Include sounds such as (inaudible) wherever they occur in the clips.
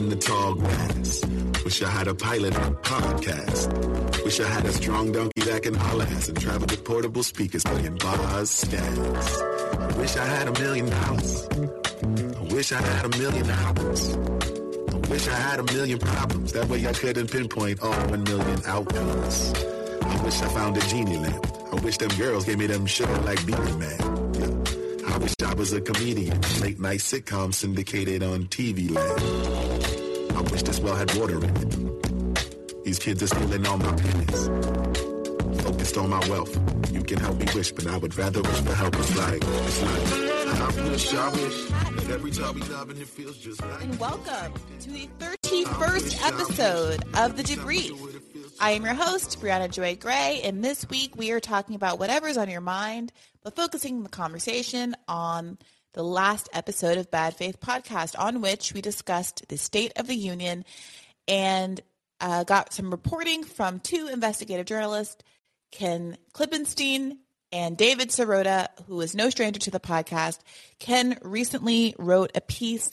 in the tall grass. Wish I had a pilot podcast. Wish I had a strong donkey that can haul ass and travel with portable speakers playing bars, stacks. Wish I had a million dollars. I wish I had a million hours. I wish I had a million problems. That way I couldn't pinpoint all one million outcomes. I wish I found a genie lamp. I wish them girls gave me them sugar like Beenie Man. Yeah. I wish I was a comedian. Late night sitcom syndicated on TV land. I wish this well had water in it. These kids are stealing all my pennies. Focused on my wealth. You can help me wish, but I would rather wish for help. It's like, it's like, I wish, I wish that every time we love and it feels just like. and welcome to the 31st episode of The Debrief. I am your host, Briahna Joy Gray, and this week we are talking about whatever's on your mind, but focusing the conversation on the last episode of Bad Faith Podcast, on which we discussed the State of the Union and uh, got some reporting from two investigative journalists, Ken Klippenstein and David Sirota, who is no stranger to the podcast. Ken recently wrote a piece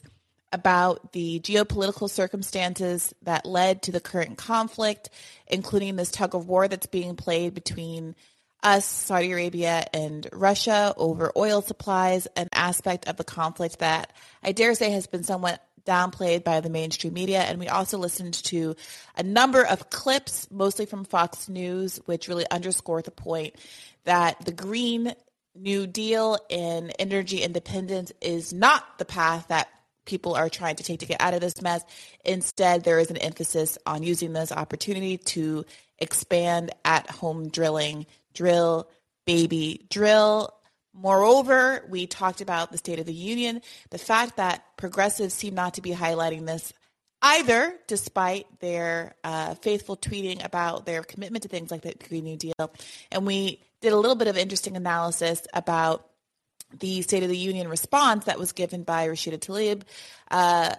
about the geopolitical circumstances that led to the current conflict, including this tug of war that's being played between us, Saudi Arabia, and Russia over oil supplies, an aspect of the conflict that I dare say has been somewhat downplayed by the mainstream media. And we also listened to a number of clips, mostly from Fox News, which really underscore the point that the Green New Deal and energy independence is not the path that people are trying to take to get out of this mess. Instead, there is an emphasis on using this opportunity to expand at home drilling, drill, baby, drill. Moreover, we talked about the State of the Union, the fact that progressives seem not to be highlighting this either, despite their uh, faithful tweeting about their commitment to things like the Green New Deal. And we did a little bit of interesting analysis about the State of the Union response that was given by Rashida Tlaib. Uh,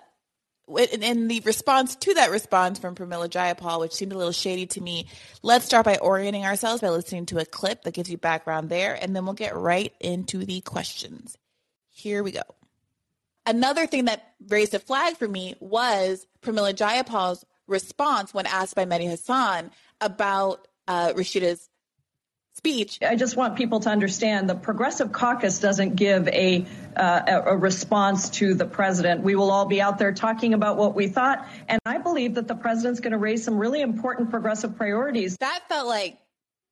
in the response to that response from Pramila Jayapal, which seemed a little shady to me, let's start by orienting ourselves by listening to a clip that gives you background there, and then we'll get right into the questions. Here we go. Another thing that raised a flag for me was Pramila Jayapal's response when asked by Mehdi Hasan about uh, Rashida's speech. I just want people to understand the Progressive Caucus doesn't give a, uh, a response to the president. We will all be out there talking about what we thought. And I believe that the president's going to raise some really important progressive priorities. That felt like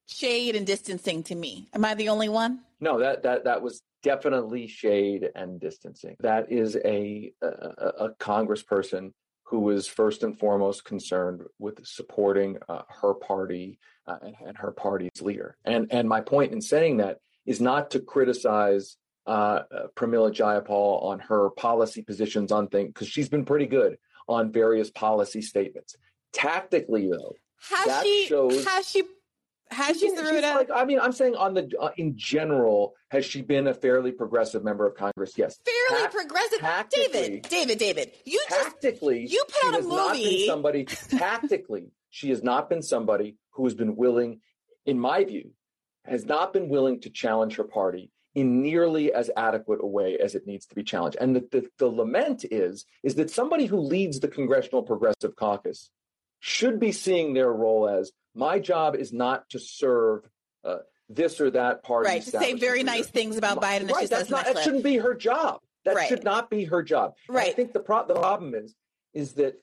shade and distancing to me. Am I the only one? No, that that that was definitely shade and distancing. That is a a, a congressperson who is first and foremost concerned with supporting uh, her party uh, and, and, her party's leader. And and my point in saying that is not to criticize uh, uh Pramila Jayapal on her policy positions on things because she's been pretty good on various policy statements. Tactically, though, has she shows, has she has she threw it like, I mean, I'm saying on the uh, in general, has she been a fairly progressive member of Congress? Yes. Fairly Ta- progressive. David, David, David. You tactically, just, you put out a movie. somebody (laughs) tactically, she has not been somebody who has been willing, in my view, has not been willing to challenge her party in nearly as adequate a way as it needs to be challenged. And the, the, the lament is is that somebody who leads the Congressional Progressive Caucus should be seeing their role as my job is not to serve uh, this or that party. Right, to say very nice things about Biden. Right, that's not, that shouldn't be her job. That right. should not be her job. Right. And I think the, pro- the problem is, is that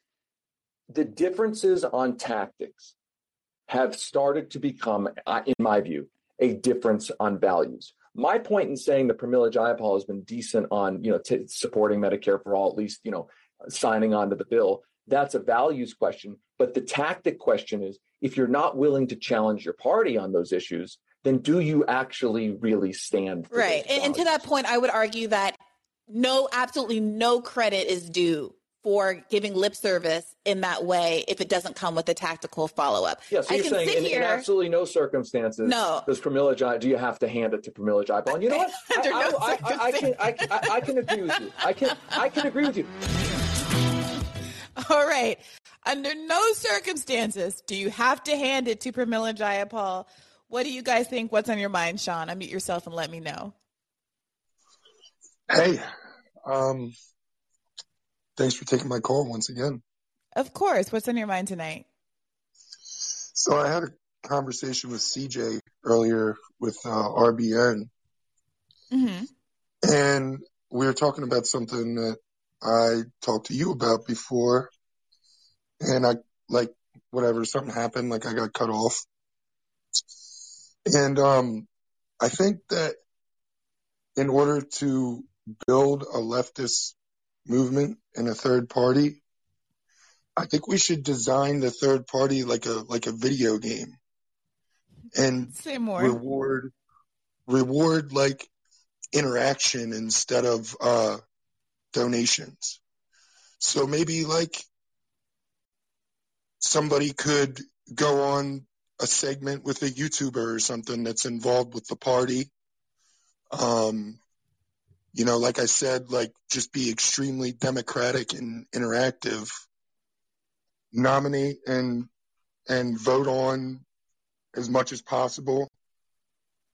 the differences on tactics have started to become, uh, in my view, a difference on values. My point in saying that Pramila Jayapal has been decent on, you know, t- supporting Medicare for all, at least, you know, signing on to the bill, that's a values question. But the tactic question is if you're not willing to challenge your party on those issues, then do you actually really stand right? And, and to that point, I would argue that no, absolutely no credit is due for giving lip service in that way if it doesn't come with a tactical follow up. Yeah, so you're saying in, here, in, absolutely no circumstances no. does Pramila Jai, do you have to hand it to Pramila Jayapal? And you know what? (laughs) I, no I, I, I, can, I, I can agree with you. I can, I can agree with you. All right. Under no circumstances do you have to hand it to Pramila Jayapal. What do you guys think? What's on your mind, Sean? Unmute yourself and let me know. Hey, um, Thanks for taking my call once again. Of course. What's on your mind tonight? So I had a conversation with CJ earlier with uh, RBN, Mm-hmm. and we were talking about something that I talked to you about before, and I like whatever something happened, like I got cut off, and um, I think that in order to build a leftist movement and a third party, I think we should design the third party like a like a video game and Say more. reward reward like interaction instead of uh donations. So maybe like somebody could go on a segment with a YouTuber or something that's involved with the party. Um you know, like I said, like just be extremely democratic and interactive. Nominate and and vote on as much as possible.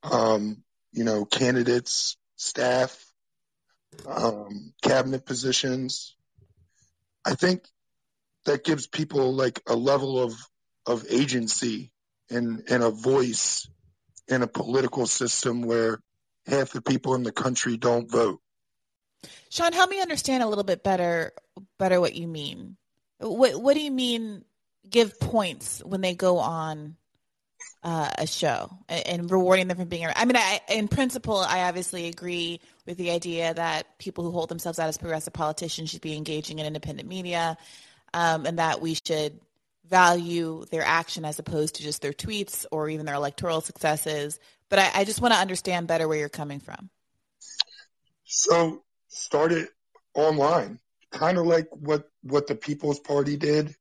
Um, you know, candidates, staff, um, cabinet positions. I think that gives people like a level of of agency and and a voice in a political system where half the people in the country don't vote. Sean, help me understand a little bit better better what you mean. What what do you mean give points when they go on uh, a show and, and rewarding them for being around? I mean, I, in principle, I obviously agree with the idea that people who hold themselves out as progressive politicians should be engaging in independent media, um, and that we should value their action as opposed to just their tweets or even their electoral successes. But I, I just want to understand better where you're coming from. So start it online, kind of like what what the People's Party did,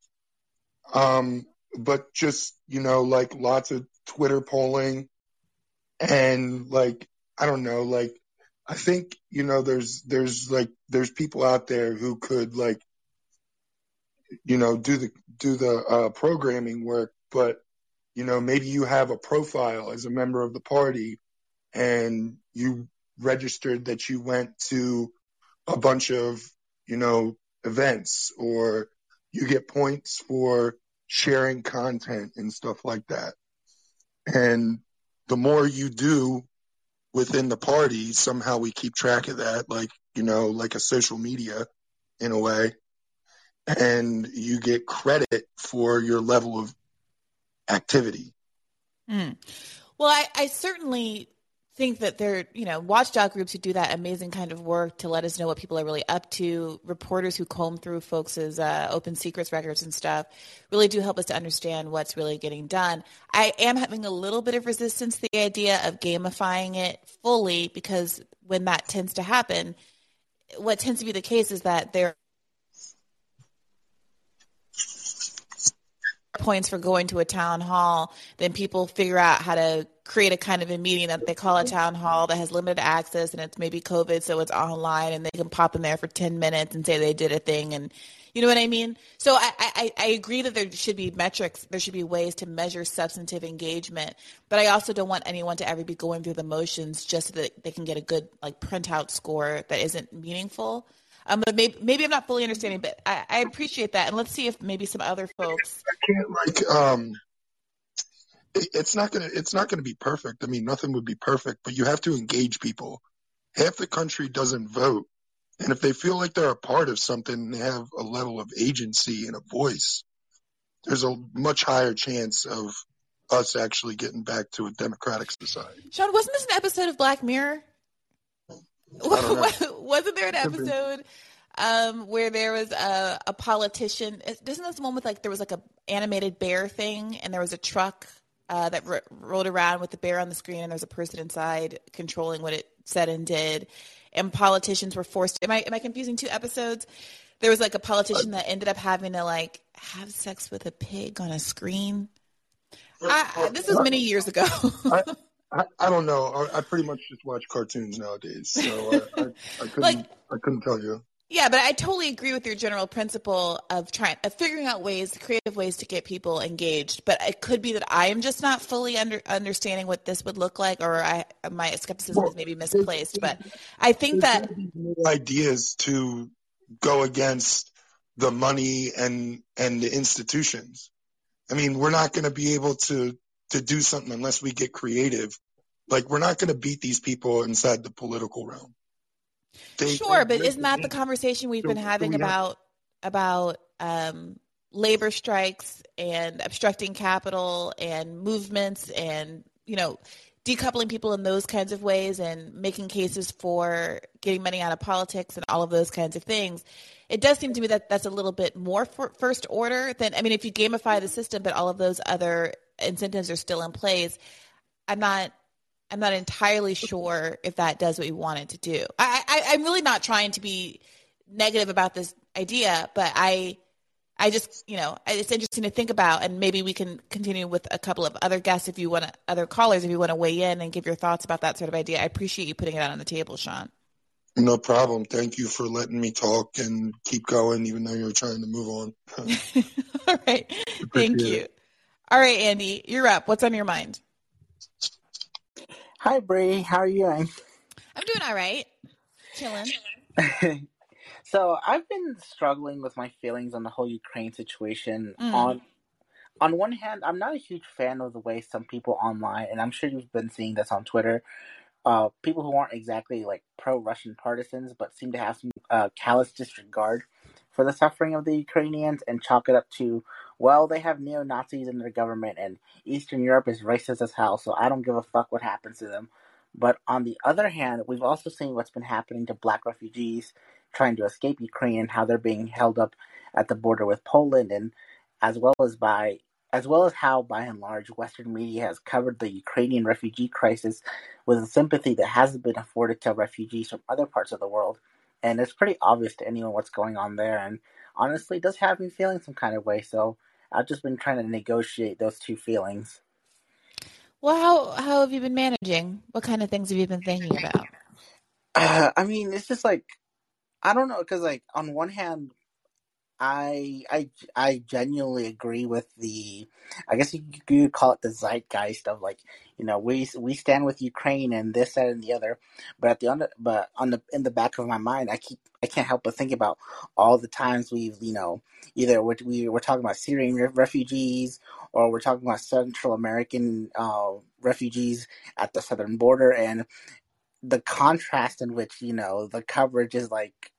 um, but just you know like lots of Twitter polling and like I don't know, like I think you know there's there's like there's people out there who could like you know do the do the uh, programming work, but you know maybe you have a profile as a member of the party and you registered that you went to a bunch of, you know, events or you get points for sharing content and stuff like that. And the more you do within the party, somehow we keep track of that, like, you know, like a social media in a way. And you get credit for your level of activity. Mm. Well, I, I certainly think that there, you know, watchdog groups who do that amazing kind of work to let us know what people are really up to, reporters who comb through folks' uh, open secrets records and stuff, really do help us to understand what's really getting done. I am having a little bit of resistance to the idea of gamifying it fully because when that tends to happen, what tends to be the case is that there points for going to a town hall, then people figure out how to create a kind of a meeting that they call a town hall that has limited access and it's maybe COVID, so it's online and they can pop in there for 10 minutes and say they did a thing. And you know what I mean? So I, I, I agree that there should be metrics, there should be ways to measure substantive engagement, but I also don't want anyone to ever be going through the motions just so that they can get a good like printout score that isn't meaningful. Um, but maybe, maybe I'm not fully understanding, but I, I appreciate that. And let's see if maybe some other folks. I can't like um it, it's not gonna it's not gonna be perfect. I mean nothing would be perfect, but you have to engage people. Half the country doesn't vote. And if they feel like they're a part of something, they have a level of agency and a voice, there's a much higher chance of us actually getting back to a democratic society. Sean, wasn't this an episode of Black Mirror? (laughs) wasn't there an episode um, where there was a, a politician? Isn't this the one with like there was like a animated bear thing, and there was a truck uh, that ro- rolled around with the bear on the screen, and there's a person inside controlling what it said and did, and politicians were forced. Am I am I confusing two episodes? There was like a politician that ended up having to like have sex with a pig on a screen. I, I- this was many years ago. I, (laughs) I, I don't know. I, I pretty much just watch cartoons nowadays, so I, I, (laughs) couldn't Like- I couldn't tell you. Yeah, but I totally agree with your general principle of trying of figuring out ways, creative ways to get people engaged. But it could be that I am just not fully under, understanding what this would look like, or I my skepticism is maybe misplaced. But I think that There's gotta be more ideas to go against the money and and the institutions. I mean, we're not going to be able to to do something unless we get creative. Like we're not going to beat these people inside the political realm. They, sure, but isn't that the conversation we've been having about about um, labor strikes and obstructing capital and movements and you know decoupling people in those kinds of ways and making cases for getting money out of politics and all of those kinds of things it does seem to me that that's a little bit more first order than i mean if you gamify the system but all of those other incentives are still in place i'm not i'm not entirely sure if that does what we want it to do i, I i'm really not trying to be negative about this idea but i I just, you know, it's interesting to think about, and maybe we can continue with a couple of other guests if you want to, other callers if you want to weigh in and give your thoughts about that sort of idea. I appreciate you putting it out on the table, Sean. No problem. Thank you for letting me talk and keep going, even though you're trying to move on. (laughs) all right. (laughs) Thank you. It. All right, Andy, you're up. What's on your mind? Hi, Bree. How are you doing? I'm doing all right. Chilling. (laughs) So I've been struggling with my feelings on the whole Ukraine situation. Mm. On on one hand, I'm not a huge fan of the way some people online, and I'm sure you've been seeing this on Twitter, uh, people who aren't exactly like pro-Russian partisans, but seem to have some uh, callous disregard for the suffering of the Ukrainians and chalk it up to, well, they have neo Nazis in their government, and Eastern Europe is racist as hell, so I don't give a fuck what happens to them. But on the other hand, we've also seen what's been happening to black refugees trying to escape Ukraine and how they're being held up at the border with Poland and as well as by as well as how by and large Western media has covered the Ukrainian refugee crisis with a sympathy that hasn't been afforded to refugees from other parts of the world. And it's pretty obvious to anyone what's going on there and honestly does have me feeling some kind of way. So I've just been trying to negotiate those two feelings. Well, how how have you been managing? What kind of things have you been thinking about? Uh, (sighs) I mean, it's just like I don't know because like on one hand, I I I genuinely agree with the I guess you could call it the zeitgeist of like you know we we stand with Ukraine and this that and the other, but at the under but on the in the back of my mind I keep I can't help but think about all the times we've you know either we we we're talking about Syrian refugees or we're talking about Central American uh, refugees at the southern border and the contrast in which you know the coverage is like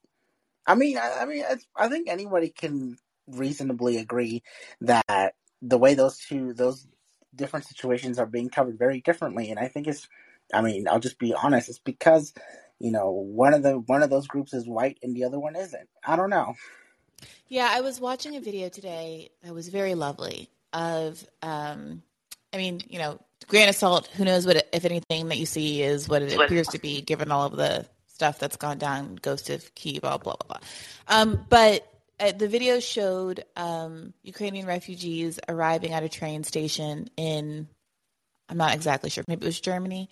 i mean i, I mean i think anybody can reasonably agree that the way those two those different situations are being covered very differently and i think it's i mean i'll just be honest it's because you know one of the one of those groups is white and the other one isn't i don't know yeah i was watching a video today that was very lovely of um i mean you know grain of salt. Who knows what, if anything, that you see is what it appears to be, given all of the stuff that's gone down, ghost of Kiev, blah blah blah. Um, but uh, the video showed um, Ukrainian refugees arriving at a train station in, I'm not exactly sure, maybe it was Germany,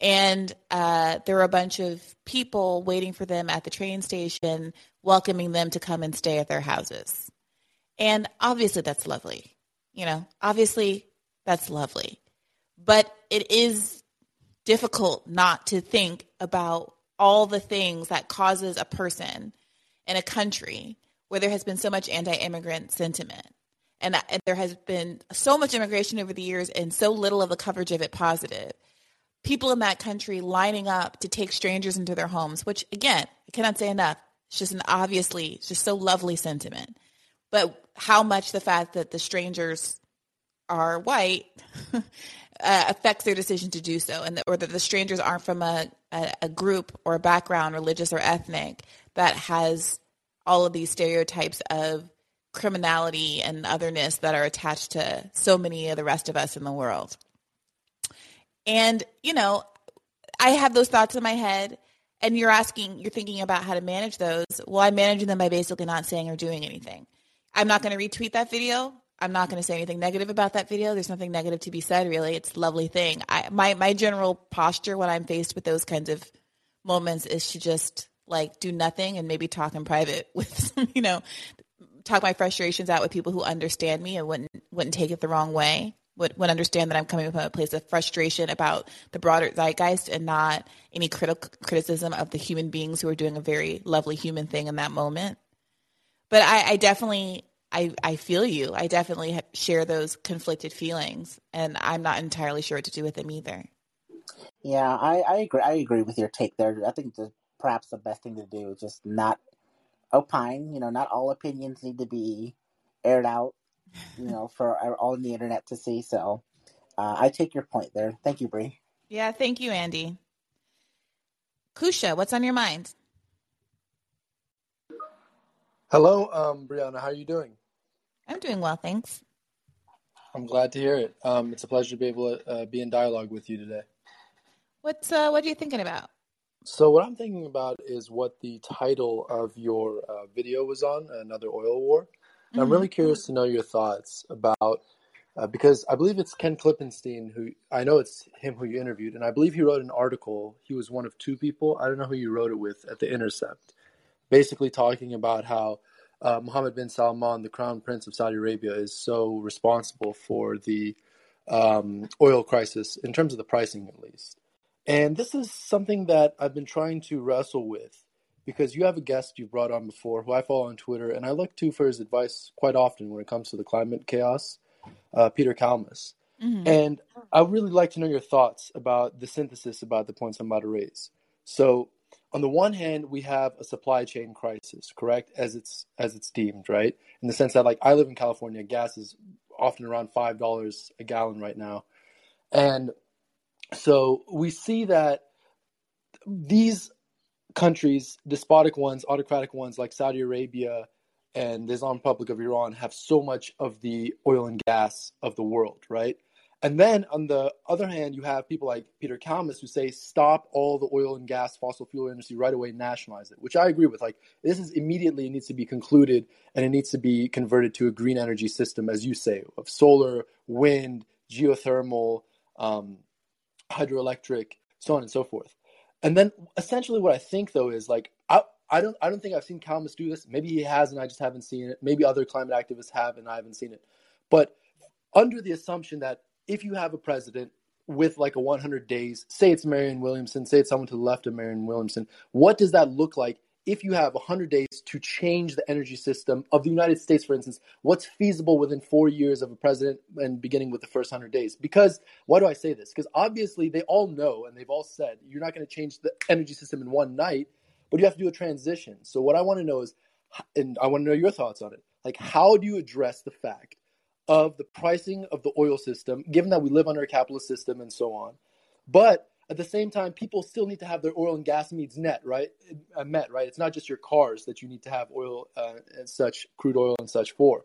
and uh, there were a bunch of people waiting for them at the train station, welcoming them to come and stay at their houses. And obviously, that's lovely. You know, obviously, that's lovely. But it is difficult not to think about all the things that causes a person in a country where there has been so much anti-immigrant sentiment. And, uh, and there has been so much immigration over the years and so little of the coverage of it positive. People in that country lining up to take strangers into their homes which again i cannot say enough it's just an obviously it's just so lovely sentiment. But how much the fact that the strangers are white (laughs) uh, affects their decision to do so, and or that the strangers aren't from a, a, a group or a background, religious or ethnic, that has all of these stereotypes of criminality and otherness that are attached to so many of the rest of us in the world. And, you know, I have those thoughts in my head, and you're asking, you're thinking about how to manage those. Well, I'm managing them by basically not saying or doing anything. I'm not going to retweet that video. I'm not going to say anything negative about that video. There's nothing negative to be said, really. It's a lovely thing. I, my my general posture when I'm faced with those kinds of moments is to just like do nothing and maybe talk in private (laughs) with you know talk my frustrations out with people who understand me and wouldn't wouldn't take it the wrong way would, would understand that I'm coming from a place of frustration about the broader zeitgeist and not any critical criticism of the human beings who are doing a very lovely human thing in that moment. But I, I definitely, I, I feel you. I definitely share those conflicted feelings, and I'm not entirely sure what to do with them either. Yeah, I, I agree. I agree with your take there. I think the, perhaps the best thing to do is just not opine. You know, not all opinions need to be aired out you know, for all on the internet to see. So uh, I take your point there. Thank you, Brie. Yeah, thank you, Andy. Kusha, what's on your mind? Hello, um, Briahna. How are you doing? I'm doing well, thanks. I'm glad to hear it. Um, it's a pleasure to be able to uh, be in dialogue with you today. What's uh, what are you thinking about? So what I'm thinking about is what the title of your uh, video was on, another oil war. Mm-hmm. I'm really curious to know your thoughts about uh, because I believe it's Ken Klippenstein who I know it's him who you interviewed, and I believe he wrote an article. He was one of two people. I don't know who you wrote it with at the Intercept, basically talking about how uh, Mohammed bin Salman, the Crown Prince of Saudi Arabia, is so responsible for the um, oil crisis in terms of the pricing, at least. And this is something that I've been trying to wrestle with because you have a guest you've brought on before who I follow on Twitter, and I look to for his advice quite often when it comes to the climate chaos, uh, Peter Kalmus. Mm-hmm. And I would really like to know your thoughts about the synthesis about the points I'm about to raise. So, on the one hand, we have a supply chain crisis, correct, as it's as it's deemed, right? In the sense that, like, I live in California, gas is often around five dollars a gallon right now, and so we see that these countries, despotic ones, autocratic ones like Saudi Arabia and the Islamic Republic of Iran have so much of the oil and gas of the world, right? And then on the other hand, you have people like Peter Kalmus who say, stop all the oil and gas, fossil fuel industry right away, nationalize it, which I agree with. Like, this is immediately needs to be concluded and it needs to be converted to a green energy system, as you say, of solar, wind, geothermal, um, hydroelectric, so on and so forth. And then essentially what I think though is like I I don't I don't think I've seen Kalmus do this. Maybe he has and I just haven't seen it. Maybe other climate activists have and I haven't seen it. But under the assumption that if you have a president with like a 100 days, say it's Marianne Williamson, say it's someone to the left of Marianne Williamson, what does that look like if you have 100 days to change the energy system of the United States, for instance, what's feasible within four years of a president and beginning with the first 100 days? Because, why do I say this? Because obviously they all know and they've all said you're not going to change the energy system in one night, but you have to do a transition. So, what I want to know is, and I want to know your thoughts on it, like how do you address the fact of the pricing of the oil system, given that we live under a capitalist system and so on? But at the same time, people still need to have their oil and gas needs net, right? Uh, met, right? It's not just your cars that you need to have oil uh, and such, crude oil and such for.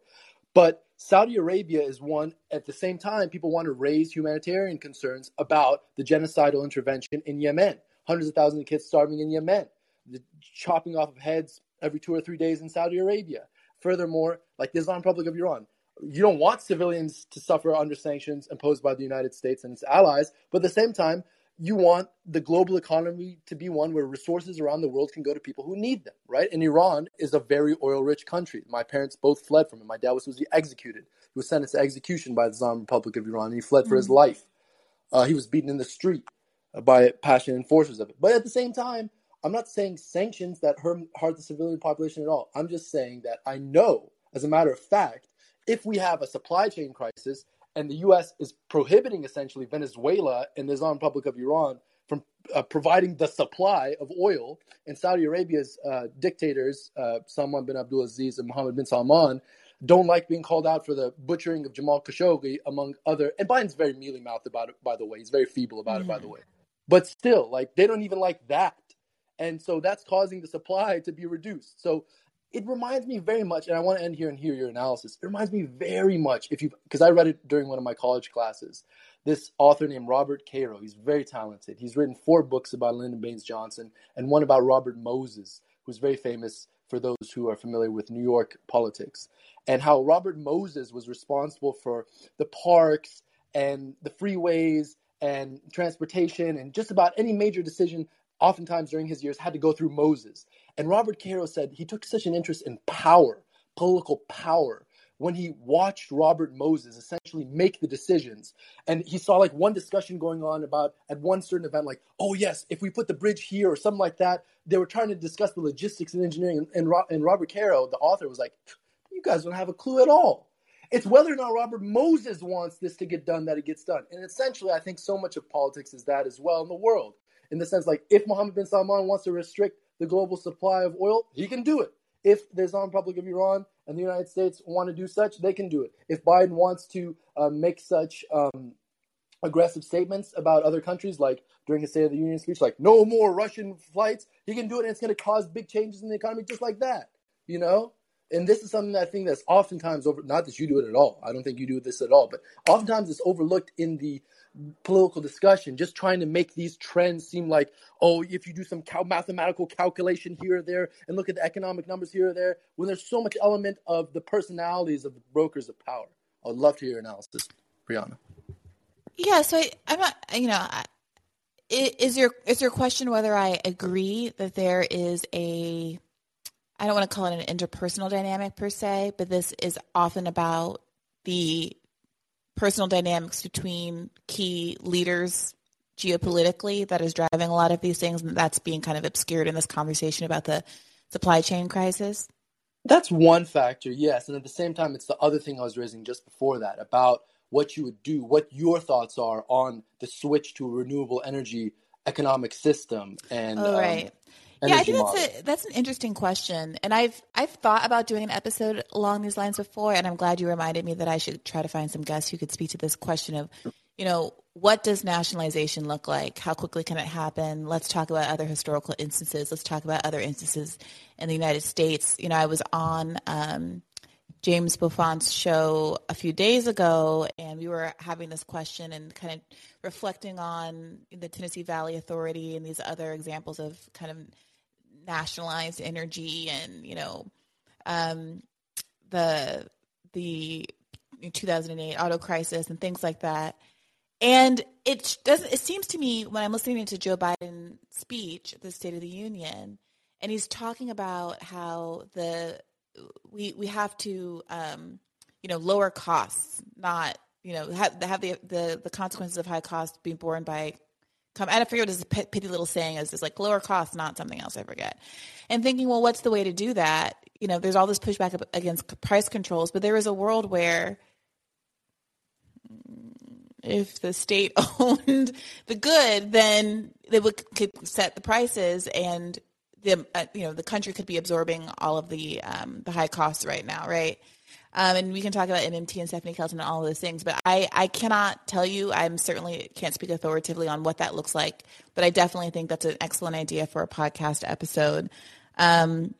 But Saudi Arabia is one, at the same time, people want to raise humanitarian concerns about the genocidal intervention in Yemen. Hundreds of thousands of kids starving in Yemen, the chopping off of heads every two or three days in Saudi Arabia. Furthermore, like the Islamic Republic of Iran, you don't want civilians to suffer under sanctions imposed by the United States and its allies, but at the same time, you want the global economy to be one where resources around the world can go to people who need them, right? And Iran is a very oil rich country. My parents both fled from it. My dad was, was executed. He was sentenced to execution by the Islamic Republic of Iran, and he fled for his mm-hmm. life. Uh, he was beaten in the street by passionate enforcers of it. But at the same time, I'm not saying sanctions that hurt the civilian population at all. I'm just saying that I know, as a matter of fact, if we have a supply chain crisis and the U.S. is prohibiting essentially Venezuela and the Islamic Republic of Iran from uh, providing the supply of oil, and Saudi Arabia's uh, dictators, uh, Salman bin Abdulaziz and Mohammed bin Salman, don't like being called out for the butchering of Jamal Khashoggi, among other. And Biden's very mealy mouthed about it, by the way. He's very feeble about mm-hmm. it, by the mm. way. But still, like they don't even like that, and so that's causing the supply to be reduced. So it reminds me very much, and I want to end here and hear your analysis. It reminds me very much, if you, because I read it during one of my college classes. This author named Robert Caro, he's very talented. He's written four books about Lyndon Baines Johnson and one about Robert Moses, who's very famous for those who are familiar with New York politics, and how Robert Moses was responsible for the parks and the freeways and transportation and just about any major decision oftentimes during his years had to go through Moses. And Robert Caro said he took such an interest in power, political power, when he watched Robert Moses essentially make the decisions. And he saw like one discussion going on about at one certain event, like, oh, yes, if we put the bridge here or something like that, they were trying to discuss the logistics and engineering. And, and, and Robert Caro, the author, was like, you guys don't have a clue at all. It's whether or not Robert Moses wants this to get done that it gets done. And essentially, I think so much of politics is that as well in the world. In the sense, like, if Mohammed bin Salman wants to restrict the global supply of oil, he can do it. If the Islamic Republic of Iran and the United States want to do such, they can do it. If Biden wants to uh, make such um, aggressive statements about other countries, like during his State of the Union speech, like no more Russian flights, he can do it, and it's going to cause big changes in the economy just like that. You know, and this is something I think that's oftentimes over. Not that you do it at all. I don't think you do this at all, but oftentimes it's overlooked in the political discussion. Just trying to make these trends seem like, oh, if you do some cal- mathematical calculation here or there, and look at the economic numbers here or there, when there's so much element of the personalities of the brokers of power. I would love to hear your analysis, Briahna. Yeah, so I, I'm not. You know, I, is your is your question whether I agree that there is a I don't want to call it an interpersonal dynamic per se, but this is often about the personal dynamics between key leaders geopolitically that is driving a lot of these things, and that's being kind of obscured in this conversation about the supply chain crisis. That's one factor, yes. And at the same time, it's the other thing I was raising just before that about what you would do, what your thoughts are on the switch to a renewable energy economic system. And oh, right. Um, yeah, I think model. that's a that's an interesting question, and I've I've thought about doing an episode along these lines before, and I'm glad you reminded me that I should try to find some guests who could speak to this question of, you know, what does nationalization look like? How quickly can it happen? Let's talk about other historical instances. Let's talk about other instances in the United States. You know, I was on um, James Buffett's show a few days ago, and we were having this question and kind of reflecting on the Tennessee Valley Authority and these other examples of kind of nationalized energy and you know um, the the 2008 auto crisis and things like that. And it doesn't. It seems to me when I'm listening to Joe Biden's speech at the State of the Union, and he's talking about how the we we have to um, you know lower costs, not you know have, have the, the the consequences of high costs being borne by come. And I forget what this petty little saying is. It's like lower costs, not something else. I forget. And thinking, well, what's the way to do that? You know, there's all this pushback against price controls, but there is a world where if the state (laughs) owned the good, then they would could set the prices and the uh, you know the country could be absorbing all of the um, the high costs right now, right? Um, and we can talk about MMT and Stephanie Kelton and all of those things. But I, I cannot tell you, I'm certainly can't speak authoritatively on what that looks like. But I definitely think that's an excellent idea for a podcast episode. Um,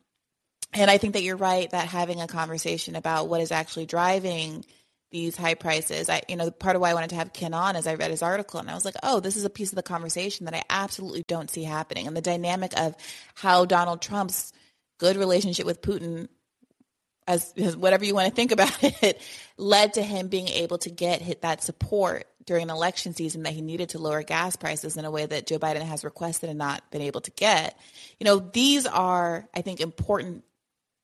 and I think that you're right that having a conversation about what is actually driving these high prices. I, you know, part of why I wanted to have Ken on is I read his article and I was like, oh, this is a piece of the conversation that I absolutely don't see happening. And the dynamic of how Donald Trump's good relationship with Putin as, as, whatever you want to think about (laughs) it, led to him being able to get hit that support during election season that he needed to lower gas prices in a way that Joe Biden has requested and not been able to get. You know, these are, I think, important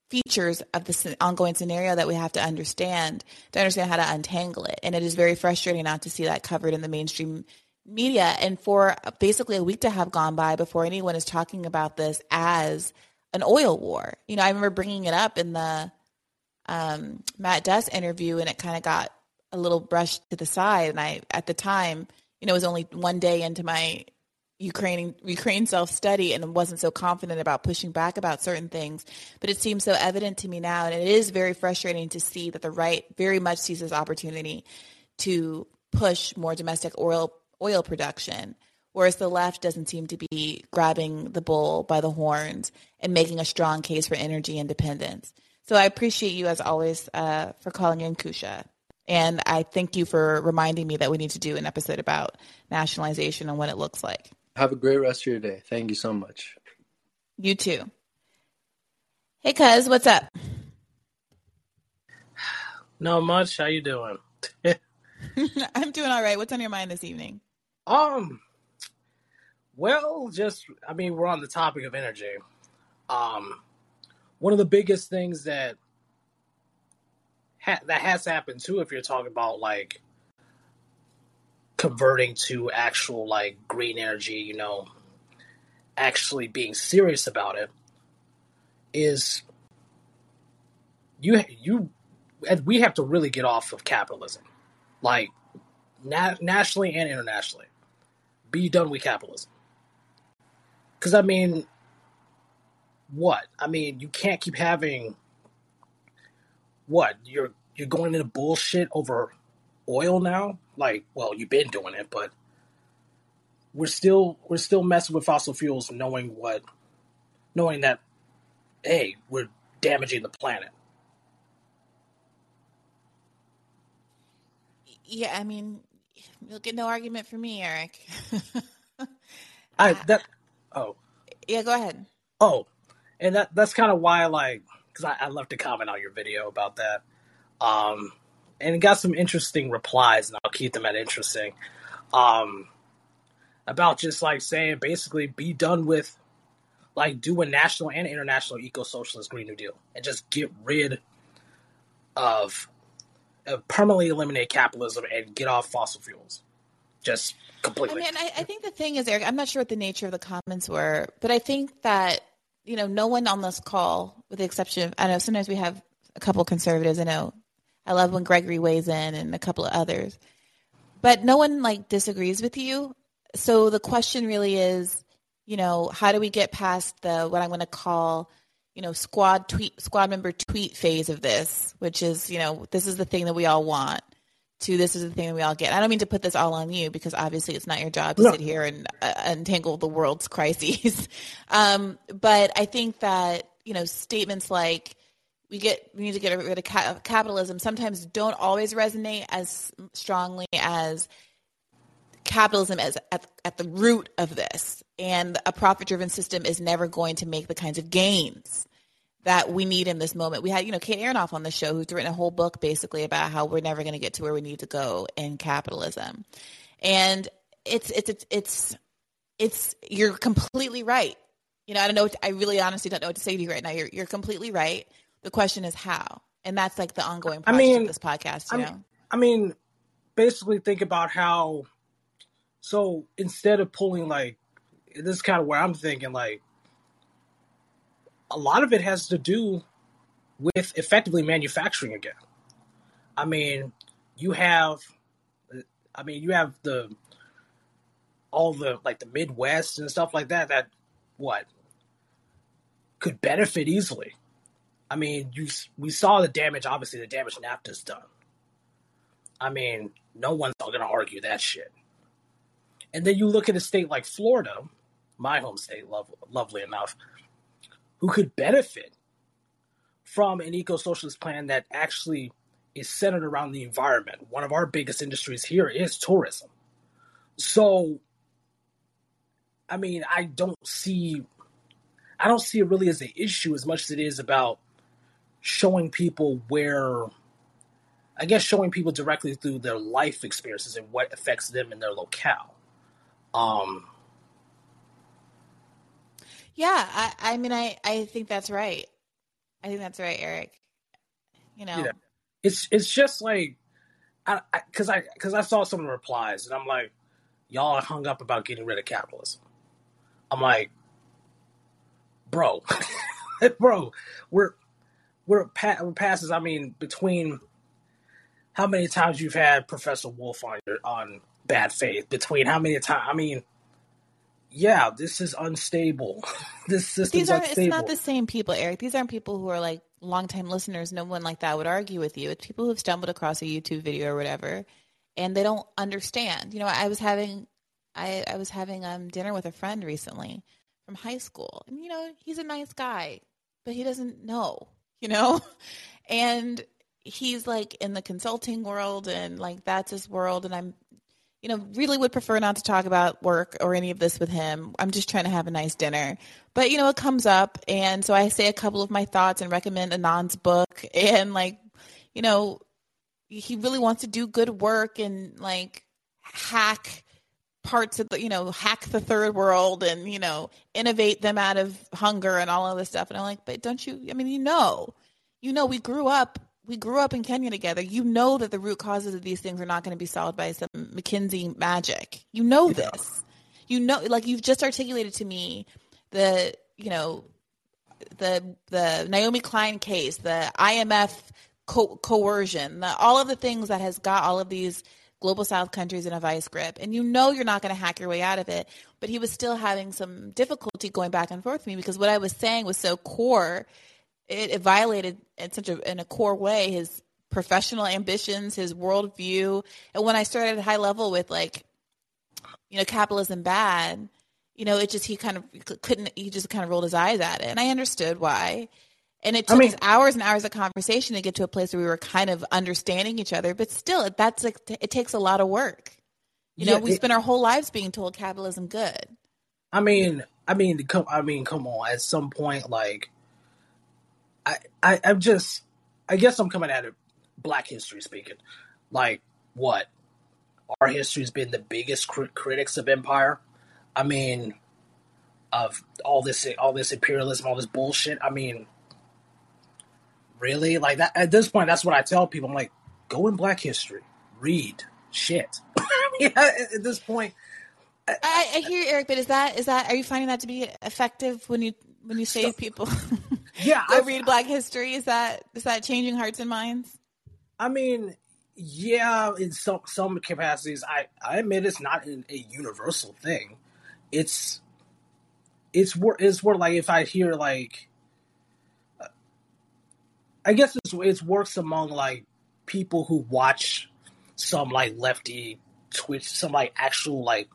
features of this ongoing scenario that we have to understand to understand how to untangle it. And it is very frustrating not to see that covered in the mainstream media and for basically a week to have gone by before anyone is talking about this as an oil war. You know, I remember bringing it up in the um, Matt Duss interview, and it kind of got a little brushed to the side. And I, at the time, you know, was only one day into my Ukraine Ukraine self study and wasn't so confident about pushing back about certain things. But it seems so evident to me now, and it is very frustrating to see that the right very much sees this opportunity to push more domestic oil oil production, whereas the left doesn't seem to be grabbing the bull by the horns and making a strong case for energy independence. So I appreciate you as always uh, for calling in, Kusha. And I thank you for reminding me that we need to do an episode about nationalization and what it looks like. Have a great rest of your day. Thank you so much. You too. Hey, cuz, what's up? (sighs) Not much. How you doing? (laughs) (laughs) I'm doing all right. What's on your mind this evening? Um, well, just I mean, we're on the topic of energy. Um, one of the biggest things that ha- that has happened too. If you're talking about like converting to actual like green energy, you know, actually being serious about it, is you you we have to really get off of capitalism, like na- nationally and internationally. Be done with capitalism. Because I mean, what? I mean, you can't keep having what you're you're going into bullshit over oil now. Like, well, you've been doing it, but we're still we're still messing with fossil fuels, knowing what, knowing that, hey, we're damaging the planet. Yeah, I mean, you'll get no argument from me, Eric. (laughs) I that oh yeah, go ahead. Oh, and that that's kind of why, like, because I, I left a comment on your video about that, um, and it got some interesting replies, and I'll keep them at interesting, um, about just like saying basically be done with, like, do a national and international eco socialist Green New Deal, and just get rid of, permanently eliminate capitalism and get off fossil fuels, just completely. I mean, I, I think the thing is, Eric, I'm not sure what the nature of the comments were, but I think that you know, no one on this call, with the exception of, I know sometimes we have a couple conservatives. I know I love when Gregory weighs in and a couple of others, but no one like disagrees with you. So the question really is, you know, how do we get past the what I'm going to call, you know, squad tweet, squad member tweet phase of this, which is, you know, this is the thing that we all want to this is the thing that we all get. I don't mean to put this all on you because obviously it's not your job to no. sit here and uh, untangle the world's crises. (laughs) um, but I think that you know statements like we get we need to get rid of ca- capitalism sometimes don't always resonate as strongly as capitalism is at, at the root of this and a profit driven system is never going to make the kinds of gains that we need in this moment. We had, you know, Kate Aronoff on the show who's written a whole book basically about how we're never going to get to where we need to go in capitalism. And it's, it's, it's, it's, it's, you're completely right. You know, I don't know. What, I really honestly don't know what to say to you right now. You're, you're completely right. The question is how, and that's like the ongoing project I mean, of this podcast. You I know, I mean, basically think about how. So instead of pulling like, this is kind of where I'm thinking like, a lot of it has to do with effectively manufacturing again. I mean, you have, I mean, you have the all the like the Midwest and stuff like that. That what could benefit easily. I mean, you we saw the damage. Obviously, the damage NAFTA's done. I mean, no one's going to argue that shit. And then you look at a state like Florida, my home state, love, lovely enough who could benefit from an eco socialist plan that actually is centered around the environment. One of our biggest industries here is tourism. So, I mean, I don't see, I don't see it really as an issue as much as it is about showing people where, I guess, showing people directly through their life experiences and what affects them in their locale. Um, yeah, I, I mean, I, I think that's right. I think that's right, Eric. You know, yeah. it's it's just like, I because I because I, I saw some of the replies and I'm like, y'all are hung up about getting rid of capitalism. I'm like, bro, (laughs) bro, we're we're, pa- we're past this. I mean, between how many times you've had Professor Wolff on your on bad faith, between how many times, I mean, yeah, this is unstable. (laughs) this system These unstable. It's not the same people, Eric. These aren't people who are like longtime listeners. No one like that would argue with you. It's people who've stumbled across a YouTube video or whatever, and they don't understand. You know, I was having, I, I was having um dinner with a friend recently from high school, and you know, he's a nice guy, but he doesn't know. You know, (laughs) and he's like in the consulting world and like that's his world and I'm you know, really would prefer not to talk about work or any of this with him. I'm just trying to have a nice dinner. But, you know, it comes up. And so I say a couple of my thoughts and recommend Anand's book. (laughs) And, like, you know, he really wants to do good work and, like, hack parts of the, you know, hack the third world and, you know, innovate them out of hunger and all of this stuff. And I'm like, but don't you, I mean, you know, you know, we grew up we grew up in Kenya together. You know that the root causes of these things are not going to be solved by some McKinsey magic. You know yeah. this. You know, like you've just articulated to me the, you know, the the Naomi Klein case, the IMF co- coercion, the, all of the things that has got all of these global south countries in a vice grip and you know you're not going to hack your way out of it but he was still having some difficulty going back and forth with me because what i was saying was so core it, it violated in such a in a core way his professional ambitions his worldview and when i started at high level with like you know capitalism bad you know it just he kind of couldn't he just kind of rolled his eyes at it and i understood why and it took I mean, us hours and hours of conversation to get to a place where we were kind of understanding each other. But still, that's like, it takes a lot of work. You know, we it, spend our whole lives being told capitalism good. I mean, I mean, come, I mean, come on. At some point, like, I, I, I'm just, I guess I'm coming at it, Black history speaking. Like, what? Our history's been the biggest crit- critics of empire. I mean, of all this, all this imperialism, all this bullshit. I mean, really? Like that at this point, that's what I tell people. I'm like, go in Black History, read shit. (laughs) yeah, at this point, I, I, hear Eric, but is that is that are you finding that to be effective when you when you save so, people? (laughs) yeah, go I, read Black History. Is that is that changing hearts and minds? I mean, yeah, in some some capacities, I I admit it's not a universal thing. It's it's more it's more like if I hear like uh, I guess it's it's works among like people who watch some like lefty Twitch, some like actual like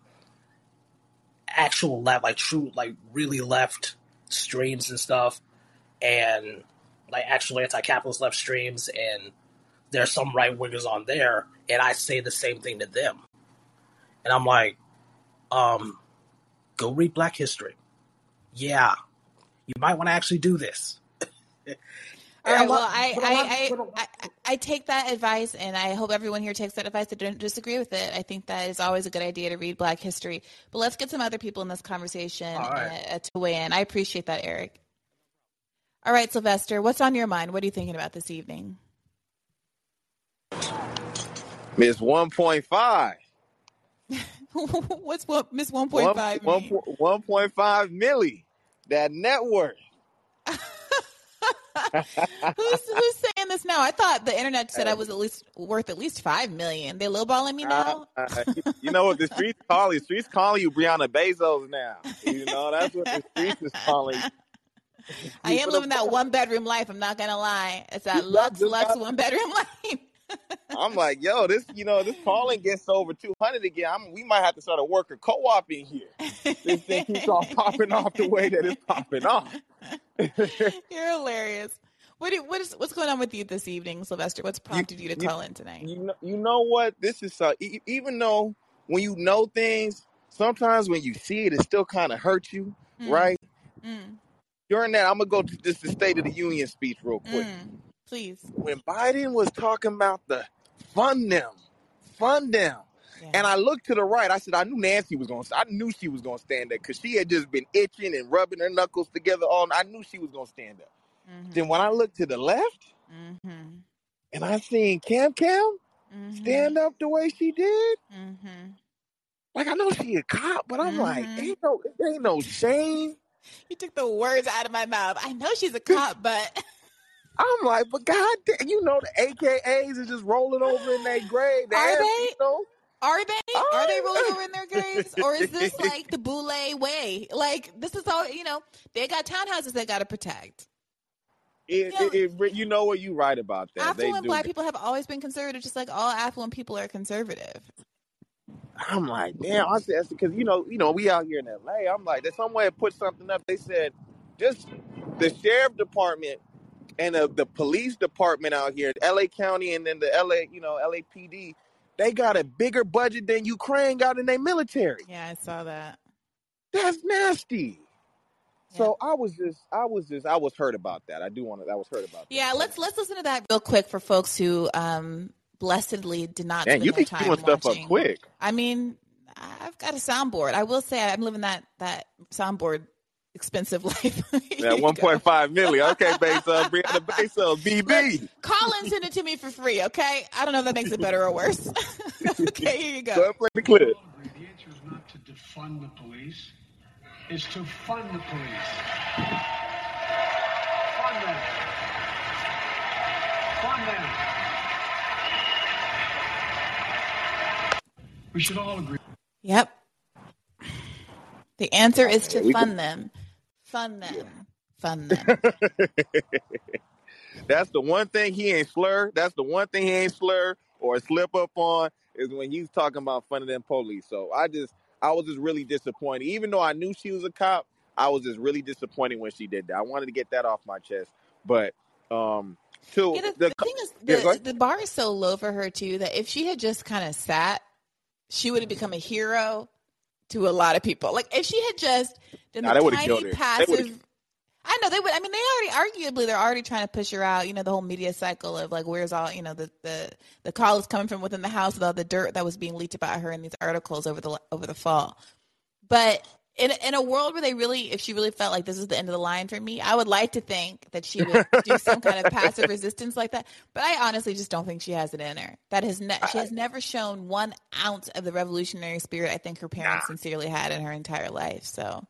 actual left, like true, like really left streams and stuff, and like actual anti-capitalist left streams, and there's some right wingers on there, and I say the same thing to them, and I'm like, um, go read Black History. Yeah, you might want to actually do this. (laughs) All right. Well, I I, I, I, take that advice, and I hope everyone here takes that advice. I don't disagree with it. I think that is always a good idea to read Black history. But let's get some other people in this conversation uh, to weigh in. I appreciate that, Eric. All right, Sylvester, what's on your mind? What are you thinking about this evening? Miss 1.5. (laughs) What's what Miss 1.5 1, 1, 1.5 milli. That network (laughs) who's who's saying this now? I thought the internet said I was at least worth at least five million. They lowballing me now. Uh, uh, you know what the streets call you? Streets calling you Briahna Bezos now. You know that's what the streets is calling. I am living that one bedroom life. I'm not gonna lie. It's that Lux Lux one bedroom (laughs) life. I'm like, yo, this, you know, this Callin gets over 200 again. I'm, we might have to start a worker co-op in here. This thing keeps on (laughs) popping off the way that it's popping off. (laughs) You're hilarious. What do, what is what's going on with you this evening, Sylvester? What's prompted you, you to call in tonight? You know, you know what? This is uh, even though when you know things, sometimes when you see it, it still kind of hurts you, mm. right? Mm. During that, I'm gonna go to just the State of the Union speech real quick. Mm. Please. When Biden was talking about the fund them, fund them, yeah. And I looked to the right. I said, I knew Nancy was going. to I knew she was going to stand there because she had just been itching and rubbing her knuckles together. All I knew she was going to stand up. Mm-hmm. Then when I looked to the left, mm-hmm. and I seen Cam Cam mm-hmm. stand up the way she did. Mm-hmm. Like I know she a cop, but I'm like, mm-hmm. ain't no, ain't no shame. You took the words out of my mouth. I know she's a cop, but (laughs) I'm like, but God, damn, you know the AKAs are just rolling over in their grave. Are they? You know, are they? Oh. Are they rolling over in their graves? Or is this oh. like the Boule way? Like this is all you know, they got townhouses they gotta protect. It, you, know, it, it, you know what you write about that. Affluent black people have always been conservative, just like all affluent people are conservative. I'm like, damn, I said because you know, you know, we out here in LA. I'm like, there's some way to put something up. They said just the sheriff department and the, the police department out here, LA County, and then the LA, you know, LAPD they got a bigger budget than Ukraine got in their military. Yeah, I saw that. That's nasty. Yeah. So I was just, I was just, I was hurt about that. I do want to, I was hurt about that. Yeah, let's let's listen to that real quick for folks who um blessedly did not. Man, you be doing stuff up quick. I mean, I've got a soundboard. I will say I'm living that that soundboard expensive (laughs) life. yeah, one point five million. Okay, base uh, (laughs) Briahna Bezos, BB. Look, call and send it to me for free. Okay, I don't know if that makes it better or worse. (laughs) okay, here you go. Go play the clip. The answer is not to defund the police; it's to fund the police. Fund them. Fund them. We should all agree. Yep. The answer is to fund them. Fund them. Fund them. (laughs) That's the one thing he ain't slur. That's the one thing he ain't slur or slip up on is when he's talking about funding them police. So I just, I was just really disappointed. Even though I knew she was a cop, I was just really disappointed when she did that. I wanted to get that off my chest. But um, too, Yeah, the, the, the thing is, the, ahead. the bar is so low for her too that if she had just kind of sat, she would have become a hero to a lot of people. Like if she had just done Nah, the tiny killed her. They passive. I know they would. I mean, they already arguably they're already trying to push her out. You know, the whole media cycle of like, where's all you know the the the call is coming from within the house with all the dirt that was being leaked about her in these articles over the over the fall. But in in a world where they really, if she really felt like this is the end of the line for me, I would like to think that she would do (laughs) some kind of passive resistance like that. But I honestly just don't think she has it in her. That has ne- she has never shown one ounce of the revolutionary spirit I think her parents sincerely had in her entire life. So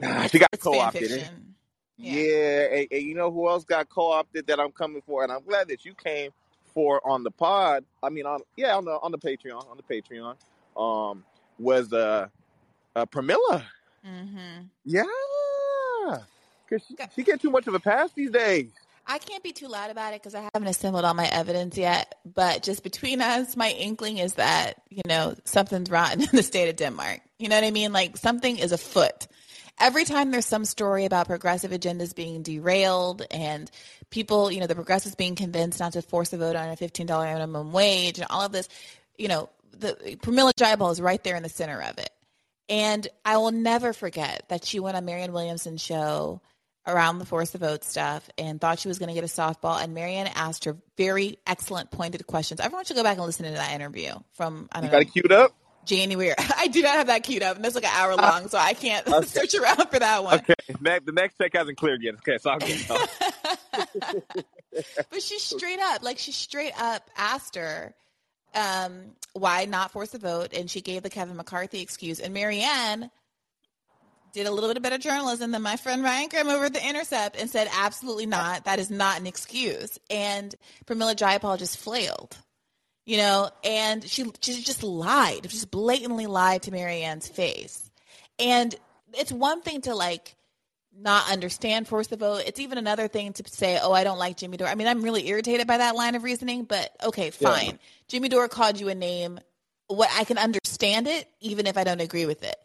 Nah, she got co-opted. eh? fiction. Yeah, and, and you know who else got co-opted that I'm coming for, and I'm glad that you came for on the pod. I mean, on yeah, on the on the Patreon, on the Patreon, um, was uh, uh Pramila. hmm Yeah, cause she, she get too much of a pass these days. I can't be too loud about it because I haven't assembled all my evidence yet. But just between us, my inkling is that, you know, something's rotten (laughs) in the state of Denmark. You know what I mean? Like something is afoot. Every time there's some story about progressive agendas being derailed and people, you know, the progressives being convinced not to force a vote on a $15 minimum wage and all of this, you know, the Pramila Jayapal is right there in the center of it. And I will never forget that she went on Marianne Williamson's show around the force the vote stuff and thought she was going to get a softball. And Marianne asked her very excellent, pointed questions. Everyone should go back and listen to that interview from I You don't got know it queued up. January. (laughs) I do not have that queued up, and it's like an hour (laughs) long, so I can't (laughs) Okay. search around for that one. Okay, the next check hasn't cleared yet. Okay, so I'll get but she straight up, like she straight up asked her, um, why not force a vote? And she gave the Kevin McCarthy excuse. And Marianne did a little bit of better journalism than my friend Ryan Grim over at The Intercept and said, absolutely not. That is not an excuse. And Pramila Jayapal just flailed, you know, and she, she just lied, just blatantly lied to Marianne's face. And it's one thing to like not understand force the vote. It's even another thing to say, "Oh, I don't like Jimmy Dore." I mean, I'm really irritated by that line of reasoning, but okay, Yeah. Jimmy Dore called you a name. What I can understand it, even if I don't agree with it.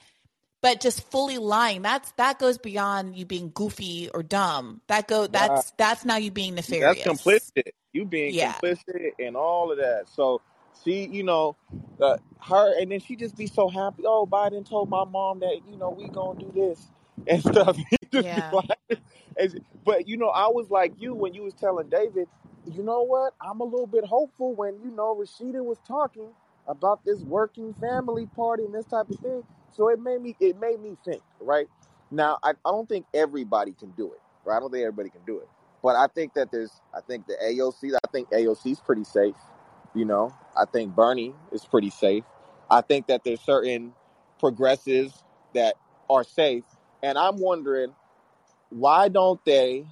But just fully lying, that's that goes beyond you being goofy or dumb. That go that's that's now you being nefarious. That's complicit. You being Yeah. complicit and all of that. So she, you know, uh, her, and then she just be so happy. Oh, Biden told my mom that you know we gonna do this (laughs) and stuff. (laughs) He just be Yeah. like- and- but you know, I was like you when you was telling David. You know what? I'm a little bit hopeful when you know Rashida was talking about this working family party and this type of thing. So it made me it made me think, right? Now I, I don't think everybody can do it, right? I don't think everybody can do it. But I think that there's I think the AOC I think AOC's pretty safe, you know. I think Bernie is pretty safe. I think that there's certain progressives that are safe. And I'm wondering why don't they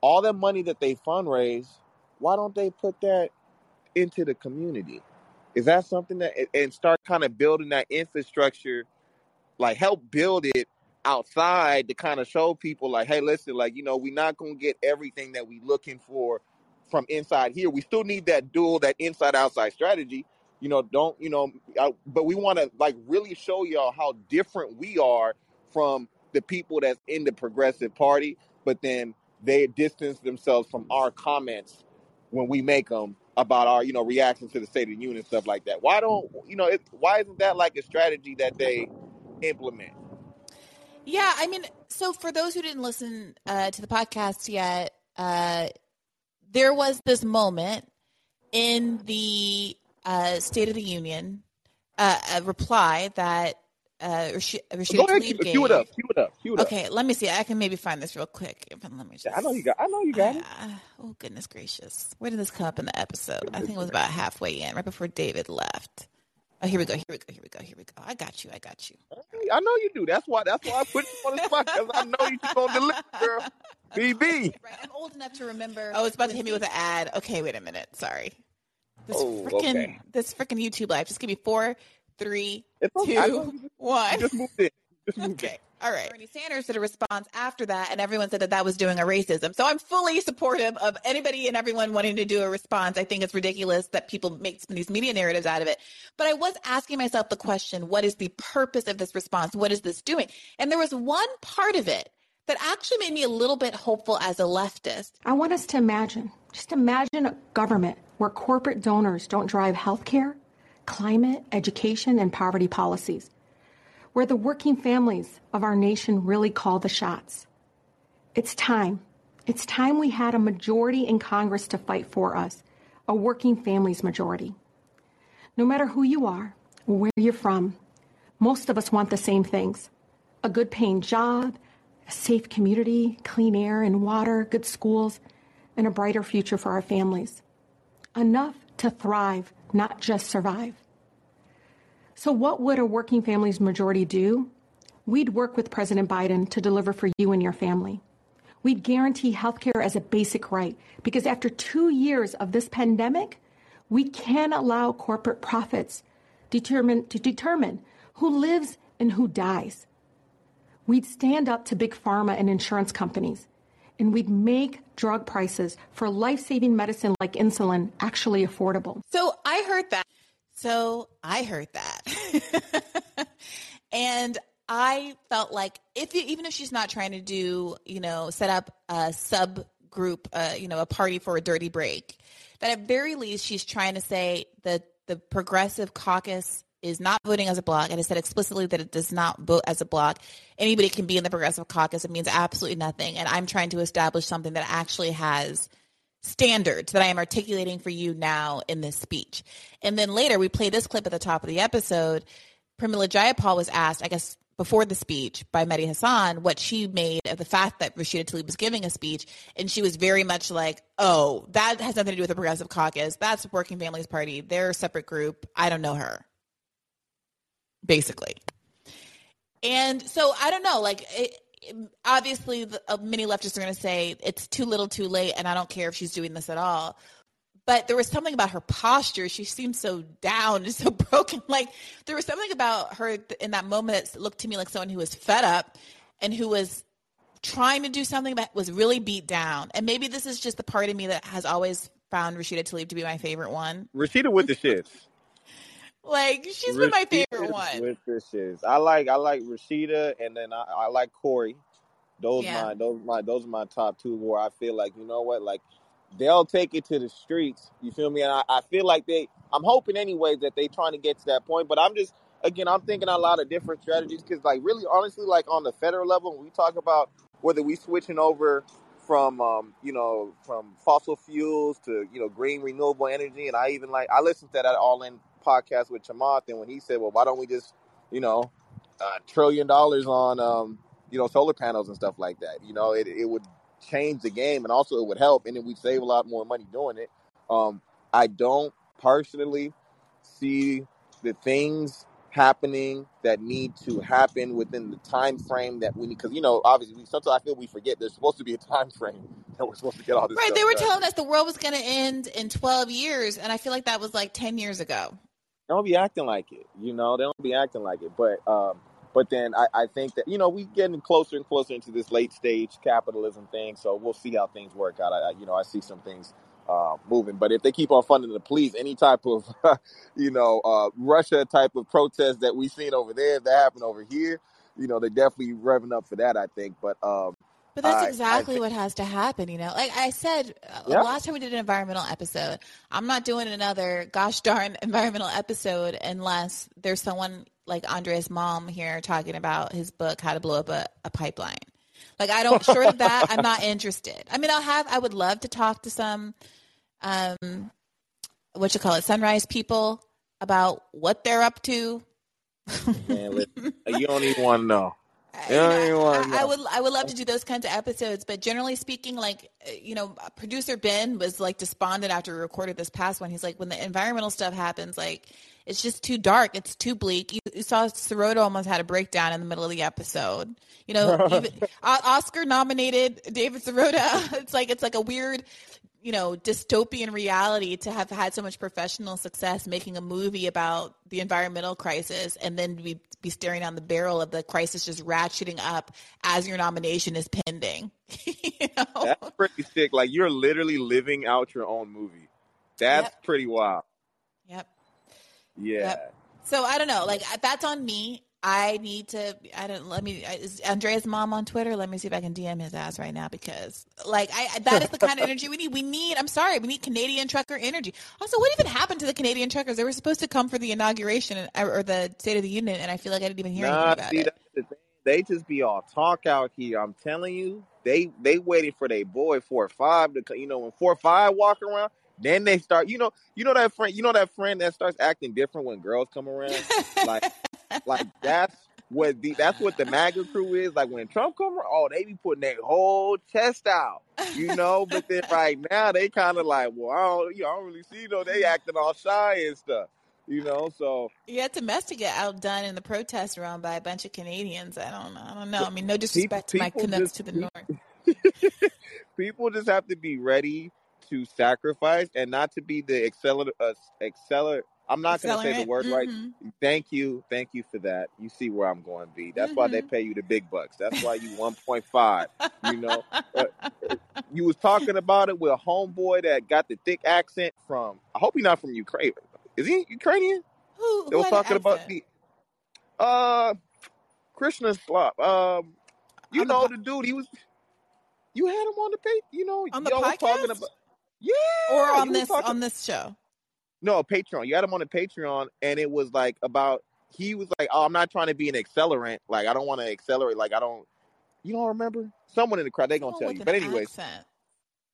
all the money that they fundraise, why don't they put that into the community? Is that something that and start kind of building that infrastructure, like help build it outside to kind of show people like, hey, listen, like you know, we're not gonna get everything that we looking for from inside here. We still need that dual, that inside outside strategy. You know, don't you know? Uh, but we want to like really show y'all how different we are from the people that's in the progressive party. But then they distance themselves from our comments when we make them about our you know reaction to the State of the Union and stuff like that. Why don't you know? It, why isn't that like a strategy that they implement? Yeah, I mean, so for those who didn't listen uh, to the podcast yet, uh, there was this moment in the uh, State of the Union uh, a reply that uh, Rashida, Go ahead, cue, cue it up, cue it up, cue it okay, up. let me see. I can maybe find this real quick. Let me just. Yeah, I know you got. I know you got uh, it. Oh goodness gracious! Where did this come up in the episode? I think it was about (laughs) halfway in, right before David left. Oh, here we go. Here we go. Here we go. Here we go. I got you. I got you. I know you do. That's why. That's why I put you on the spot because I know you gonna deliver, girl. (laughs) BB. Right. I'm old enough to remember. Oh, it's about to hit me with an ad. Okay, wait a minute. Sorry. This oh, freaking okay. this freaking YouTube live. Just give me four, three, okay. two, (laughs) one. Just moved it. Just moved okay. It. All right. Bernie Sanders did a response after that, and everyone said that that was doing a racism. So I'm fully supportive of anybody and everyone wanting to do a response. I think it's ridiculous that people make these media narratives out of it. But I was asking myself the question what is the purpose of this response? What is this doing? And there was one part of it that actually made me a little bit hopeful as a leftist. I want us to imagine, just imagine a government where corporate donors don't drive healthcare, climate, education, and poverty policies where the working families of our nation really call the shots. It's time. It's time we had a majority in Congress to fight for us, a working families majority. No matter who you are where you're from, most of us want the same things a good paying job, a safe community, clean air and water, good schools, and a brighter future for our families. Enough to thrive, not just survive. So, what would a working families majority do? We'd work with President Biden to deliver for you and your family. We'd guarantee health care as a basic right because after two years of this pandemic, we can't allow corporate profits determine, to determine who lives and who dies. We'd stand up to big pharma and insurance companies, and we'd make drug prices for life saving medicine like insulin actually affordable. So I heard that. So I heard that. (laughs) and I felt like if even if she's not trying to do, you know, set up a subgroup, uh, you know, a party for a dirty break, that at very least she's trying to say that the progressive caucus is not voting as a bloc and has said explicitly that it does not vote as a bloc. Anybody can be in the progressive caucus. It means absolutely nothing. And I'm trying to establish something that actually has – standards that I am articulating for you now in this speech. And then later, we play this clip at the top of the episode. Pramila Jayapal was asked, I guess, before the speech by Mehdi Hasan what she made of the fact that Rashida Tlaib was giving a speech. And she was very much like, oh, that has nothing to do with the Progressive Caucus. That's Working Families Party. They're a separate group. I don't know her, basically. And so I don't know, like, it, obviously the, uh, many leftists are going to say it's too little too late and i don't care if she's doing this at all. But there was something about her posture she seemed so down and (laughs) so broken like there was something about her in that moment that looked to me like someone who was fed up and who was trying to do something that was really beat down. And maybe this is just the part of me that has always found rashida tlaib to be my favorite one. Rashida with the shits like she's Rashida been my favorite one. Is, I like I like Rashida, and then I, I like Corey. Those yeah. my those my those are my top two. Where I feel like you know what, like they'll take it to the streets. You feel me? And I, I feel like they. I'm hoping anyway that they trying to get to that point. But I'm just again, I'm thinking a lot of different strategies because, like, really, honestly, like on the federal level, when we talk about whether we switching over from um, you know from fossil fuels to you know green renewable energy, and I even like I listened to that all in podcast with Chamath, and when he said, "Well, why don't we just, you know, a trillion dollars on, um, you know, solar panels and stuff like that? You know, it it would change the game, and also it would help, and then we'd save a lot more money doing it. Um, I don't personally see the things happening that need to happen within the time frame that we need because you know obviously we, sometimes i feel we forget there's supposed to be a (laughs) time frame that we're supposed to get all this right they were done. telling us the world was going to end in 12 years and i feel like that was like 10 years ago they don't be acting like it. You know, they don't be acting like it. But um, but then I, I think that you know we getting closer and closer into this late stage capitalism thing. So we'll see how things work out. I, you know I see some things uh, moving. But if they keep on funding the police, any type of, (laughs) you know, uh, Russia type of protest that we've seen over there, that happened over here, you know, they're definitely revving up for that, I think. But um, but that's exactly think, what has to happen, you know. Like I said uh, yeah. last time we did an environmental episode, I'm not doing another gosh darn (laughs) environmental episode unless there's someone like Andreas Malm here talking about his book How to Blow Up a, a Pipeline. Like I don't short of that, I'm not (laughs) interested. I mean, I'll have I would love to talk to some um what you call it, sunrise people about what they're up to Man, (laughs) you don't even want to know. I, I, would I would love to do those kinds of episodes, but generally speaking, like uh, you know, producer Ben was like despondent after we recorded this past one. He's like, when the environmental stuff happens, like it's just too dark, it's too bleak. You, you saw Sirota almost had a breakdown in the middle of the episode. You know, (laughs) even, Oscar nominated David Sirota. (laughs) It's like it's like a weird you know, dystopian reality to have had so much professional success making a movie about the environmental crisis and then be, be staring down the barrel of the crisis just ratcheting up as your nomination is pending. (laughs) you know? That's pretty sick. Like you're literally living out your own movie. That's yep. pretty wild. Yep. Yeah. Yep. So I don't know. Like that's on me. I need to. I don't. Let me. Is Andreas Malm on Twitter? Let me see if I can DM his ass right now because, like, I that is the kind of energy we need. We need. I'm sorry, we need Canadian trucker energy. Also, what even happened to the Canadian truckers? They were supposed to come for the inauguration or the State of the Union, and I feel like I didn't even hear nah, anything about see, it. They just be all talk out here. I'm telling you, they they waiting for their boy four or five to. You know, when four or five walk around, then they start. You know, you know that friend. You know that friend that starts acting different when girls come around. like (laughs) like that's what the that's what the MAGA crew is. Like when Trump come, oh, they be putting their whole chest out, you know. But then right now they kind of like, well, I don't, you know, I don't really see though. They acting all shy and stuff, you know. So yeah, domestic get outdone in the protest run by a bunch of Canadians. I don't know. I don't know. I mean, no disrespect people, to my Canucks to the north. (laughs) people just have to be ready to sacrifice and not to be the accelerate, uh, accelerate I'm not going to say the word mm-hmm. right. Thank you, thank you for that. You see where I'm going, B. That's mm-hmm. why they mm-hmm. pay you the big bucks. That's why you 1.5. you know, (laughs) you was talking about it with a homeboy that got the thick accent from. I hope he's not from Ukraine. Is he Ukrainian? Who? they was talking about the uh Krishna Slop. Um, you on know the, po- the, dude. He was. You had him on the page. You know, on the podcast. Talking about, yeah, or on this talking, on this show. No, Patreon. You had him on a Patreon, and it was like about he was like, "Oh, I'm not trying to be an accelerant. Like, I don't want to accelerate. Like, I don't. You don't remember? Someone in the crowd they gonna tell you. But anyways, accent.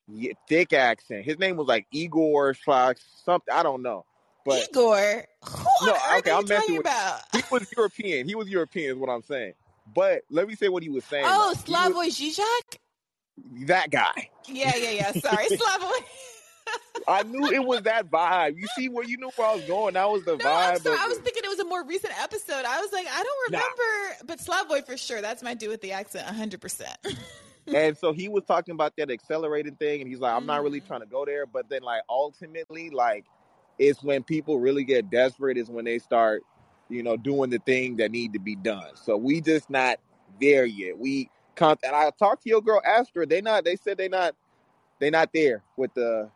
yeah, thick accent. His name was like Igor Schlock, something. I don't know. But Igor, who no, okay, I'm messing with. About? He was European. He was European, is what I'm saying. But let me say what he was saying. Oh, Slavoj Žižek. That guy. Yeah, yeah, yeah. Sorry, (laughs) Slavoj. I knew it was that vibe. You see where you knew where I was going. That was the no, vibe. Sorry, I was thinking it was a more recent episode. I was like, I don't remember, nah. but Slavoj for sure. That's my dude with the accent, hundred percent. (laughs) And so he was talking about that accelerated thing, and he's like, I'm not really mm-hmm. trying to go there, but then like ultimately, like it's when people really get desperate is when they start, you know, doing the thing that need to be done. So we just not there yet. We and I talked to your girl Astra. They not. They said they not. They not there with the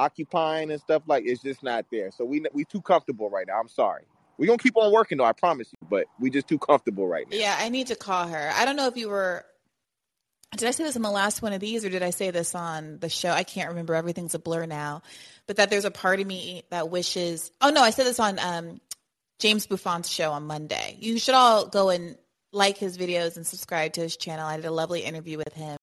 occupying and stuff like it's just not there. So we we too comfortable right now. I'm sorry. We're gonna keep on working though, I promise you, but we just too comfortable right now. Yeah, I need to call her. I don't know if you were did I say this in the last one of these or did I say this on the show? I can't remember. Everything's a blur now. But that there's a part of me that wishes oh no, I said this on um, James Buffon's show on Monday. You should all go and like his videos and subscribe to his channel. I did a lovely interview with him.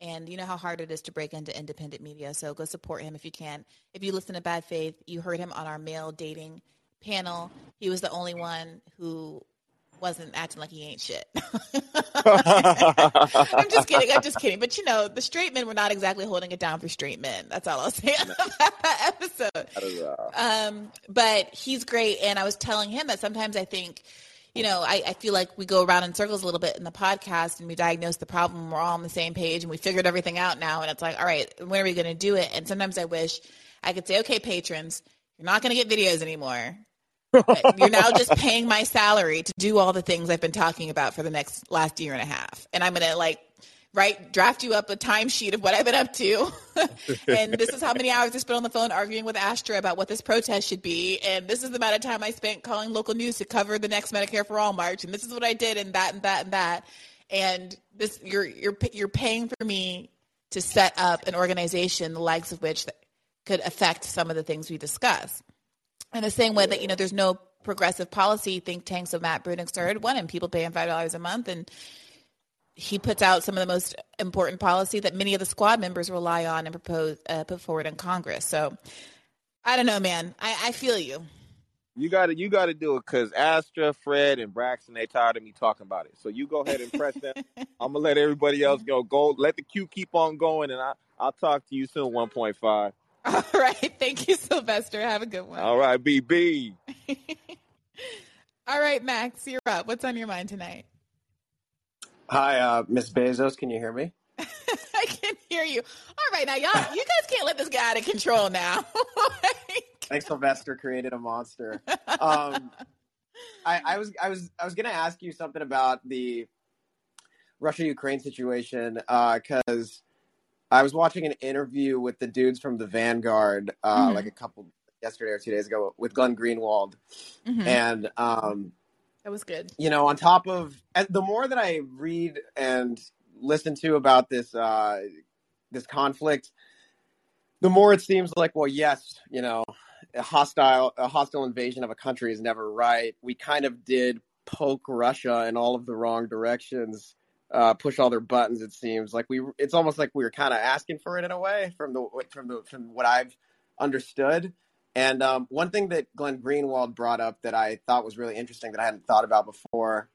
And you know how hard it is to break into independent media. So go support him if you can. If you listen to Bad Faith, you heard him on our male dating panel. He was the only one who wasn't acting like he ain't shit. (laughs) I'm just kidding. I'm just kidding. But you know, the straight men were not exactly holding it down for straight men. That's all I'll say (laughs) about that episode. Um, but he's great. And I was telling him that sometimes I think you know, I, I feel like we go around in circles a little bit in the podcast and we diagnose the problem. We're all on the same page and we figured everything out now. And it's like, all right, when are we going to do it? And sometimes I wish I could say, okay, patrons, you're not going to get videos anymore. (laughs) you're now just paying my salary to do all the things I've been talking about for the next last year and a half. And I'm going to like right? Draft you up a timesheet of what I've been up to. (laughs) and this is how many hours I spent on the phone arguing with Astra about what this protest should be. And this is the amount of time I spent calling local news to cover the next Medicare for All march. And this is what I did and that and that and that. And this you're you're you're paying for me to set up an organization the likes of which could affect some of the things we discuss. In the same way that you know there's no progressive policy think tanks of Matt Bruenig started one and people paying five dollars a month and he puts out some of the most important policy that many of the squad members rely on and propose uh, put forward in Congress. So I don't know, man. I, I feel you. You got to you got to do it because Astra, Fred, and Braxton they tired of me talking about it. So you go ahead and press them. (laughs) I'm gonna let everybody else go. Go. Let the queue keep on going, and I I'll talk to you soon. 1.5. (laughs) All right. Thank you, Sylvester. Have a good one. All right, BB. (laughs) All right, Max, you're up. What's on your mind tonight? Hi, uh, Miss Bezos. Can you hear me? (laughs) I can hear you. All right, now y'all, (laughs) you guys can't let this guy out of control now. (laughs) Thanks, Sylvester created a monster. Um, I, I was, I was, I was going to ask you something about the Russia Ukraine situation because uh, I was watching an interview with the dudes from the Vanguard uh, mm-hmm. like a couple yesterday or two days ago with Glenn Greenwald, mm-hmm. and um, that was good. You know, on top of the more that I read and listen to about this uh, this conflict, the more it seems like, well, yes, you know, a hostile a hostile invasion of a country is never right. We kind of did poke Russia in all of the wrong directions, uh, push all their buttons. It seems like we. It's almost like we were kind of asking for it in a way from the from the from what I've understood. And um, one thing that Glenn Greenwald brought up that I thought was really interesting that I hadn't thought about before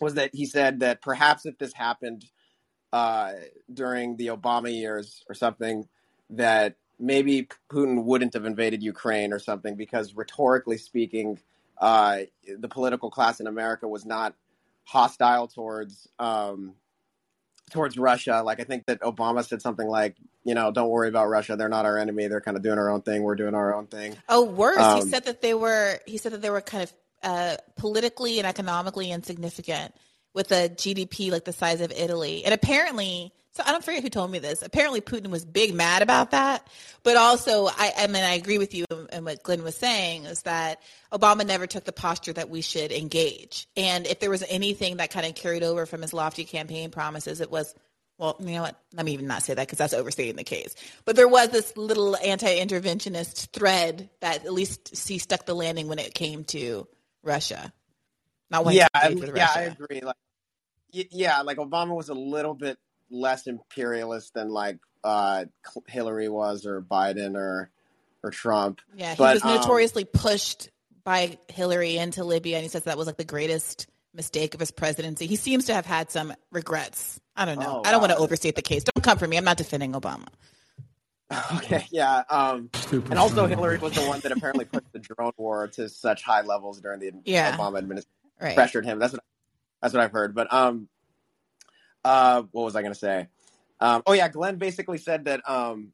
was that he said that perhaps if this happened uh, during the Obama years or something, that maybe Putin wouldn't have invaded Ukraine or something because rhetorically speaking, uh, the political class in America was not hostile towards um, towards Russia. Like I think that Obama said something like, you know, don't worry about Russia. They're not our enemy. They're kind of doing our own thing. We're doing our own thing. Oh, worse. Um, he said that they were. He said that they were kind of uh, politically and economically insignificant with a GDP like the size of Italy, and apparently so I don't forget who told me this. Apparently, Putin was big mad about that. But also, I, I mean, I agree with you and what Glenn was saying is that Obama never took the posture that we should engage. And if there was anything that kind of carried over from his lofty campaign promises, it was, well, you know what? Let me even not say that because that's overstating the case. But there was this little anti-interventionist thread that at least he stuck the landing when it came to Russia. Not when yeah, I, yeah, Russia. I agree. Like, yeah, like Obama was a little bit less imperialist than like uh, Hillary was or Biden or or Trump. Yeah, he but, was um, notoriously um, pushed by Hillary into Libya, and he says that was like the greatest mistake of his presidency. He seems to have had some regrets. I don't know. Oh, I don't wow. want to overstate the case. Don't come for me. I'm not defending Obama. (laughs) Okay, yeah. Um, and also, Hillary was the one that apparently pushed the drone war to such high levels during the yeah. Obama administration. Right. Pressured him. That's what that's what I've heard. But um, uh, what was I going to say? Um, oh yeah, Glenn basically said that um,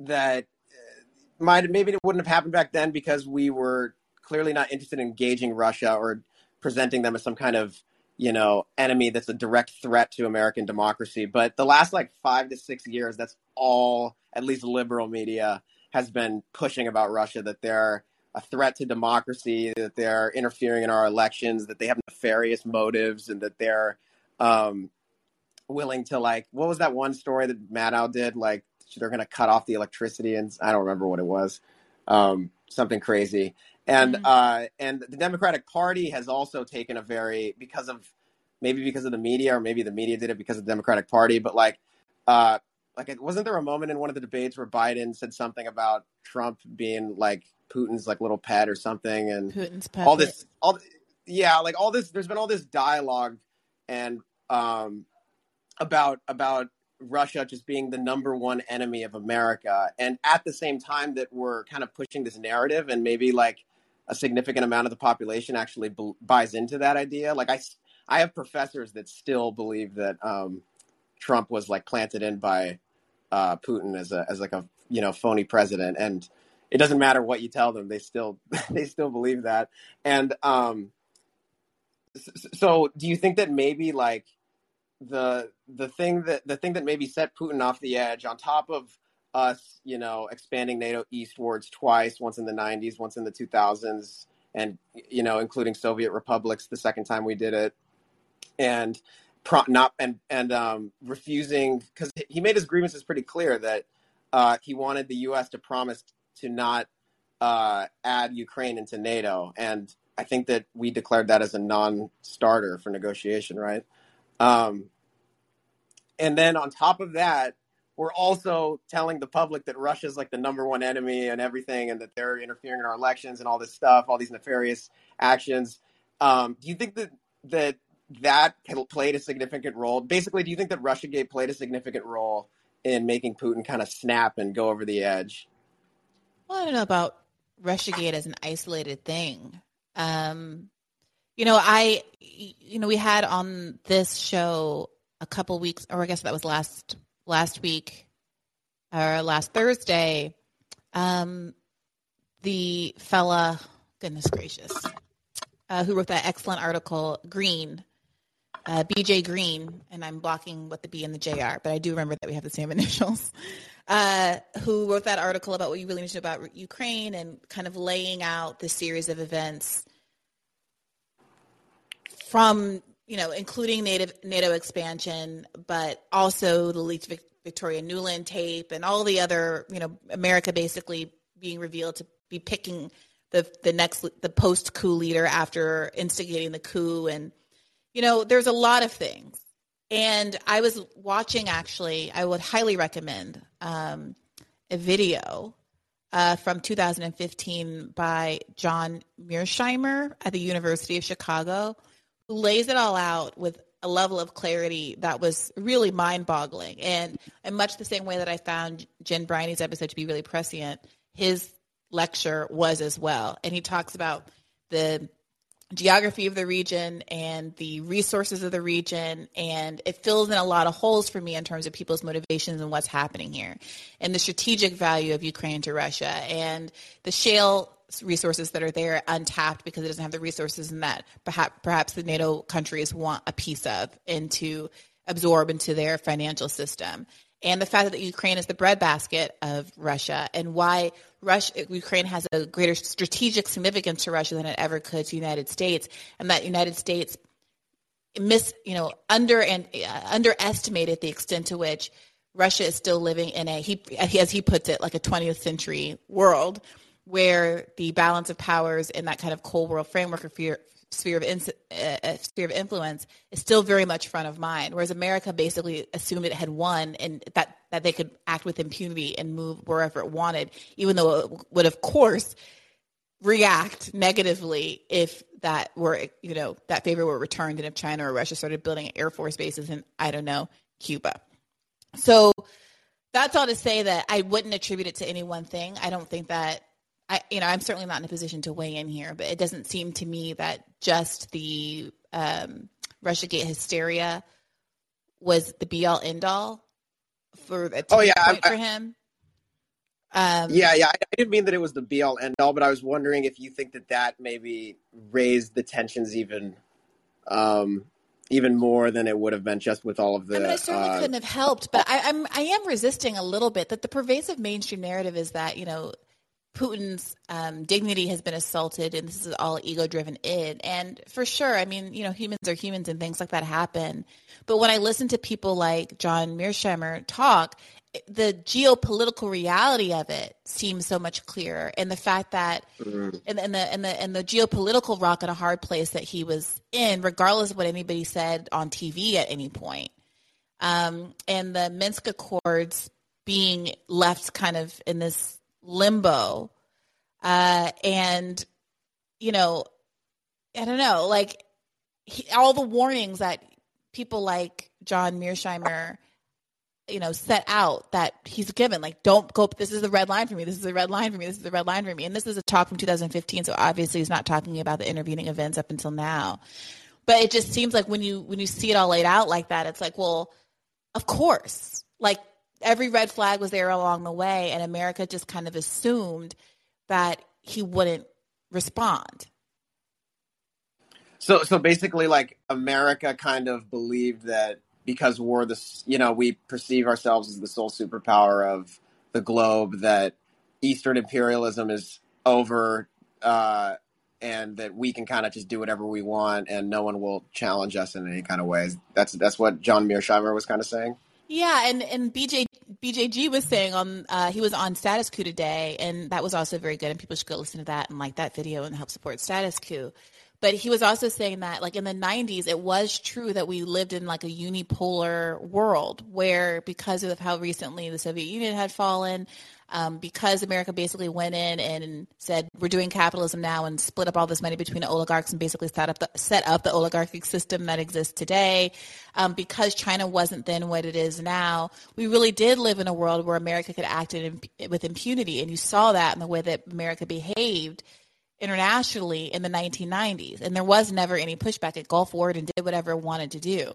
that uh, might maybe it wouldn't have happened back then because we were clearly not interested in engaging Russia or presenting them as some kind of you know enemy that's a direct threat to American democracy. But the last like five to six years, that's all at least liberal media has been pushing about Russia that they're a threat to democracy, that they're interfering in our elections, that they have nefarious motives, and that they're um, willing to like what was that one story that Maddow did? Like they're going to cut off the electricity and I don't remember what it was. Um, something crazy. And mm-hmm. uh, and the Democratic Party has also taken a very because of maybe because of the media or maybe the media did it because of the Democratic Party but like uh, like wasn't there a moment in one of the debates where Biden said something about Trump being like Putin's like little pet or something? And Putin's pet all this all yeah like all this there's been all this dialogue and um about about Russia just being the number one enemy of America, and at the same time that we're kind of pushing this narrative, and maybe like a significant amount of the population actually b- buys into that idea. Like I, I have professors that still believe that um, Trump was like planted in by uh, Putin as a as like a you know phony president, and it doesn't matter what you tell them, they still (laughs) they still believe that. And um, so, do you think that maybe like the the thing that the thing that maybe set Putin off the edge, on top of us, you know, expanding NATO eastwards twice, once in the '90s, once in the 2000s, and you know, including Soviet republics the second time we did it, and pro- not and and um, refusing because he made his grievances pretty clear that uh, he wanted the U.S. to promise to not uh, add Ukraine into NATO, and I think that we declared that as a non-starter for negotiation, right? Um, and then on top of that, we're also telling the public that Russia's like the number one enemy and everything, and that they're interfering in our elections and all this stuff, all these nefarious actions. Um, do you think that that that played a significant role? Basically, do you think that RussiaGate played a significant role in making Putin kind of snap and go over the edge? Well, I don't know about RussiaGate as an isolated thing. Um, you know, I, you know, we had on this show a couple weeks, or I guess that was last last week or last Thursday, um, the fella, goodness gracious, uh, who wrote that excellent article, Green, uh, BJ Green, and I'm blocking what the B and the J are, but I do remember that we have the same (laughs) initials, uh, who wrote that article about what you really need to know about Ukraine and kind of laying out the series of events from you know, including native NATO expansion, but also the leaked Vic- Victoria Nuland tape and all the other, you know, America basically being revealed to be picking the the next the post coup leader after instigating the coup, and you know, there's a lot of things. And I was watching actually, I would highly recommend um, a video uh, from 2015 by John Mearsheimer at the University of Chicago lays it all out with a level of clarity that was really mind-boggling. And in much the same way that I found Jen Briney's episode to be really prescient, his lecture was as well. And he talks about the geography of the region and the resources of the region and it fills in a lot of holes for me in terms of people's motivations and what's happening here and the strategic value of Ukraine to Russia and the shale resources that are there untapped because it doesn't have the resources and that perhaps perhaps the NATO countries want a piece of and to absorb into their financial system. And the fact that Ukraine is the breadbasket of Russia and why Russia, Ukraine has a greater strategic significance to Russia than it ever could to the United States, and that United States miss, you know, under and uh, underestimated the extent to which Russia is still living in a, he, as he puts it, like a 20th century world where the balance of powers in that kind of Cold War framework or fear, sphere of in, uh, sphere of influence is still very much front of mind. Whereas America basically assumed it had won and that that they could act with impunity and move wherever it wanted, even though it would, of course, react negatively if that were you know that favor were returned and if China or Russia started building air force bases in I don't know Cuba. So that's all to say that I wouldn't attribute it to any one thing. I don't think that I, you know, I'm certainly not in a position to weigh in here, but it doesn't seem to me that just the um, RussiaGate hysteria was the be all end all for a oh yeah point I, for him. Um, yeah, yeah. I, I, didn't mean that it was the be all end all, but I was wondering if you think that that maybe raised the tensions even, um, even more than it would have been just with all of the. I mean, I certainly uh, couldn't have helped, but I, I'm I am resisting a little bit that the pervasive mainstream narrative is that you know Putin's um, dignity has been assaulted, and this is all ego driven id. And for sure, I mean, you know, humans are humans, and things like that happen. But when I listen to people like John Mearsheimer talk, the geopolitical reality of it seems so much clearer, and the fact that, mm-hmm. and, and the and the and the geopolitical rock and a hard place that he was in, regardless of what anybody said on TV at any point, um, and the Minsk Accords being left kind of in this limbo. Uh, and, you know, I don't know, like he, all the warnings that people like John Mearsheimer, you know, set out that he's given, like, don't go, this is the red line for me. This is the red line for me. This is the red line for me. And this is a talk from 2015. So obviously he's not talking about the intervening events up until now. But it just seems like when you, when you see it all laid out like that, it's like, well, of course, like every red flag was there along the way, and America just kind of assumed that he wouldn't respond. So, so basically, like America kind of believed that because we're the, you know, we perceive ourselves as the sole superpower of the globe, that Eastern imperialism is over, uh, and that we can kind of just do whatever we want, and no one will challenge us in any kind of ways. That's that's what John Mearsheimer was kind of saying. Yeah, and and BJ BJG was saying on uh, he was on Status Coup today, and that was also very good, and people should go listen to that and like that video and help support Status Coup. But he was also saying that, like in the 90s, it was true that we lived in like a unipolar world where, because of how recently the Soviet Union had fallen, um, because America basically went in and said we're doing capitalism now and split up all this money between the oligarchs and basically set up the, set up the oligarchic system that exists today. Um, because China wasn't then what it is now, we really did live in a world where America could act in, with impunity, and you saw that in the way that America behaved internationally in the 1990s, and there was never any pushback. It Gulf forward and did whatever it wanted to do.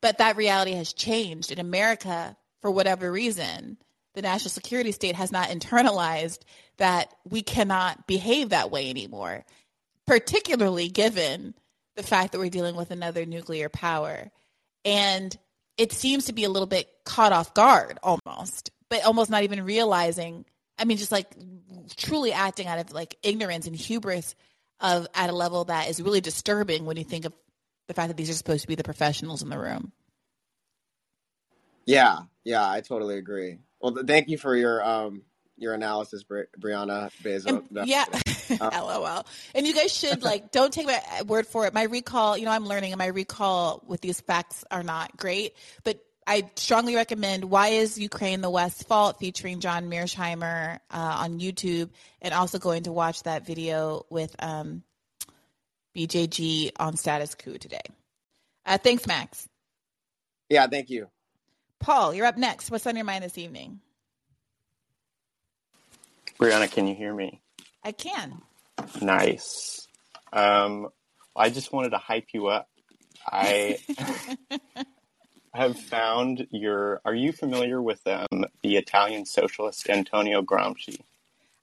But that reality has changed in America for whatever reason the national security state has not internalized that we cannot behave that way anymore, particularly given the fact that we're dealing with another nuclear power. And it seems to be a little bit caught off guard almost, but almost not even realizing. I mean, just like truly acting out of like ignorance and hubris of at a level that is really disturbing when you think of the fact that these are supposed to be the professionals in the room. Yeah, yeah, I totally agree. Well, thank you for your um your analysis, Bri- Briahna Bezo. yeah, (laughs) um, lol. And you guys should like (laughs) don't take my word for it. My recall, you know, I'm learning, and my recall with these facts are not great, but. I strongly recommend Why is Ukraine the West's Fault featuring John Mearsheimer uh, on YouTube and also going to watch that video with um, BJG on status coup today. Uh, thanks, Max. Yeah, thank you. Paul, you're up next. What's on your mind this evening? Briahna, can you hear me? I can. Nice. Um, I just wanted to hype you up. I (laughs) have found your. Are you familiar with um, the Italian socialist Antonio Gramsci?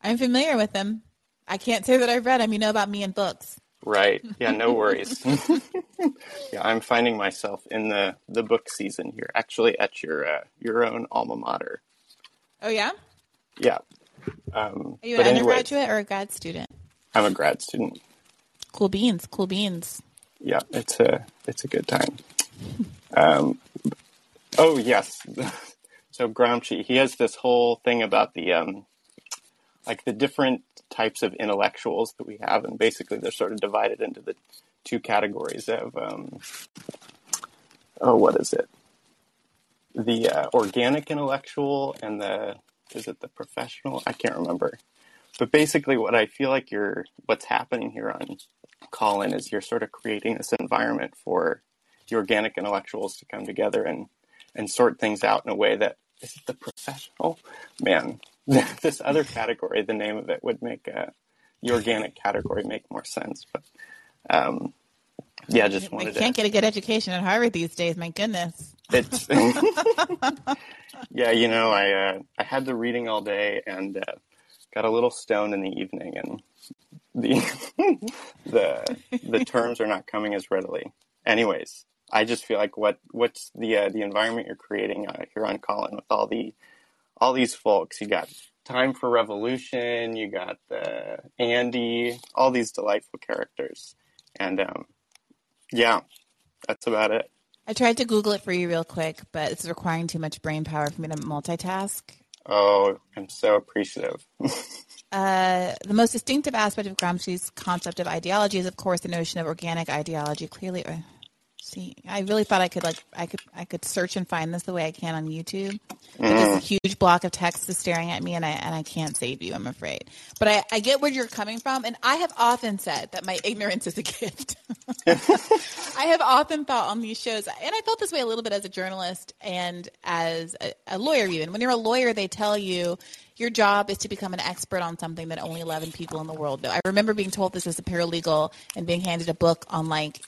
I'm familiar with him. I can't say that I've read him. You know about me and books. Right. (laughs) Yeah, no worries. (laughs) yeah, I'm finding myself in the, the book season here, actually at your uh, your own alma mater. Oh yeah. Yeah. Um, Are you an undergraduate or a grad student? I'm a grad student. Cool beans. Cool beans. Yeah, it's a it's a good time. (laughs) Um, oh yes. (laughs) so Gramsci, he has this whole thing about the um, like the different types of intellectuals that we have, and basically they're sort of divided into the two categories of um, oh, what is it? The uh, organic intellectual and the is it the professional? I can't remember. But basically, what I feel like you're what's happening here on Callin is you're sort of creating this environment for the organic intellectuals to come together and and sort things out in a way that is it the professional man (laughs) this other category, the name of it would make uh, the organic category make more sense. But um, yeah, just wanted. We can't to, get a good education at Harvard these days. My goodness. It's (laughs) (laughs) yeah, you know, I uh, I had the reading all day and uh, got a little stoned in the evening, and the the the terms are not coming as readily. Anyways, I just feel like what what's the uh, the environment you're creating uh, here on Callin with all the all these folks. You got Time for Revolution, you got the Andy, all these delightful characters. And um, yeah, that's about it. I tried to Google it for you real quick, but it's requiring too much brain power for me to multitask. Oh, I'm so appreciative. (laughs) uh, the most distinctive aspect of Gramsci's concept of ideology is, of course, the notion of organic ideology. Clearly, uh, see, I really thought I could like I could I could search and find this the way I can on YouTube. But mm. this huge block of text is staring at me, and I and I can't save you. I'm afraid. But I, I get where you're coming from, and I have often said that my ignorance is a gift. (laughs) I have often thought on these shows, and I felt this way a little bit as a journalist and as a, a lawyer. Even when you're a lawyer, they tell you your job is to become an expert on something that only 11 people in the world know. I remember being told this as a paralegal and being handed a book on like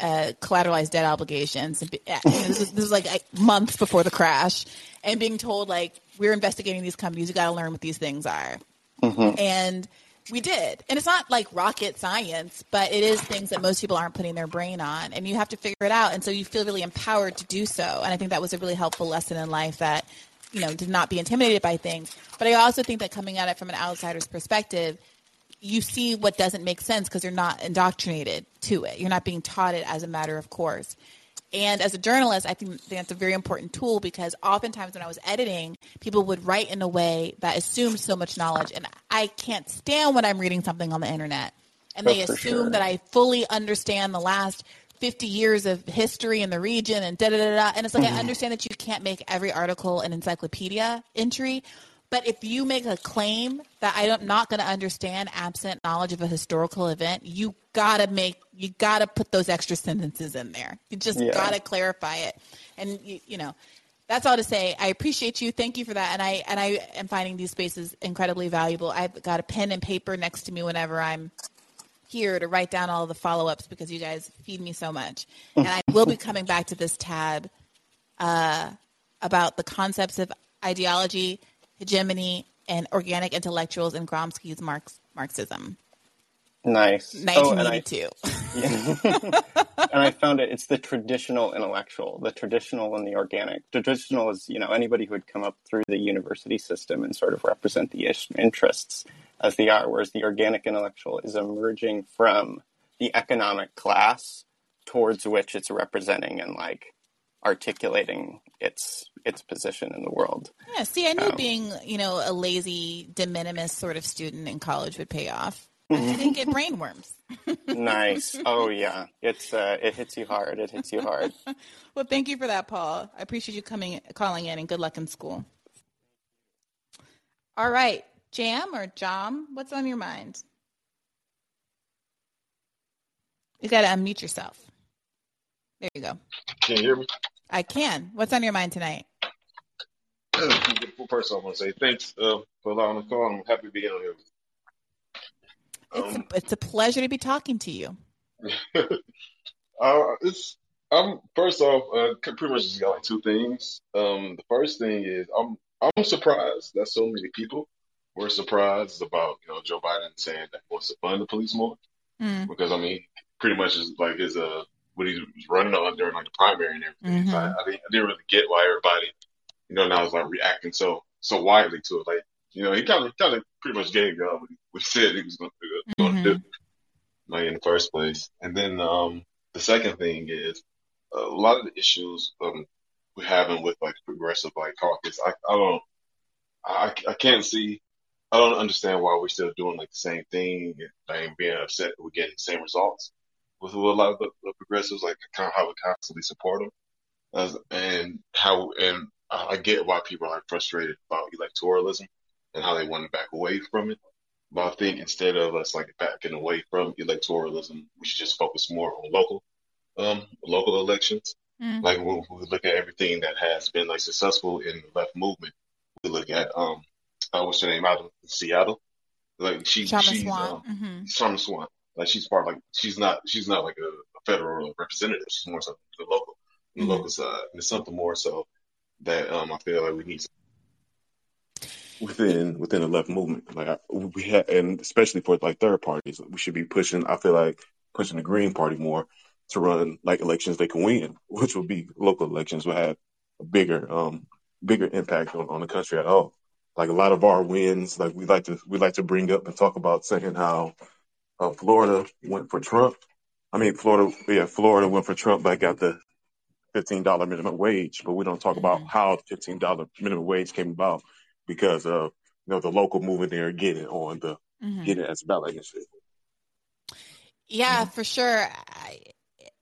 uh, collateralized debt obligations. Uh, this, was, this was like months before the crash, and being told like we're investigating these companies, you got to learn what these things are, mm-hmm. and we did. And it's not like rocket science, but it is things that most people aren't putting their brain on, and you have to figure it out. And so you feel really empowered to do so. And I think that was a really helpful lesson in life that you know did not be intimidated by things. But I also think that coming at it from an outsider's perspective you see what doesn't make sense because you're not indoctrinated to it. You're not being taught it as a matter of course. And as a journalist, I think that's a very important tool because oftentimes when I was editing, people would write in a way that assumed so much knowledge. And I can't stand when I'm reading something on the internet and they assume sure. that I fully understand the last 50 years of history in the region and da da da da. And it's like, mm-hmm. I understand that you can't make every article an encyclopedia entry, but if you make a claim that I'm not going to understand absent knowledge of a historical event, you gotta make, you gotta put those extra sentences in there. You just yeah. gotta clarify it. And you, you know, that's all to say. I appreciate you. Thank you for that. And I and I am finding these spaces incredibly valuable. I've got a pen and paper next to me whenever I'm here to write down all the follow ups because you guys feed me so much. (laughs) And I will be coming back to this tab uh, about the concepts of ideology, hegemony, and organic intellectuals in Gramsci's Marx, Marxism. Nice. 1982. Oh, and, I, (laughs) and I found it. It's the traditional intellectual, the traditional and the organic. Traditional is, you know, anybody who would come up through the university system and sort of represent the interests as the art, whereas the organic intellectual is emerging from the economic class towards which it's representing and like articulating its its position in the world. Yeah, see, I knew um, being, you know, a lazy de minimis sort of student in college would pay off. I didn't get brainworms. (laughs) nice. Oh yeah, it's uh, it hits you hard. It hits you hard. (laughs) well, thank you for that, Paul. I appreciate you coming, calling in, and good luck in school. All right, Jam or Jam, what's on your mind? You got to unmute yourself. There you go. Can you hear me? I can. What's on your mind tonight? (clears throat) First, I want to say thanks uh, for allowing the call. I'm happy to be on here. It's, um, a, it's a pleasure to be talking to you. (laughs) uh, it's I'm first off, uh, pretty much just got like two things. Um, the first thing is I'm I'm surprised that so many people were surprised about you know Joe Biden saying that he wants to fund the police more mm. because I mean pretty much is like his uh what he was running on during like the primary and everything. Mm-hmm. So I, I, didn't, I didn't really get why everybody you know now is like reacting so so widely to it. Like you know he kind of kind of pretty much gave y'all what he, what he said he was going to mm-hmm. do like in the first place. And then um the second thing is a lot of the issues um we're having with like progressive like caucus. I I don't I I can't see I don't understand why we're still doing like the same thing and being upset that we're getting the same results with a lot of the, the progressives, like kind of how we constantly support them. As, and how, and I get why people are frustrated about electoralism and how they want to back away from it. But I think instead of us like backing away from electoralism, we should just focus more on local, um, local elections. Mm. Like when we look at everything that has been like successful in the left movement, we look at, um, uh, what's her name out of Seattle. Like she, Kshama she's Sawant. Um, mm-hmm. Sawant. Like she's part like she's not she's not like a, a federal representative. She's more so the local, the mm-hmm. local side. And it's something more so that um I feel like we need within within the left movement. Like we have, and especially for like third parties, we should be pushing. I feel like pushing the Green Party more to run like elections they can win, (laughs) which would be local elections will have a bigger um bigger impact on, on the country at all like a lot of our wins, like we like to we like to bring up and talk about saying how uh, Florida went for Trump. I mean, Florida, yeah, Florida went for Trump, but got the fifteen dollar minimum wage. But we don't talk about mm-hmm. how the fifteen dollar minimum wage came about because of you know the local movement there getting on the mm-hmm. getting as ballot and shit. Yeah, mm-hmm. for sure. I,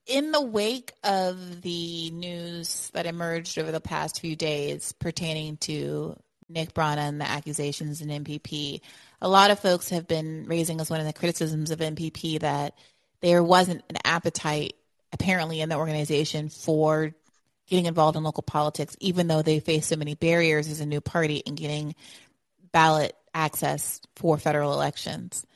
in the wake of the news that emerged over the past few days pertaining to Nick Brana and the accusations in MPP, a lot of folks have been raising as one of the criticisms of MPP that there wasn't an appetite apparently in the organization for getting involved in local politics, even though they face so many barriers as a new party in getting ballot access for federal elections.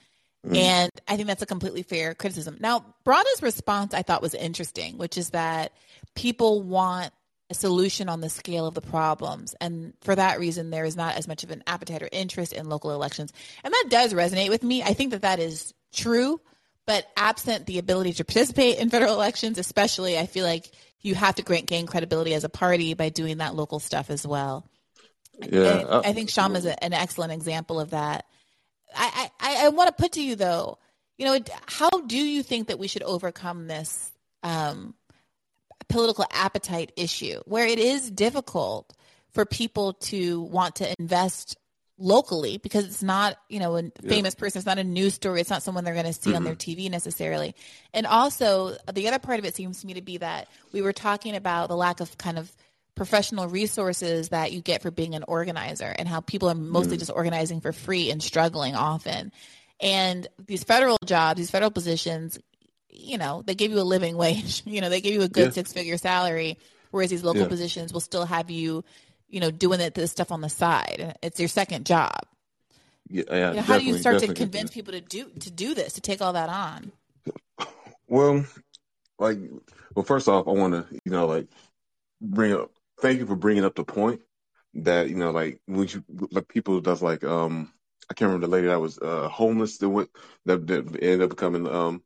Mm. And I think that's a completely fair criticism. Now, Brana's response I thought was interesting, which is that people want a solution on the scale of the problems. And for that reason, there is not as much of an appetite or interest in local elections. And that does resonate with me. I think that that is true. But absent the ability to participate in federal elections, especially, I feel like you have to gain credibility as a party by doing that local stuff as well. Yeah, I, I think Sham is a, an excellent example of that. I, I, I want to put to you though, you know, how do you think that we should overcome this um, political appetite issue where it is difficult for people to want to invest locally because it's not, you know, a famous yeah. person. It's not a news story. It's not someone they're going to see mm-hmm. on their mm-hmm. TV necessarily. And also, the other part of it seems to me to be that we were talking about the lack of kind of professional resources that you get for being an organizer and how people are mostly mm. just organizing for free and struggling often. And these federal jobs, these federal positions, you know, they give you a living wage. (laughs) You know, they give you a good yeah. six figure salary, whereas these local yeah. positions will still have you you know, doing it, this stuff on the side. It's your second job. Yeah, yeah you know, how do you start to convince people to do to do this, to take all that on? Well, like, well, first off, I want to, you know, like, bring up. Thank you for bringing up the point that you know, like, when you like people does like, um, I can't remember the lady that was uh, homeless that went that, that ended up becoming um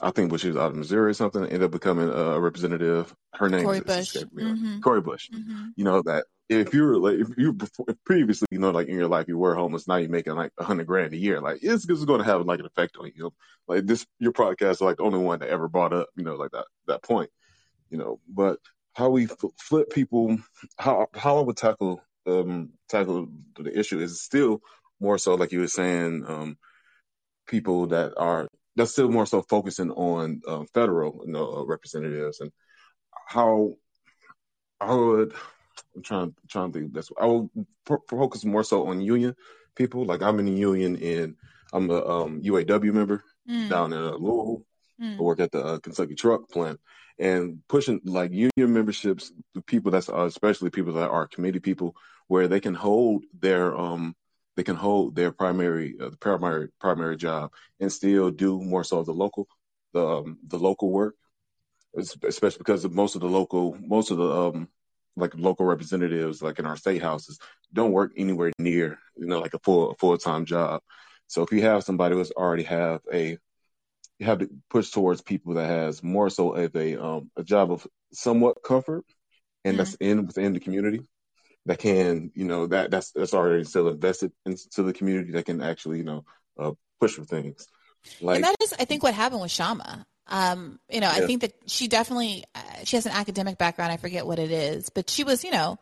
I think when she was out of Missouri or something, ended up becoming a representative. Her name Cori Bush. Mm-hmm. Cori Bush. Mm-hmm. You know that if you're like if you before, if previously you know like in your life you were homeless now you're making like a hundred grand a year like it's, it's going to have like an effect on you like this your podcast is like the only one that ever brought up you know like that that point you know but how we flip people how how I would tackle um tackle the issue is still more so like you were saying um people that are that's still more so focusing on um, federal you know uh, representatives and how I would I'm trying trying to think this. I will focus more so on union people. Like I'm in the union and I'm a um, UAW member mm. down in uh, Louisville. Mm. I work at the uh, Kentucky Truck Plant and pushing like union memberships. The people that's uh, especially people that are committee people, where they can hold their um they can hold their primary uh, the primary primary job and still do more so the local the um, the local work especially because of most of the local most of the um like local representatives, like in our state houses, don't work anywhere near, you know, like a full full time job. So if you have somebody who's already have a you have to push towards people that has more so of a um a job of somewhat comfort and mm-hmm. that's in within the community that can, you know, that that's that's already still invested into the community that can actually, you know, uh, push for things. Like, and that is, I think, what happened with Kshama. Um, you know, yeah. I think that she definitely uh, she has an academic background. I forget what it is, but she was, you know,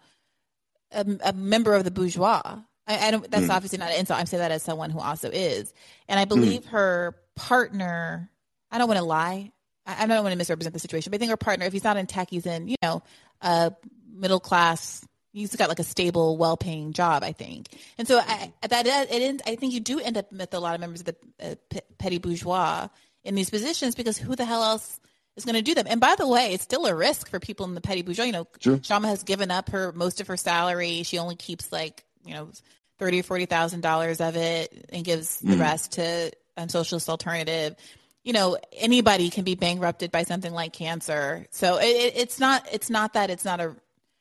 a, a member of the bourgeois. I, I don't. That's mm. obviously not an insult. I'm saying that as someone who also is, and I believe mm. her partner. I don't want to lie. I, I don't want to misrepresent the situation, but I think her partner, if he's not in tech, he's in, you know, a middle class he's got like a stable, well-paying job, I think. And so I, that it, I think you do end up with a lot of members of the uh, p- petty bourgeois in these positions because who the hell else is going to do them? And by the way, it's still a risk for people in the petty bourgeois. You know, sure. Kshama has given up her most of her salary. She only keeps like you know thirty or forty thousand dollars of it and gives mm. the rest to a socialist alternative. You know, anybody can be bankrupted by something like cancer. So it, it, it's not it's not that it's not a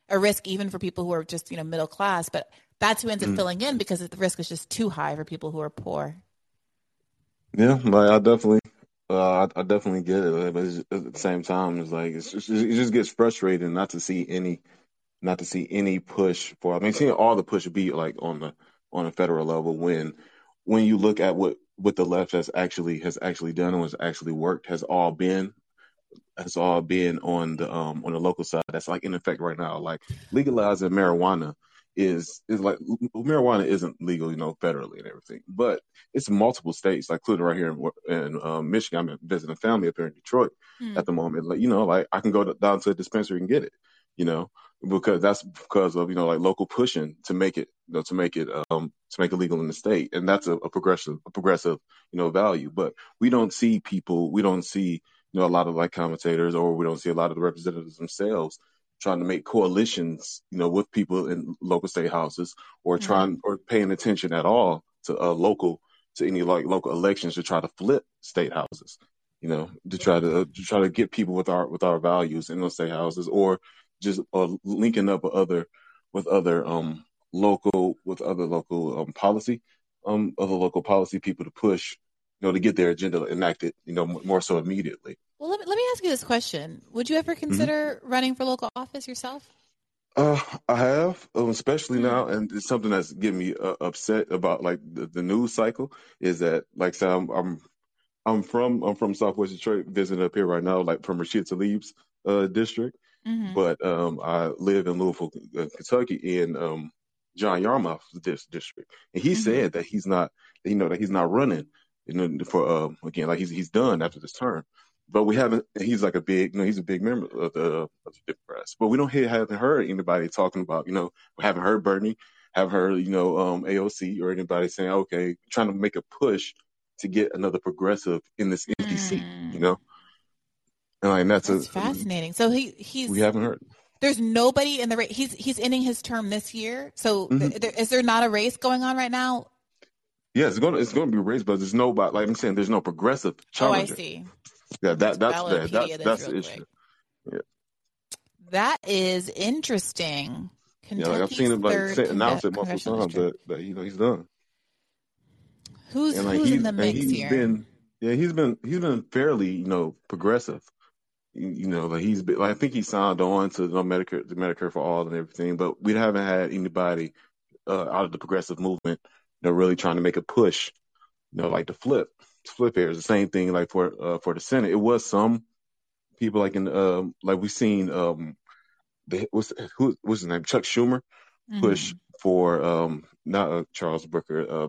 a risk even for people who are just you know middle class, but that's who ends up mm. filling in because the risk is just too high for people who are poor. Yeah, like I definitely uh, I, I, definitely get it, but at the same time, it's like it's just, it just gets frustrating not to see any, not to see any push for. I mean, seeing all the push be like on the on a federal level when when you look at what what the left has actually has actually done and has actually worked has all been has all been on the um on the local side. That's like in effect right now, like legalizing marijuana is is like marijuana isn't legal, you know, federally and everything, but it's multiple states, like including right here in, in um, Michigan. I'm visiting a family up here in Detroit mm. at the moment. Like, you know, like I can go to, down to a dispensary and get it, you know, because that's because of you know like local pushing to make it, you know, to make it um to make it legal in the state, and that's a, a progressive a progressive you know value. But we don't see people, we don't see you know a lot of like commentators, or we don't see a lot of the representatives themselves trying to make coalitions, you know, with people in local state houses or mm-hmm. trying or paying attention at all to uh, local to any like local elections to try to flip state houses, you know, to try to, uh, to try to get people with our with our values in those state houses or just uh, linking up with other with other um local with other local um policy um other local policy people to push you know to get their agenda enacted you know more so immediately well, let me, let me ask you this question: Would you ever mm-hmm. consider mm-hmm. running for local office yourself? Uh, I have, um, especially mm-hmm. now, and it's something that's getting me uh, upset about like the, the, news cycle. Is that like, so I'm, I'm, I'm from I'm from Southwest Detroit, visiting up here right now, like from Rashida Tlaib's uh, district. Mm-hmm. But um, I live in Louisville, uh, Kentucky, in um, John Yarmuth's district, and he mm-hmm. said that he's not, you know, that he's not running, you know, for uh, again, like he's he's done after this term. But we haven't. He's like a big, you know, he's a big member of the, of the Democrats. But we don't hear, haven't heard anybody talking about, you know, we haven't heard Bernie, have heard, you know, um, AOC or anybody saying, okay, trying to make a push to get another progressive in this empty mm. seat, you know. And like that's, that's a, fascinating. So he he's we haven't heard. There's nobody in the race. He's he's ending his term this year. So mm-hmm. th- there, is there not a race going on right now? Yeah, it's going to it's to be race, but there's nobody. Like I'm saying, there's no progressive challenger. Oh, I see. Yeah, that that's that, that, that's the issue. Yeah. That is interesting. Kentucky's yeah, like I've seen him like say, announce it multiple times that, that you know he's done. Who's and, like, who's in the mix here? Been, yeah, he's been he's been fairly you know progressive. You, you know, like he's been, like I think he signed on to you know, Medicare, the Medicare for all and everything, but we haven't had anybody uh, out of the progressive movement, you know, really trying to make a push, you know, like the flip flip here is the same thing like for uh, for the Senate. It was some people like in um like we've seen um the what's who what's his name Chuck Schumer mm-hmm. push for um not uh, Charles Booker uh,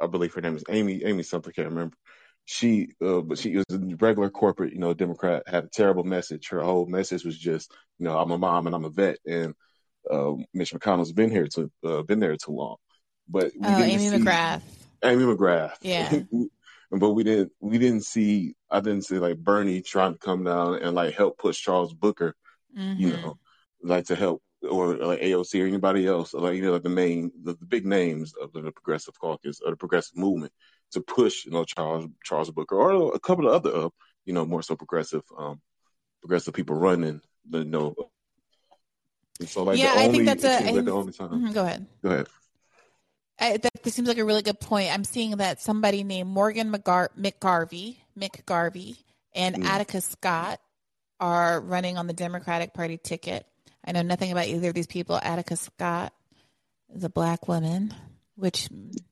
I believe her name is Amy Amy something can't remember. She uh, but she was a regular corporate you know Democrat had a terrible message. Her whole message was just you know I'm a mom and I'm a vet and uh, Mitch McConnell's been here to uh, been there too long. But oh, Amy see, McGrath. Amy McGrath. Yeah. (laughs) but we didn't we didn't see I didn't see like Bernie trying to come down and like help push Charles Booker, mm-hmm. you know, like to help or like AOC or anybody else, like you know, like the main the, the, big names of the, the progressive caucus or the progressive movement to push, you know, Charles Charles Booker or a couple of other, uh, you know, more so progressive um progressive people running, you know. so like yeah, I think that's a. Like the only time. Mm-hmm, go ahead. Go ahead. I, that seems like a really good point. I'm seeing that somebody named Morgan McGar- McGarvey, McGarvey, and mm. Attica Scott are running on the Democratic Party ticket. I know nothing about either of these people. Attica Scott is a black woman, which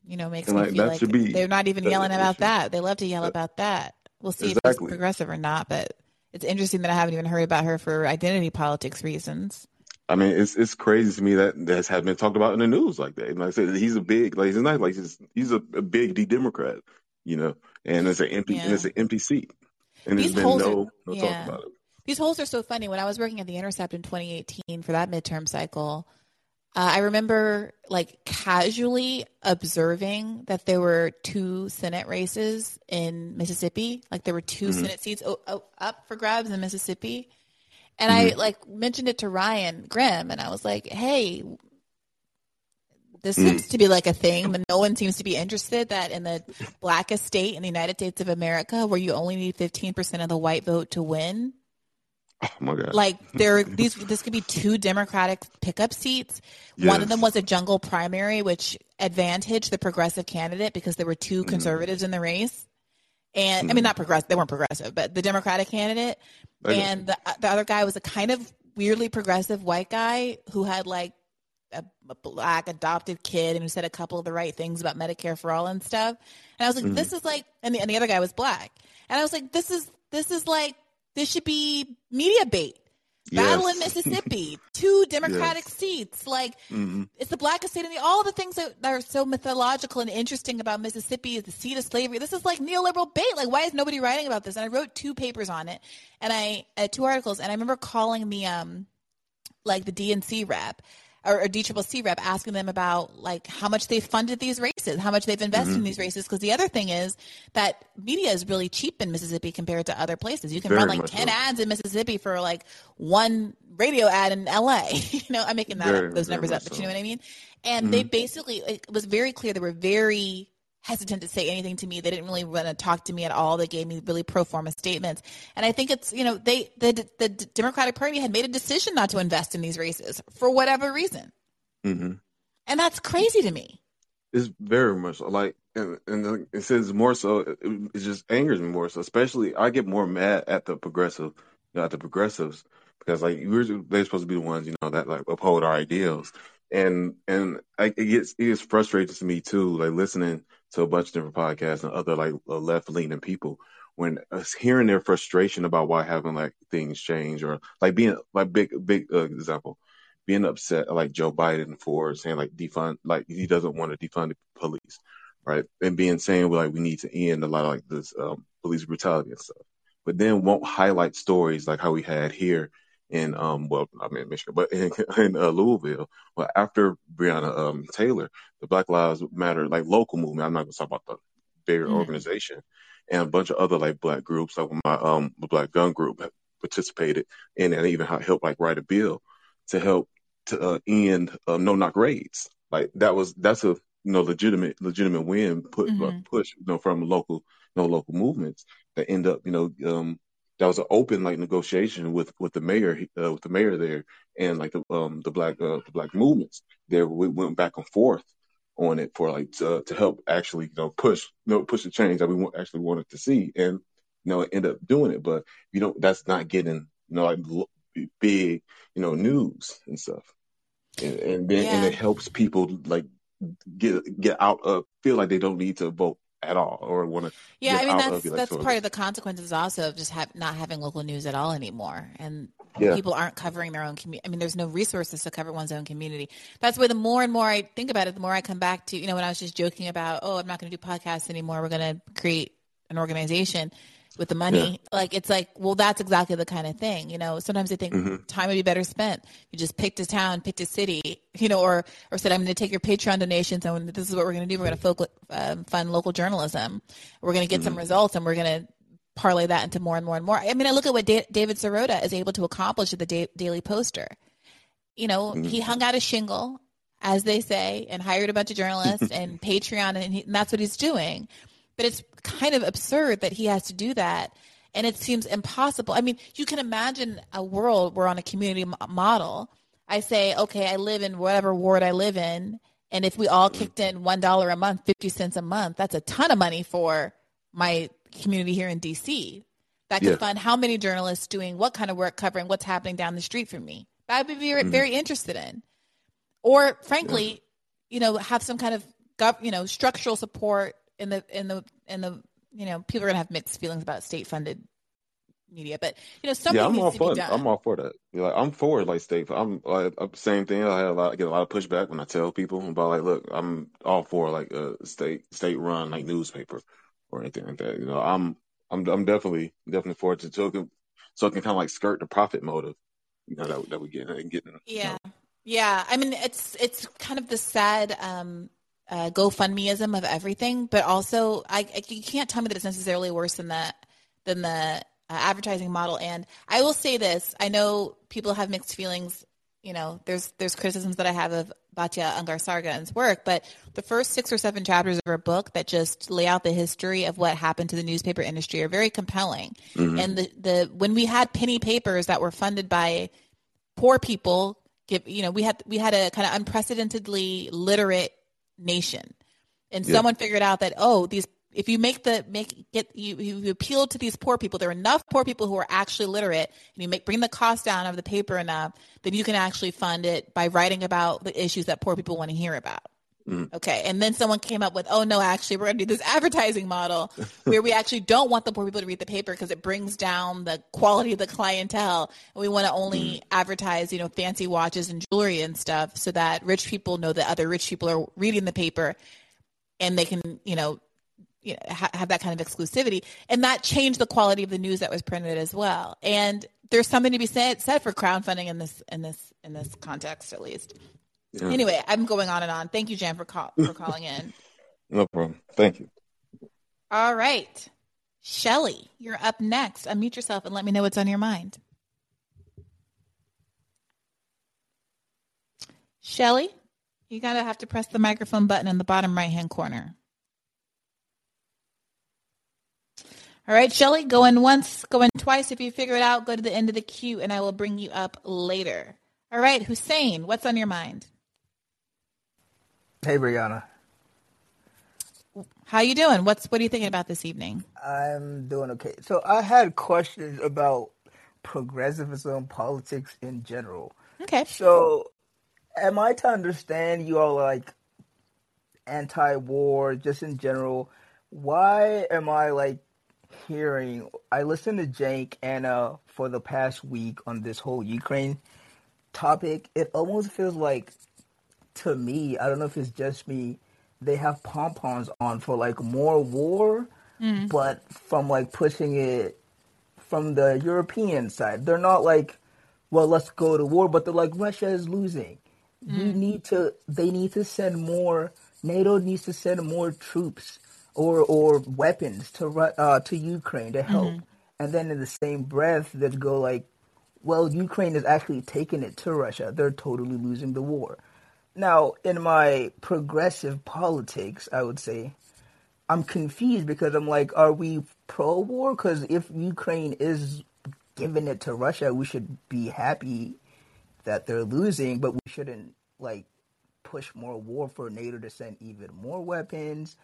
you know makes and me like, feel like be, they're not even yelling about that. They love to yell about that. We'll see exactly. if it's progressive or not, but it's interesting that I haven't even heard about her for identity politics reasons. I mean, it's it's crazy to me that that has been talked about in the news like that. And like I said, he's a big like he's not like he's he's a, a big D Democrat, you know, and it's an empty yeah. and it's an empty seat, and These there's been no, are, no yeah. talk about it. These polls are so funny. When I was working at the Intercept in 2018 for that midterm cycle, uh, I remember like casually observing that there were two Senate races in Mississippi. Like there were 2 mm-hmm. Senate seats o- o- up for grabs in Mississippi and mm-hmm. I like mentioned it to Ryan Grim and I was like, hey, this mm. seems to be like a thing, but no one seems to be interested that in the blackest state in the United States of America, where you only need 15% of the white vote to win. Oh my God. Like (laughs) there, these, this could be two Democratic pickup seats. Yes. One of them was a jungle primary, which advantaged the progressive candidate because there were two mm. conservatives mm. in the race. And mm. I mean, not progressive, they weren't progressive, but the Democratic candidate and the, the other guy was a kind of weirdly progressive white guy who had like a, a, black adopted kid and who said a couple of the right things about Medicare for all and stuff. And I was like, mm-hmm. this is like, and the, and the other guy was black. And I was like, this is, this is like, this should be media bait. Battle yes. in Mississippi, two Democratic yes. seats. Like mm-hmm. it's the blackest state in the all the things that, that, are so mythological and interesting about Mississippi is the seat of slavery. This is like neoliberal bait. Like why is nobody writing about this? And I wrote two papers on it, and I uh, two articles, and I remember calling the um like the DNC rep or, or DCCC rep asking them about like how much they funded these races, how much they've invested mm-hmm. in these races. Because the other thing is that media is really cheap in Mississippi compared to other places. You can Very run like ten so. ads in Mississippi for like one radio ad in LA. (laughs) you know, I'm making that Very, those numbers up, but you know what I mean. And mm-hmm. they basically it was very clear they were very hesitant to say anything to me. They didn't really want to talk to me at all. They gave me really pro forma statements. And I think it's, you know, they, the, the Democratic Party had made a decision not to invest in these races for whatever reason. Mm-hmm. And that's crazy to me. It's very much like, and, and it says more so, it, it, just angers me more so, especially I get more mad at the progressive, you know, at the progressives because like we're, they're supposed to be the ones, you know, that like uphold our ideals. And, and I, it gets, it gets frustrating to me too, like listening to a bunch of different podcasts and other like uh, left leaning people when uh, hearing their frustration about why having like things change or like being like big big uh, example being upset like Joe Biden for saying like defund, like he doesn't want to defund the police, right? And being saying like we need to end a lot of like this um, police brutality and stuff, but then won't highlight stories like how we had here in um well I mean Michigan, but (laughs) in, in uh, Louisville. Well, after Breonna um, Taylor, the Black Lives Matter like local movement. I'm not going to talk about the bigger mm-hmm. organization and a bunch of other like black groups, like my um the Black Gun Group participated in, and even helped like write a bill to help to uh, end uh, no knock raids. Like that was that's a you know legitimate legitimate win put mm-hmm. push you know from local you know local movements that end up you know um that was an open like negotiation with with the mayor uh, with the mayor there and like the um the black uh, the black movements. There we went back and forth on it for like to, to help actually you know push you know push the change that we actually wanted to see and you know end up doing it. But you know that's not getting you know like big you know news and stuff. And, and then yeah. and it helps people like get get out of feel like they don't need to vote at all or want to yeah i mean that's that's part of the consequences also of just have, not having local news at all anymore. And yeah. people aren't covering their own community i mean there's no resources to cover one's own community. That's why the more and more i think about it the more i come back to you know when i was just joking about oh i'm not going to do podcasts anymore. We're going to create an organization with the money. Yeah. Like it's like, well, that's exactly the kind of thing. You know, sometimes I think mm-hmm. time would be better spent. You just picked a town, picked a city, you know, or or said, I'm going to take your Patreon donations, and this is what we're going to do. We're going to um, fund local journalism. We're going to get mm-hmm. some results, and we're going to parlay that into more and more and more. I mean, I look at what da- David Sirota is able to accomplish at the da- Daily Poster. You know, mm-hmm. he hung out a shingle, as they say, and hired a bunch of journalists (laughs) and Patreon, and, he, and that's what he's doing. But it's kind of absurd that he has to do that. And it seems impossible. I mean, you can imagine a world where on a community model, I say, okay, I live in whatever ward I live in. And if we all kicked in $1 a month, 50 cents a month, that's a ton of money for my community here in DC. That could yeah. fund how many journalists doing what kind of work covering what's happening down the street from me. That I would be very, mm-hmm. very interested in. Or frankly, yeah. you know, have some kind of, gov- you know, structural support in the in the in the you know people are gonna have mixed feelings about state funded media, but you know something yeah, I'm all for I'm all for that. Like, I'm for like state. I'm like same thing. I had a lot, I get a lot of pushback when I tell people about like, look, I'm all for like a state state run like newspaper or anything like that. You know, I'm I'm I'm definitely definitely for it to so it can, so it can kind of like skirt the profit motive. You know that that we get and getting. Yeah. You know. Yeah, I mean it's it's kind of the sad um, uh, GoFundMeism of everything, but also I, I, you can't tell me that it's necessarily worse than the than the uh, advertising model. And I will say this: I know people have mixed feelings. You know, there's there's criticisms that I have of Batya Ungar work, but the first six or seven chapters of her book that just lay out the history of what happened to the newspaper industry are very compelling. Mm-hmm. And the, the when we had penny papers that were funded by poor people, give you know we had we had a kind of unprecedentedly literate nation. And yeah. someone figured out that oh, these if you make the make get you, you appeal to these poor people, there are enough poor people who are actually literate, and you make bring the cost down of the paper enough, then you can actually fund it by writing about the issues that poor people want to hear about. Mm. Okay. And then someone came up with, oh no, actually, we're going to do this advertising model (laughs) where we actually don't want the poor people to read the paper because it brings down the quality of the clientele. And we want to only mm. advertise, you know, fancy watches and jewelry and stuff so that rich people know that other rich people are reading the paper and they can, you know, you know, ha- have that kind of exclusivity. And that changed the quality of the news that was printed as well. And there's something to be said, said for crowdfunding in this, in this, in this context, at least. Yeah. Anyway, I'm going on and on. Thank you, Jan, for call- for calling in. (laughs) no problem. Thank you. All right. Shelly, you're up next. Unmute yourself and let me know what's on your mind. Shelly, you gotta have to press the microphone button in the bottom right hand corner. All right, Shelly, go in once, go in twice. If you figure it out, go to the end of the queue and I will bring you up later. All right, Hussein, what's on your mind? Hey, Briahna. How you doing? What's what are you thinking about this evening? I'm doing okay. So I had questions about progressivism, politics in general. Okay. So am I to understand you are like anti-war just in general? Why am I like hearing I listened to Cenk Anna uh, for the past week on this whole Ukraine topic, it almost feels like to me, I don't know if it's just me, they have pom poms on for like more war, mm. but from like pushing it from the European side. They're not like, well, let's go to war, but they're like, Russia is losing. Mm. We need to, they need to send more, NATO needs to send more troops or, or weapons to, uh, to Ukraine to help. Mm-hmm. And then in the same breath, they go like, well, Ukraine is actually taking it to Russia. They're totally losing the war. Now, in my progressive politics, I would say, I'm confused because I'm like, are we pro war? Because if Ukraine is giving it to Russia, we should be happy that they're losing, but we shouldn't like push more war for NATO to send even more weapons.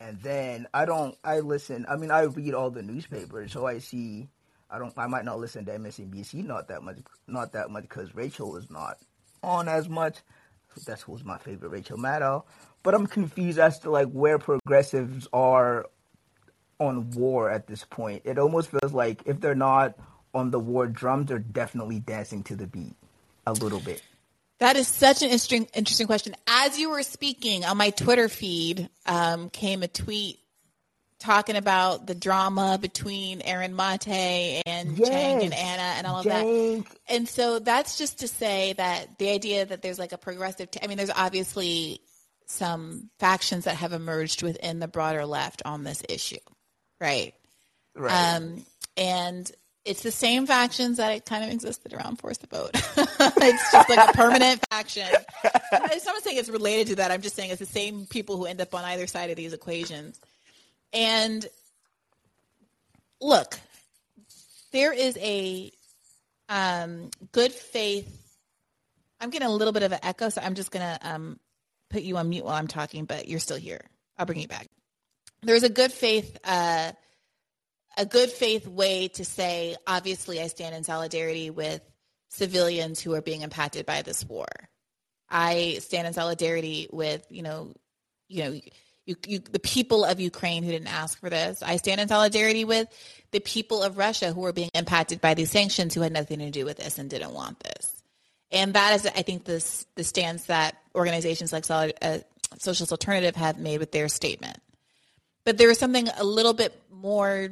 And then I don't, I listen, I mean, I read all the newspapers, so I see, I don't, I might not listen to MSNBC not that much, not that much because Rachel is not on as much that's who's my favorite, Rachel Maddow. But I'm confused as to like where progressives are on war at this point. It almost feels like if they're not on the war drums, they're definitely dancing to the beat a little bit. That is such an interesting interesting question. As you were speaking on my Twitter feed, um, came a tweet talking about the drama between Aaron Mate and yes, and Anna and all of that. And so that's just to say that the idea that there's like a progressive, t- I mean, there's obviously some factions that have emerged within the broader left on this issue, right? Right. Um, and it's the same factions that it kind of existed around Force the Vote. (laughs) it's just like a permanent faction. I'm not saying it's related to that. I'm just saying it's the same people who end up on either side of these equations. And look, there is a um, good faith. I'm getting a little bit of an echo, so I'm just gonna um, put you on mute while I'm talking, but you're still here. I'll bring you back. There's a good faith, uh, a good faith way to say, obviously, I stand in solidarity with civilians who are being impacted by this war. I stand in solidarity with, you know, you know, you, you, the people of Ukraine who didn't ask for this. I stand in solidarity with the people of Russia who are being impacted by these sanctions who had nothing to do with this and didn't want this. And that is, I think, this the stance that organizations like Solid, uh, Socialist Alternative have made with their statement. But there is something a little bit more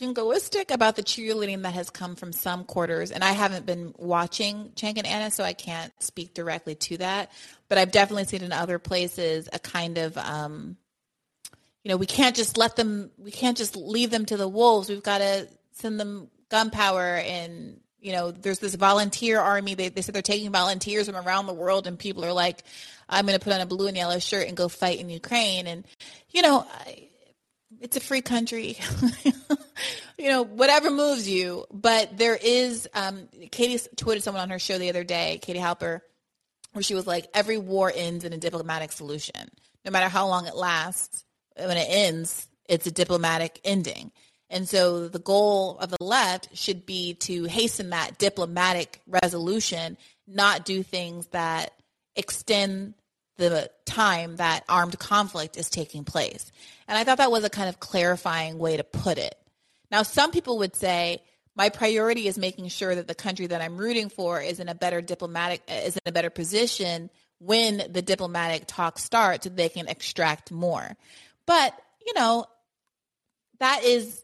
jingoistic about the cheerleading that has come from some quarters. And I haven't been watching Cenk and Anna, so I can't speak directly to that. But I've definitely seen in other places a kind of, um, you know, we can't just let them, we can't just leave them to the wolves. We've got to send them gunpowder and you know, there's this volunteer army. They, they said they're taking volunteers from around the world, and people are like, I'm going to put on a blue and yellow shirt and go fight in Ukraine. And, you know, it's a free country. (laughs) you know, whatever moves you. But there is, um, Katie tweeted someone on her show the other day, Katie Halper, where she was like, every war ends in a diplomatic solution. No matter how long it lasts, when it ends, it's a diplomatic ending. And so the goal of the left should be to hasten that diplomatic resolution, not do things that extend the time that armed conflict is taking place. And I thought that was a kind of clarifying way to put it. Now, some people would say, my priority is making sure that the country that I'm rooting for is in a better diplomatic is in a better position when the diplomatic talks start so they can extract more. But, you know, that is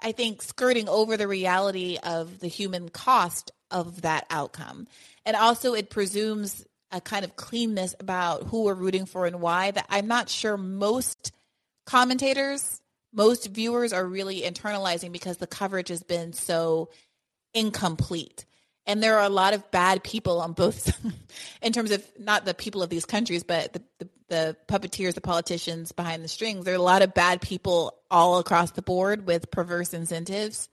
I think skirting over the reality of the human cost of that outcome. And also it presumes a kind of cleanness about who we're rooting for and why that I'm not sure most commentators, most viewers are really internalizing because the coverage has been so incomplete. And there are a lot of bad people on both, (laughs) in terms of not the people of these countries, but the, the, the puppeteers, the politicians behind the strings. There are a lot of bad people all across the board with perverse incentives.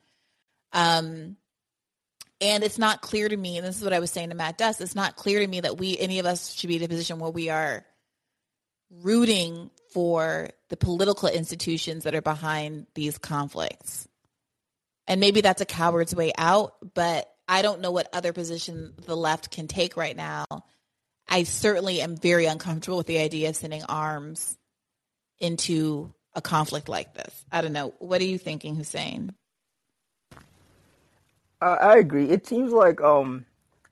Um, and it's not clear to me, and this is what I was saying to Matt Duss, it's not clear to me that we, any of us, should be in a position where we are rooting for the political institutions that are behind these conflicts. And maybe that's a coward's way out, but I don't know what other position the left can take right now. I certainly am very uncomfortable with the idea of sending arms into a conflict like this. I don't know. What are you thinking, Hussein? I agree. It seems like um,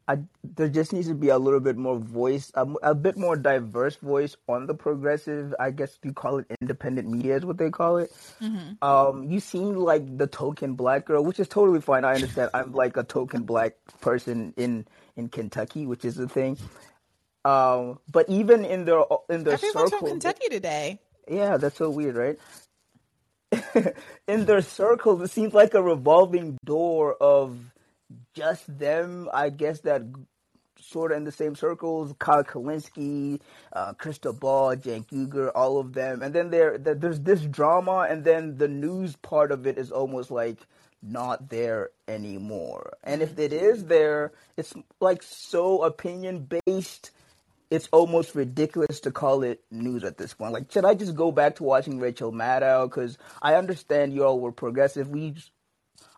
I, there just needs to be a little bit more voice, a, a, bit more diverse voice on the progressive. I guess you call it independent media is what they call it. Mm-hmm. Um, you seem like the token black girl, which is totally fine. I understand. I'm like a token black person in in Kentucky, which is the thing. Um, but even in their in their Everyone's circle, from Kentucky today. Yeah, that's so weird, right? (laughs) in their circles, it seems like a revolving door of just them. I guess that sort of in the same circles. Kyle Kulinski, uh, Ball, Cenk Uygur, all of them. And then there, there's this drama, and then the news part of it is almost like not there anymore. And if it is there, it's like so opinion based it's almost ridiculous to call it news at this point. Like, should I just go back to watching Rachel Maddow? Because I understand you all were progressive. We,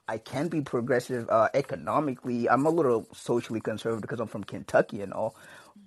I can be progressive uh, economically. I'm a little socially conservative because I'm from Kentucky and all.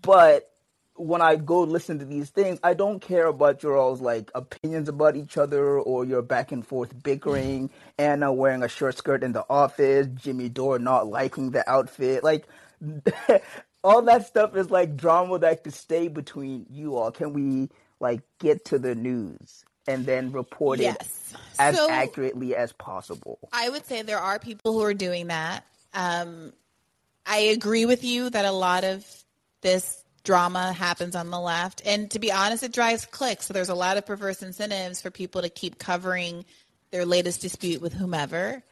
But when I go listen to these things, I don't care about your all's like opinions about each other or your back and forth bickering. Anna wearing a short skirt in the office, Jimmy Dore not liking the outfit. Like (laughs) all that stuff is like drama that could stay between you all. Can we like get to the news and then report yes. it as so, accurately as possible? I would say there are people who are doing that. Um, I agree with you that a lot of this drama happens on the left, and to be honest, it drives clicks. So there's a lot of perverse incentives for people to keep covering their latest dispute with whomever.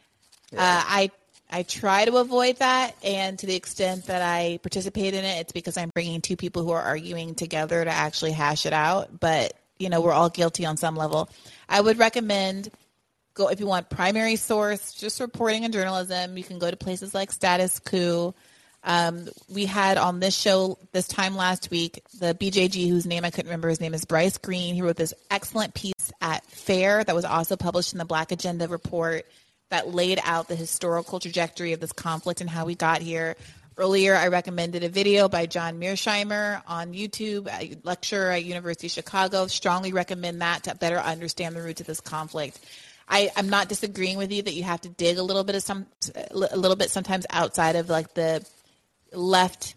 Yeah. Uh, I I try to avoid that, and to the extent that I participate in it, it's because I'm bringing two people who are arguing together to actually hash it out. But you know, we're all guilty on some level. I would recommend go if you want primary source, just reporting and journalism. You can go to places like Status Coup. Um, we had on this show this time last week the BJG, whose name I couldn't remember. His name is Bryce Green. He wrote this excellent piece at Fair that was also published in the Black Agenda report that laid out the historical trajectory of this conflict and how we got here. Earlier, I recommended a video by John Mearsheimer on YouTube, a lecturer at University of Chicago. Strongly recommend that to better understand the roots of this conflict. I, am not disagreeing with you that you have to dig a little bit of some, a little bit sometimes outside of like the left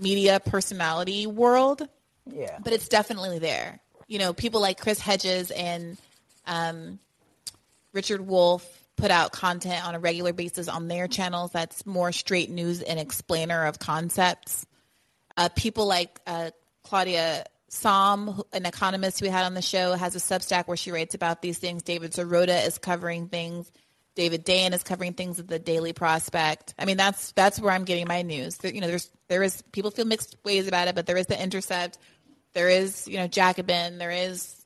media personality world. Yeah. But it's definitely there. You know, people like Chris Hedges and um, Richard Wolff put out content on a regular basis on their channels that's more straight news and explainer of concepts. Uh, people like uh, Claudia Sahm, an economist we had on the show, has a Substack where she writes about these things. David Sirota is covering things. David Dayen is covering things at the Daily Prospect. I mean, that's that's where I'm getting my news. You know, there's there is people feel mixed ways about it, but there is the Intercept, there is you know Jacobin, there is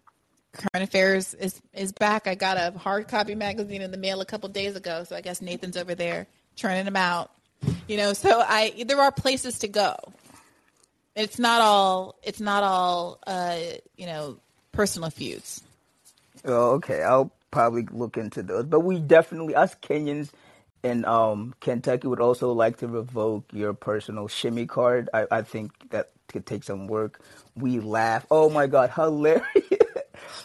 Current Affairs is is back. I got a hard copy magazine in the mail a couple days ago, so I guess Nathan's over there churning them out. You know, so I there are places to go. It's not all it's not all uh, you know personal feuds. Oh, okay. I'll probably look into those, but we definitely us Kenyans in um, Kentucky would also like to revoke your personal shimmy card. I, I think that could take some work. We laugh. Oh my god, hilarious!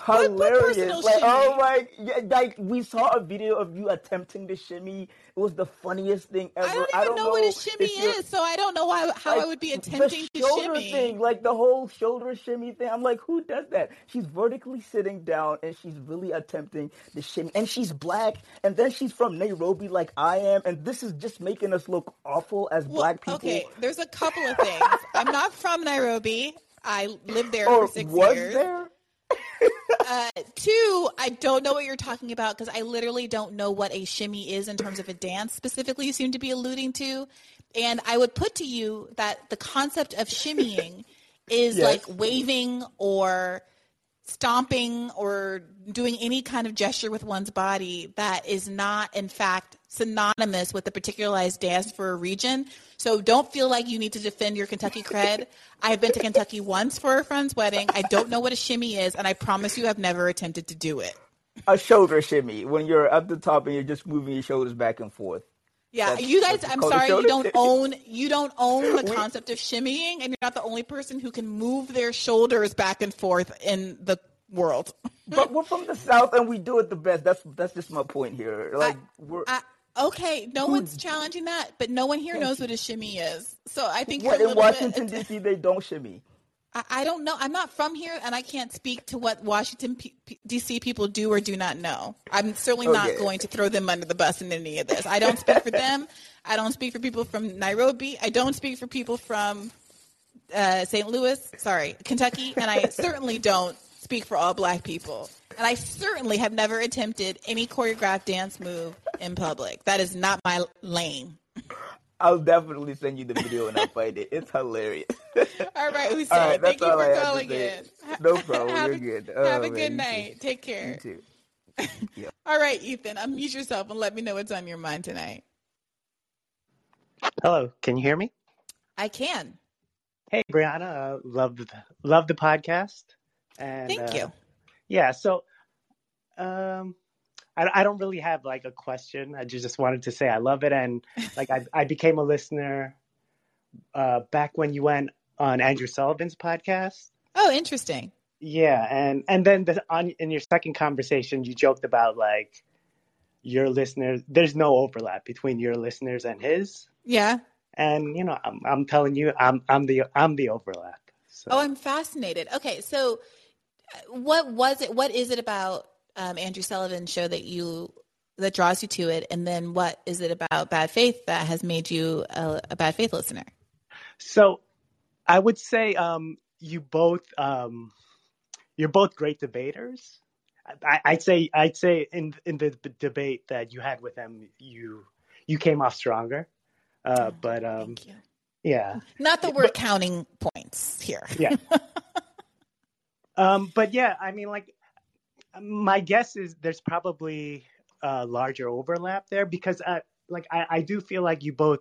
Hilarious. Like, oh my, yeah, like we saw a video of you attempting to shimmy. It was the funniest thing ever. I don't even I don't know, know, what a shimmy is, so I don't know why how like, I would be attempting the to shimmy. Thing, like the whole shoulder shimmy thing. I'm like, who does that? She's vertically sitting down and she's really attempting the shimmy, and she's black, and then she's from Nairobi, like I am, and this is just making us look awful as well, black people. Okay, there's a couple of things. I'm not from Nairobi. I lived there (laughs) oh, for six was years. There? Uh, two, I don't know what you're talking about because I literally don't know what a shimmy is in terms of a dance specifically you seem to be alluding to. And I would put to you that the concept of shimmying is yes. like waving or stomping or doing any kind of gesture with one's body that is not, in fact, synonymous with a particularized dance for a region. So don't feel like you need to defend your Kentucky cred. I've been to Kentucky once for a friend's wedding. I don't know what a shimmy is, and I promise you I've never attempted to do it. A shoulder shimmy when you're at the top and you're just moving your shoulders back and forth. Yeah, that's, you guys. I'm sorry, you don't own you don't own the (laughs) concept of shimmying, and you're not the only person who can move their shoulders back and forth in the world. (laughs) but we're from the south, and we do it the best. That's that's just my point here. Like I, we're. I, Okay, no hmm. one's challenging that, but no one here knows what a shimmy is. So I think what in Washington D.C. they don't shimmy. I, I, don't know. I'm not from here, and I can't speak to what Washington P- P- D.C. people do or do not know. I'm certainly okay. not going to throw them under the bus in any of this. I don't speak for them. (laughs) I don't speak for people from Nairobi. I don't speak for people from uh, St. Louis. Sorry, Kentucky, and I certainly don't speak for all Black people. And I certainly have never attempted any choreographed dance move in public. That is not my lane. I'll definitely send you the video when I'll find it. It's hilarious. (laughs) all right, Uso. All right, thank you for calling in. No problem. have You're good. Oh, have a good night. Too. Take care. You too. (laughs) yep. All right, Ethan, unmute yourself and let me know what's on your mind tonight. Hello, can you hear me? I can. Hey, Briahna, uh, love the love the podcast. And, Thank uh, you. Yeah, so um, I, I don't really have like a question. I just just wanted to say I love it, and like I, I became a listener uh, back when you went on Andrew Sullivan's podcast. Oh, interesting. Yeah, and and then the, on in your second conversation, you joked about like your listeners. There's no overlap between your listeners and his. Yeah. And you know, I'm I'm telling you, I'm I'm the I'm the overlap. So. Oh, I'm fascinated. Okay, so what was it? What is it about um, Andrew Sullivan show that you that draws you to it, and then what is it about Bad Faith that has made you a, a Bad Faith listener? So, I would say um, you both um, you're both great debaters. I, would say I'd say in in the debate that you had with them, you you came off stronger. Uh, oh, but um, yeah, not that we're but, counting points here. Yeah. (laughs) um, but yeah, I mean, like my guess is there's probably a larger overlap there because, uh, like, I, I do feel like you both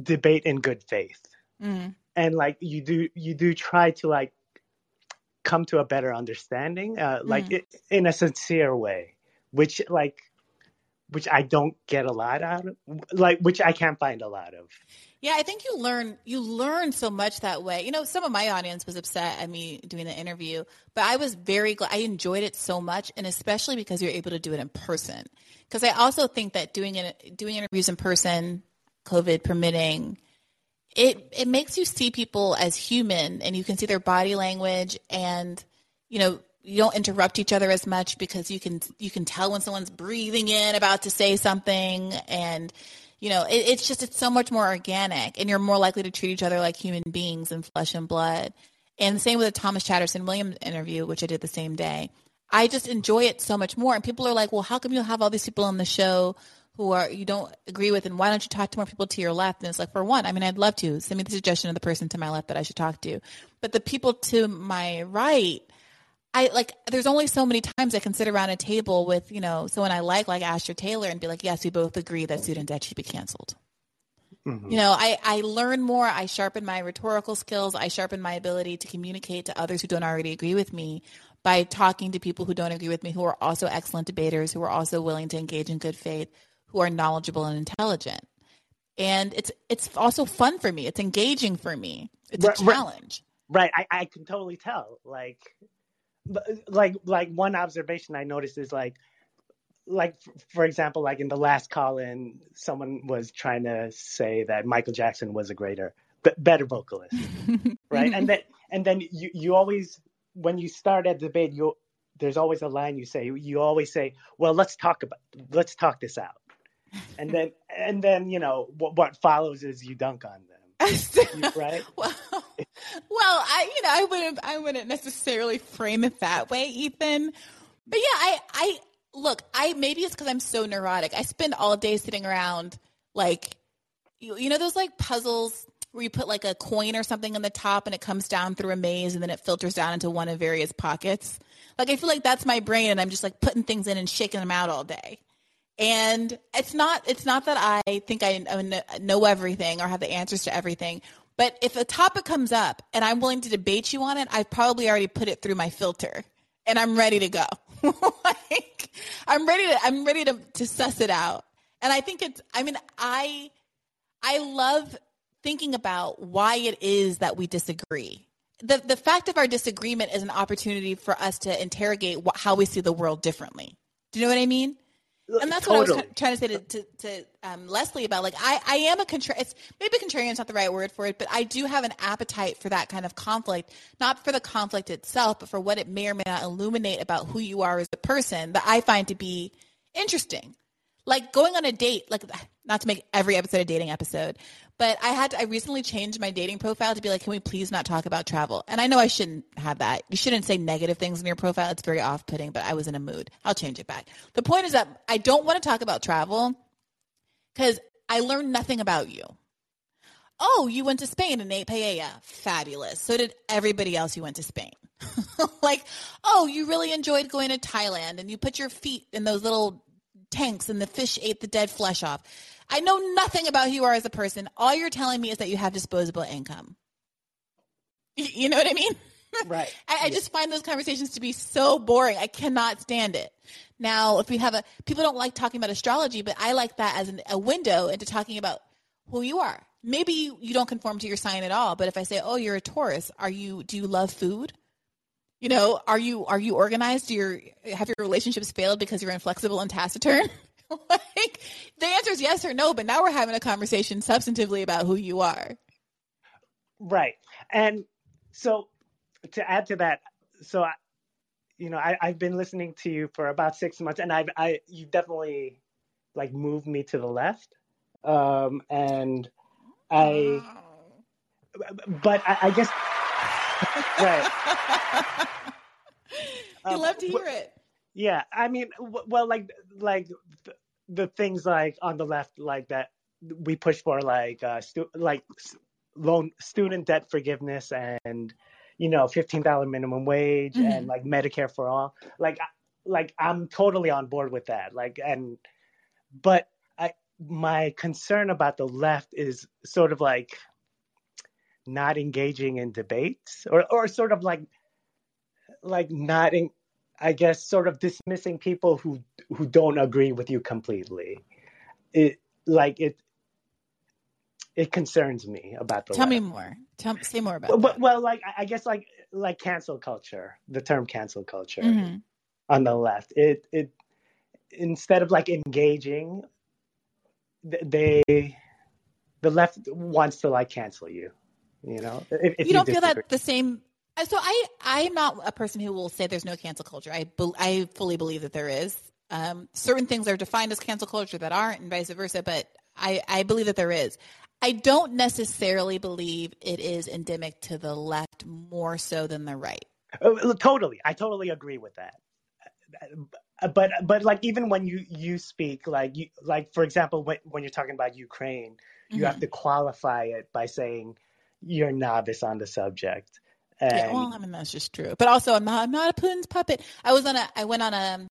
debate in good faith, mm-hmm. and like you do you do try to like come to a better understanding, uh, like mm. it, in a sincere way, which like which I don't get a lot out of, like which I can't find a lot of. Yeah, I think you learn you learn so much that way. You know, some of my audience was upset at me doing the interview, but I was very glad. I enjoyed it so much, and especially because you're able to do it in person. Because I also think that doing it doing interviews in person, COVID permitting, it it makes you see people as human, and you can see their body language, and you know you don't interrupt each other as much because you can you can tell when someone's breathing in about to say something and you know, it, it's just it's so much more organic, and you're more likely to treat each other like human beings in flesh and blood. And the same with the Thomas Chatterton Williams interview, which I did the same day. I just enjoy it so much more. And people are like, "Well, how come you have all these people on the show who are you don't agree with, and why don't you talk to more people to your left?" And it's like, for one, I mean, I'd love to send me the suggestion of the person to my left that I should talk to, but the people to my right I like there's only so many times I can sit around a table with, you know, someone I like like Astra Taylor and be like, yes, we both agree that student debt should be canceled. Mm-hmm. You know, I, I learn more, I sharpen my rhetorical skills, I sharpen my ability to communicate to others who don't already agree with me by talking to people who don't agree with me, who are also excellent debaters, who are also willing to engage in good faith, who are knowledgeable and intelligent. And it's it's also fun for me. It's engaging for me. It's right, a challenge. Right. I, I can totally tell. Like like like one observation I noticed is like like for example like in the last call in someone was trying to say that Michael Jackson was a greater b- better vocalist (laughs) right? And then and then you you always when you start a debate you there's always a line you say you always say well let's talk about let's talk this out. And then and then you know what what follows is you dunk on them. (laughs) Right? Well, I you know I wouldn't I wouldn't necessarily frame it that way, Ethan. But yeah, I I look, I maybe it's because I'm so neurotic. I spend all day sitting around like you, you know those like puzzles where you put like a coin or something on the top and it comes down through a maze and then it filters down into one of various pockets. Like I feel like that's my brain and I'm just like putting things in and shaking them out all day. And it's not it's not that I think I know everything or have the answers to everything, but if a topic comes up and I'm willing to debate you on it, I've probably already put it through my filter and I'm ready to go. (laughs) like I'm ready to I'm ready to to suss it out. And I think it's I mean I I love thinking about why it is that we disagree. The the fact of our disagreement is an opportunity for us to interrogate how we see the world differently. Do you know what I mean? And that's what I was trying to say to, to, to um, Leslie about like I, I am a contra- it's maybe contrarian is not the right word for it, but I do have an appetite for that kind of conflict, not for the conflict itself, but for what it may or may not illuminate about who you are as a person that I find to be interesting. Like going on a date, like not to make every episode a dating episode, but I had to, I recently changed my dating profile to be like, can we please not talk about travel? And I know I shouldn't have that. You shouldn't say negative things in your profile. It's very off putting, but I was in a mood. I'll change it back. The point is that I don't want to talk about travel because I learned nothing about you. Oh, you went to Spain and ate paella. Fabulous. So did everybody else who went to Spain. (laughs) like, oh, you really enjoyed going to Thailand and you put your feet in those little tanks and the fish ate the dead flesh off. I know nothing about who you are as a person. All you're telling me is that you have disposable income. You know what I mean? (laughs) Right. I, I, just find those conversations to be so boring. I cannot stand it. Now, if we have a, people don't like talking about astrology, but I like that as an, a window into talking about who you are. Maybe you, you don't conform to your sign at all, but if I say, oh, you're a Taurus, are you, do you love food? You know, are you, are you organized? Do your, have your relationships failed because you're inflexible and taciturn? (laughs) (laughs) like the answer is yes or no, but now we're having a conversation substantively about who you are. Right. And so to add to that, so I, you know, I, I've been listening to you for about six months and I've, I, you definitely like moved me to the left. Um, and I, but I, I guess, right. (laughs) You um, love to hear it. Yeah, I mean, well, like, like the things like on the left, like that we push for, like, uh, stu- like loan student debt forgiveness and you know fifteen dollar minimum wage mm-hmm. and like Medicare for all. Like, like I'm totally on board with that. Like, and but I my concern about the left is sort of like not engaging in debates or or sort of like like not in, I guess, sort of dismissing people who who don't agree with you completely. It like it it concerns me about the. Tell me more. Tell say more about. Well, well, like I guess like like cancel culture, the term cancel culture mm-hmm. on the left. It it instead of like engaging, they the left wants to like cancel you. You know, if, if you don't feel that the same so I I'm not a person who will say there's no cancel culture. I I fully believe that there is. Um, certain things are defined as cancel culture that aren't, and vice versa. But I I believe that there is. I don't necessarily believe it is endemic to the left more so than the right. Uh, totally, I totally agree with that. Uh, but but like even when you you speak like you like for example when when you're talking about Ukraine, you mm-hmm. have to qualify it by saying you're novice on the subject and, yeah, well, I mean that's just true. But also, I'm not I'm not a Putin's puppet. I was on a I went on a,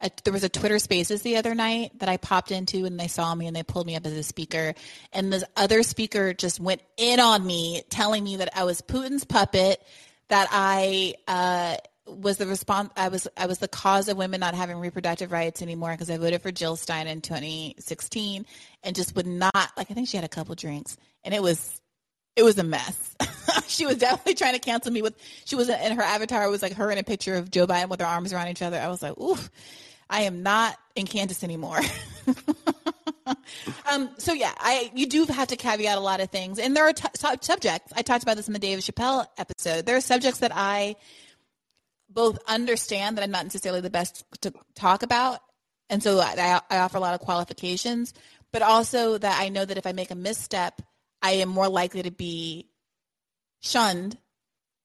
a, there was a Twitter Spaces the other night that I popped into, and they saw me and they pulled me up as a speaker. And this other speaker just went in on me, telling me that I was Putin's puppet, that I. Uh, was the response I was I was the cause of women not having reproductive rights anymore because I voted for Jill Stein in 2016 and just would not like I think she had a couple drinks and it was it was a mess. (laughs) she was definitely trying to cancel me with she was in her avatar was like her in a picture of Joe Biden with her arms around each other. I was like, oof, I am not in Kansas anymore. (laughs) um, so yeah, I you do have to caveat a lot of things, and there are t- subjects. I talked about this in the David Chappelle episode. There are subjects that I both understand that I'm not necessarily the best to talk about, and so I, I offer a lot of qualifications, but also that I know that if I make a misstep I am more likely to be shunned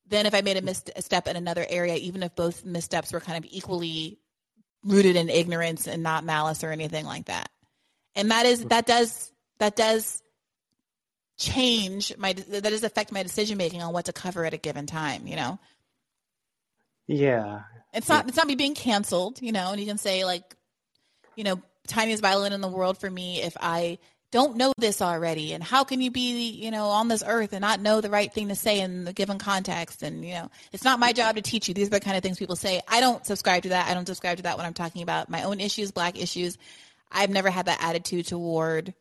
than if I made a misstep in another area, even if both missteps were kind of equally rooted in ignorance and not malice or anything like that. And that is that does that does change my that does affect my decision making on what to cover at a given time. You know. Yeah. It's not it's not me being canceled, you know, and you can say like, you know, tiniest violin in the world for me if I don't know this already and how can you be you know on this earth and not know the right thing to say in the given context? And you know it's not my job to teach you. These are the kind of things people say. I don't subscribe to that. I don't subscribe to that when i'm talking about my own issues black issues. I've never had that attitude toward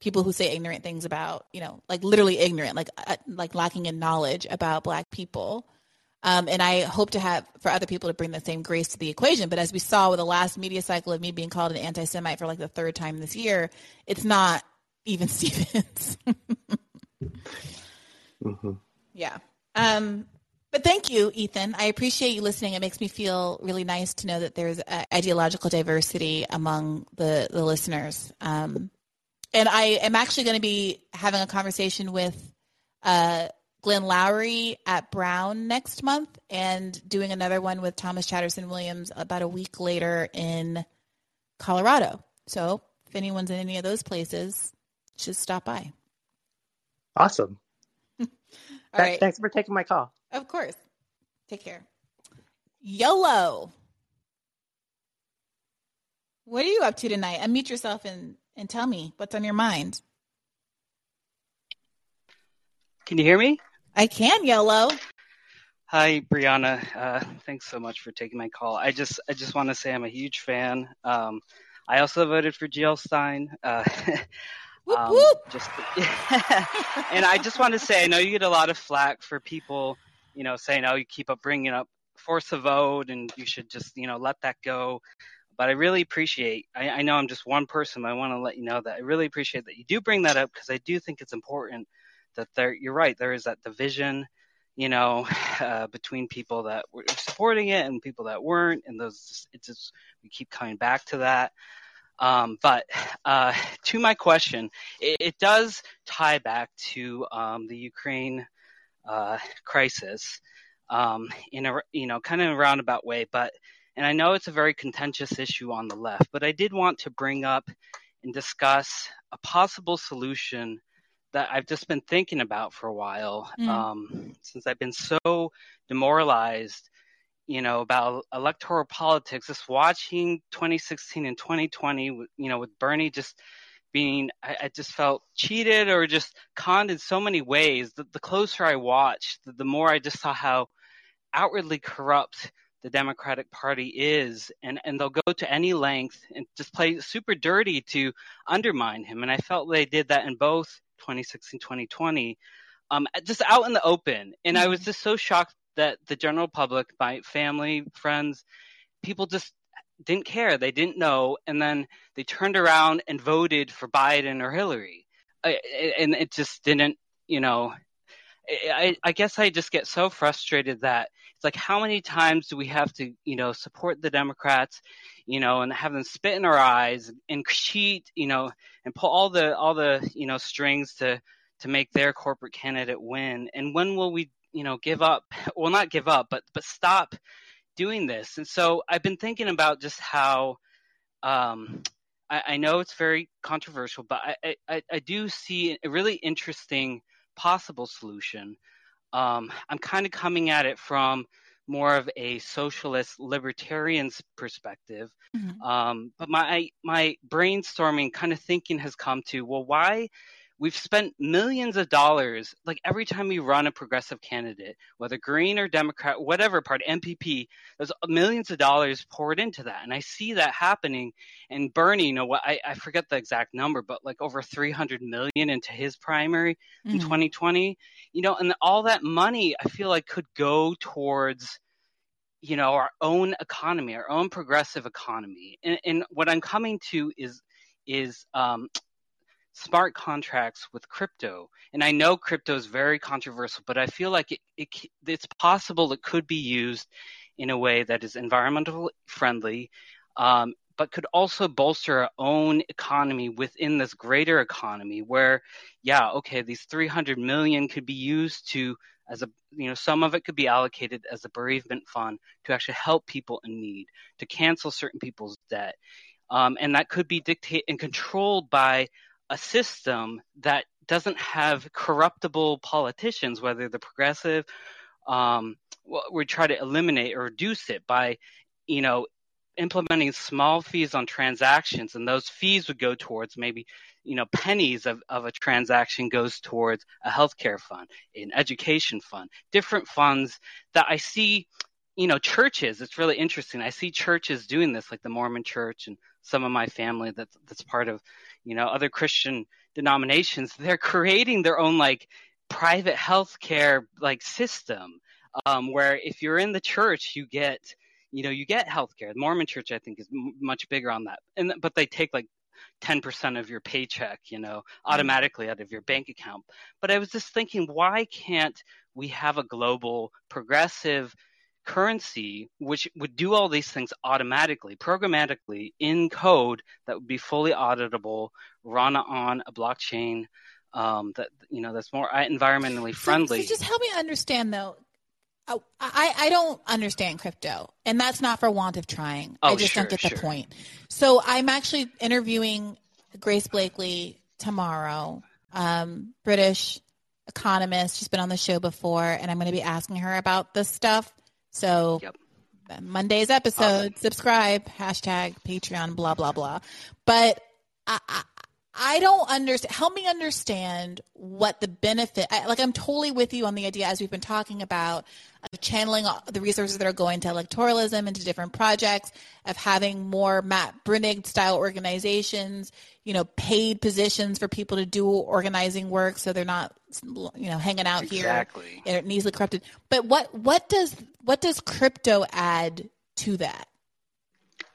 people who say ignorant things about you know like literally ignorant like uh, like lacking in knowledge about black people Um, and I hope to have for other people to bring the same grace to the equation. But as we saw with the last media cycle of me being called an anti Semite for like the third time this year, it's not even (laughs) Stevens. mm-hmm. Yeah. Um, but thank you, Ethan. I appreciate you listening. It makes me feel really nice to know that there's uh, ideological diversity among the, the listeners. Um, and I am actually going to be having a conversation with uh, Glenn Loury at Brown next month and doing another one with Thomas Chatterton Williams about a week later in Colorado. So if anyone's in any of those places, just stop by. Awesome. (laughs) All right. Thanks for taking my call. Of course. Take care. YOLO. What are you up to tonight? Unmute yourself and, and tell me what's on your mind. Can you hear me? I can, YOLO. Hi, Briahna. Uh, thanks so much for taking my call. I just I just want to say I'm a huge fan. Um, I also voted for Jill Stein. Uh, whoop, (laughs) um, whoop. Just, (laughs) and I just want to say I know you get a lot of flack for people you know, saying, oh, you keep up bringing up force a vote and you should just, you know, let that go. But I really appreciate, I, I know I'm just one person, but I want to let you know that I really appreciate that you do bring that up because I do think it's important that there, you're right, there is that division, you know, (laughs) uh, between people that were supporting it and people that weren't. And those, it's just, we keep coming back to that. Um, but uh, (laughs) to my question, it, it, does tie back to um, the Ukraine uh, crisis um, in a you know kind of a roundabout way. But and I know it's a very contentious issue on the left, but I did want to bring up and discuss a possible solution that I've just been thinking about for a while mm. um, since I've been so demoralized, you know, about electoral politics. Just watching 2016 and 2020, you know, with Bernie just being I, I, just felt cheated or just conned in so many ways. The, the closer I watched, the, the, more I just saw how outwardly corrupt the Democratic Party is, and and they'll go to any length and just play super dirty to undermine him. And I felt they did that in both 2016, 2020, um, just out in the open. And I was mm-hmm. just so shocked that the general public, my family, friends, people just didn't care. They didn't know. And then they turned around and voted for Biden or Hillary. and it just didn't, you know, I, I guess I just get so frustrated that it's like, how many times do we have to, you know, support the Democrats, you know, and have them spit in our eyes and cheat, you know, and pull all the, all the, you know, strings to, to make their corporate candidate win. And when will we, you know, give up? (laughs) Well, not give up, but, but stop doing this. And so I've been thinking about just how um, I, I, know it's very controversial, but I, I, I, do see a really interesting possible solution. Um, I'm kind of coming at it from more of a socialist libertarian's perspective. Mm-hmm. Um, but my my brainstorming kind of thinking has come to well, why We've spent millions of dollars, like every time we run a progressive candidate, whether Green or Democrat, whatever party, MPP, there's millions of dollars poured into that. And I see that happening. And Bernie, you know what, I, I forget the exact number, but like over 300 million into his primary mm-hmm. in 2020, you know, and all that money I feel like could go towards you know our own economy our own progressive economy and, and what i'm coming to is is um, smart contracts with crypto. And I know crypto is very controversial, but I feel like it, it, it's possible it could be used in a way that is environmentally friendly, um, but could also bolster our own economy within this greater economy where, yeah, okay, these 300 million could be used to as a you know some of it could be allocated as a bereavement fund to actually help people in need to cancel certain people's debt um, and that could be dictated and controlled by a system that doesn't have corruptible politicians, whether the progressive, um, we try to eliminate or reduce it by, you know, implementing small fees on transactions, and those fees would go towards maybe, you know, pennies of, of a transaction goes towards a healthcare fund, an education fund, different funds that I see, you know, churches. It's really interesting. I see churches doing this, like the Mormon Church and some of my family that's that's part of you know other christian denominations (laughs) they're creating their own like private healthcare like system um, where if you're in the church, you get you know you get healthcare. The Mormon Church, I think, is m- much bigger on that, and but they take like 10% of your paycheck, you know, mm-hmm. automatically out of your bank account. But I was just thinking, why can't we have a global progressive currency which would do all these things automatically, programmatically in code that would be fully auditable, run on a blockchain um, that you know that's more environmentally friendly. So, so just help me understand though. I, I don't understand crypto, and that's not for want of trying. Oh, I just sure, don't get sure. the point. So I'm actually interviewing Grace Blakeley tomorrow, um, British economist. She's been on the show before, and I'm going to be asking her about this stuff. So yep. Monday's episode, awesome. subscribe, hashtag Patreon, blah, blah, blah. But I, I, I don't understand. Help me understand what the benefit. I, like I'm totally with you on the idea, as we've been talking about, of channeling the resources that are going to electoralism into different projects, of having more Matt Bruenig style organizations, you know, paid positions for people to do organizing work, so they're not, you know, hanging out exactly. here and easily corrupted. But what what does what does crypto add to that?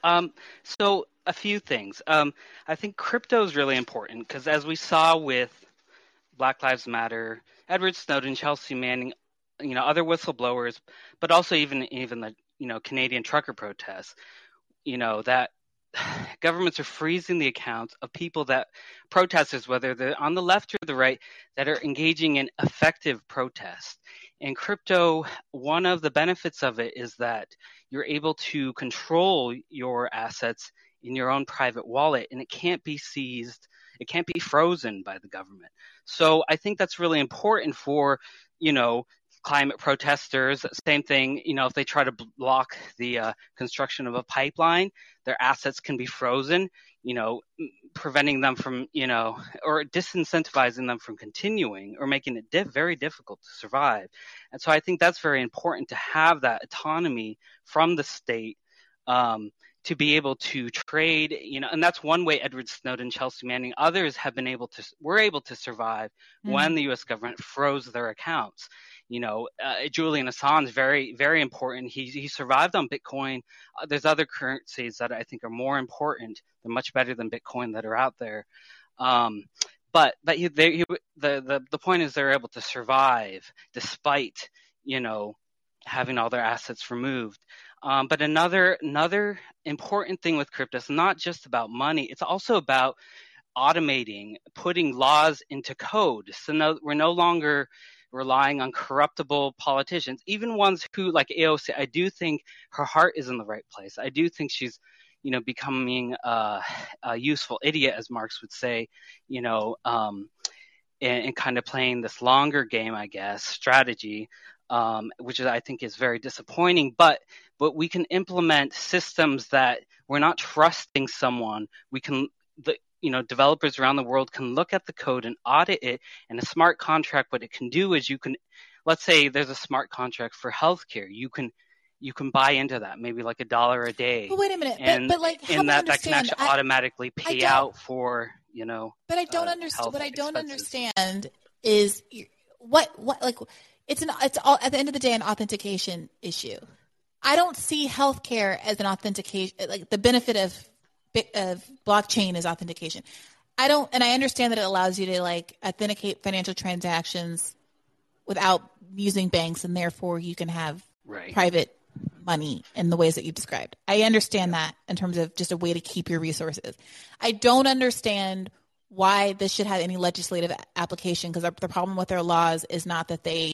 Um, so a few things. Um, I think crypto is really important because as we saw with Black Lives Matter, Edward Snowden, Chelsea Manning, you know, other whistleblowers, but also even even the you know Canadian trucker protests, you know that (sighs) governments are freezing the accounts of people that protesters, whether they're on the left or the right, that are engaging in effective protest. And crypto, one of the benefits of it is that you're able to control your assets in your own private wallet and it can't be seized it can't be frozen by the government. So i think that's really important for you know climate protesters. Same thing you know if they try to block the uh, construction of a pipeline their assets can be frozen you know preventing them from you know or disincentivizing them from continuing or making it diff- very difficult to survive. And so i think that's very important to have that autonomy from the state um, to be able to trade, you know, and that's one way Edward Snowden, Chelsea Manning, others have been able to, were able to survive mm. when the U.S. government froze their accounts. You know, uh, Julian Assange, very, very important. He he survived on Bitcoin. Uh, there's other currencies that I think are more important. They're much better than Bitcoin that are out there. Um, but but he, they, he, the the the point is they're able to survive despite you know having all their assets removed. Um, but another another important thing with crypto is not just about money; it's also about automating, putting laws into code. So no, we're no longer relying on corruptible politicians, even ones who, like AOC, I do think her heart is in the right place. I do think she's, you know, becoming a, a useful idiot, as Marx would say, you know, um, and, and, kind of playing this longer game, I guess, strategy um, which is, I think is very disappointing. But but we can implement systems that we're not trusting someone. We can the you know developers around the world can look at the code and audit it. And a smart contract, what it can do is you can, let's say there's a smart contract for healthcare. You can you can buy into that, maybe like a dollar a day. But wait a minute, and, but, but like, and that, that can actually I, automatically pay out for you know. But I don't uh, understand. What I don't expenses. understand is what what like it's an it's all at the end of the day an authentication issue. I don't see healthcare as an authentication like the benefit of of blockchain is authentication. I don't and I understand that it allows you to like authenticate financial transactions without using banks and therefore you can have right. private money in the ways that you described. I understand that in terms of just a way to keep your resources. I don't understand why this should have any legislative application because the problem with their laws is not that they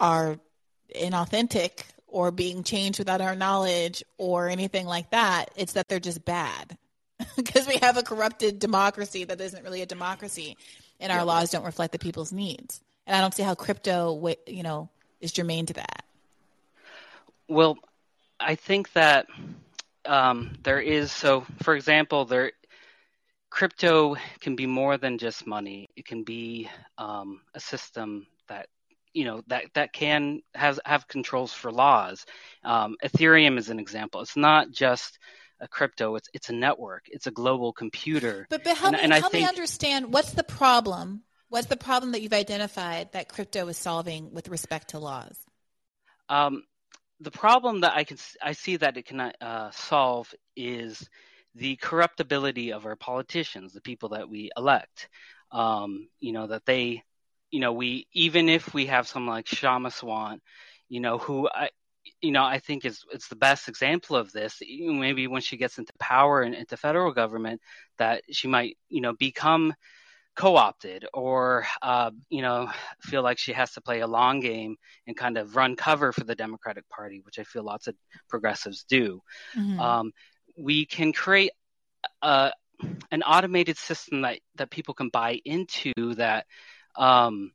are inauthentic or being changed without our knowledge or anything like that. It's that they're just bad (laughs) because we have a corrupted democracy that isn't really a democracy and our laws don't reflect the people's needs. And I don't see how crypto, you know, is germane to that. Well, I think that um, there is so. For example, there crypto can be more than just money. It can be um, a system that you know that that can has have controls for laws. Um, Ethereum is an example. It's not just a crypto. It's it's a network. It's a global computer. But but help and, me and I help think, me understand what's the problem What's the problem that you've identified that crypto is solving with respect to laws? Um, the problem that I can I see that it can uh, solve is the corruptibility of our politicians, the people that we elect. Um, you know that they, you know, we even if we have someone like Kshama Sawant, you know, who I, you know, I think is it's the best example of this. Maybe when she gets into power and into federal government, that she might, you know, become co-opted or uh, you know feel like she has to play a long game and kind of run cover for the democratic party which i feel lots of progressives do mm-hmm. um, we can create a, an automated system that, that people can buy into that um,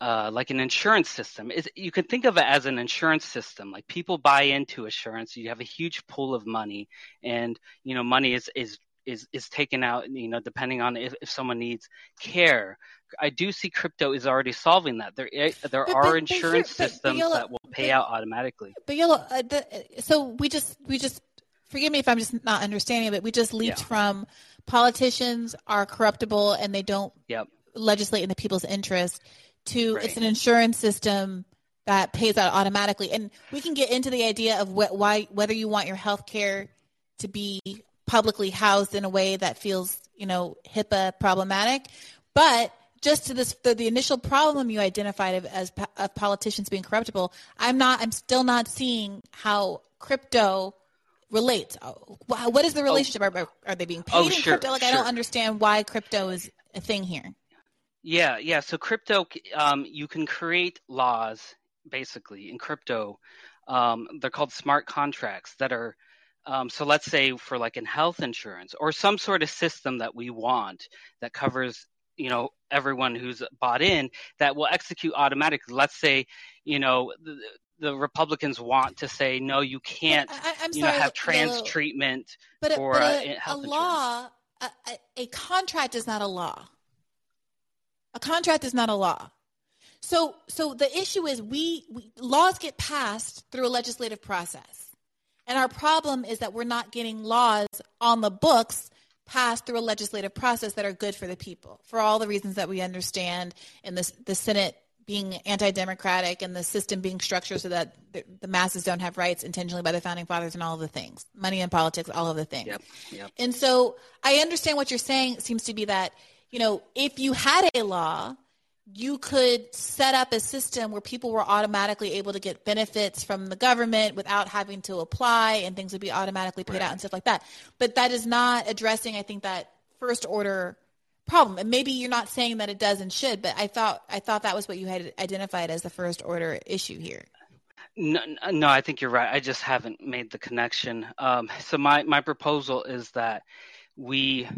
uh, like an insurance system. Is you can think of it as an insurance system. Like people buy into insurance. You have a huge pool of money, and you know money is is is is taken out you know depending on if, if someone needs care i do see crypto is already solving that there eh, there but, are but, insurance but systems that will pay out automatically but Yolo, uh, the, so we just we just forgive me if i'm just not understanding but we just leaped yeah. from politicians are corruptible and they don't yep. legislate in the people's interest to right. it's an insurance system that pays out automatically and we can get into the idea of wh- why whether you want your health care to be publicly housed in a way that feels, you know, HIPAA problematic. But just to this, the, the initial problem you identified as of politicians being corruptible, I'm not, I'm still not seeing how crypto relates. What is the oh. relationship? Oh. Are, are, they being paid oh, in sure, crypto? Like, sure. I don't understand why crypto is a thing here. Yeah, yeah. So crypto, um, you can create laws basically in crypto. Um, they're called smart contracts that are um, so let's say for like in health insurance or some sort of system that we want that covers you know everyone who's bought in that will execute automatically. Let's say you know the, Republicans want to say no, you can't I, you sorry, know have trans the, treatment but for but a, uh, a, a law. A, a contract is not a law. A contract is not a law. So so the issue is we, we laws get passed through a legislative process. And our problem is that we're not getting laws on the books passed through a legislative process that are good for the people for all the reasons that we understand in this, the Senate being anti-democratic and the system being structured so that the, the, masses don't have rights intentionally by the founding fathers and all of the things money and politics all of the things yep, yep. and so i understand what you're saying seems to be that you know if you had a law you could set up a system where people were automatically able to get benefits from the government without having to apply and things would be automatically paid right. out and stuff like that. But that is not addressing, I think, that first order problem. And maybe you're not saying that it does and should, but I thought I thought that was what you had identified as the first order issue here. No, no, I think you're right. I just haven't made the connection. Um, so my my proposal is that we,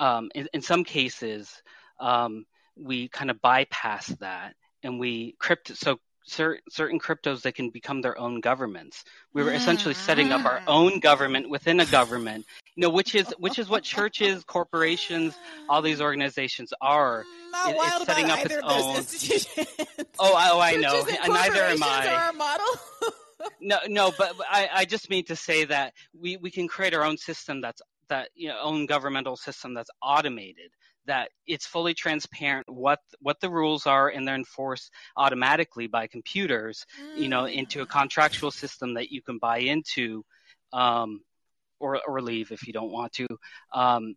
um, in, in some cases, um, we kind of bypass that and we crypto so cer- certain cryptos they can become their own governments we were essentially setting up our own government within a government you know which is which is what churches corporations all these organizations are it, it's setting up its own institutions. oh, oh i know and neither am i i our model (laughs) no no but I, I just mean to say that we, we can create our own system that's that you know own governmental system that's automated that it's fully transparent what what the rules are and they're enforced automatically by computers mm. you know into a contractual system that you can buy into um, or or leave if you don't want to um,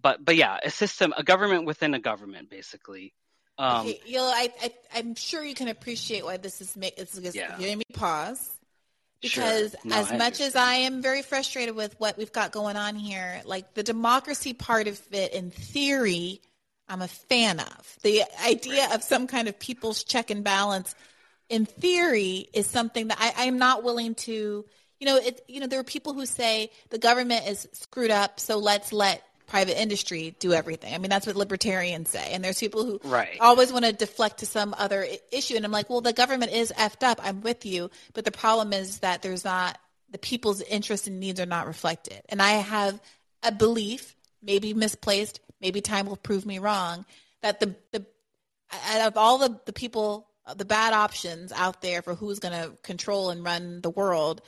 but but yeah a system a government within a government basically um, okay, you know, I, I am sure you can appreciate why this is it's, it's yeah. giving me pause because sure. no, as much as I am very frustrated with what we've got going on here, like the democracy part of it in theory, I'm a fan of. The idea right. of some kind of people's check and balance in theory is something that I, I'm not willing to you know, it, you know, there are people who say the government is screwed up, so let's let private industry do everything. I mean, that's what libertarians say. And there's people who right. always want to deflect to some other issue. And I'm like, well, the government is effed up. I'm with you. But the problem is that there's not, the people's interests and needs are not reflected. And I have a belief, maybe misplaced, maybe time will prove me wrong, that the, the out of all the, the people, the bad options out there for who's going to control and run the world,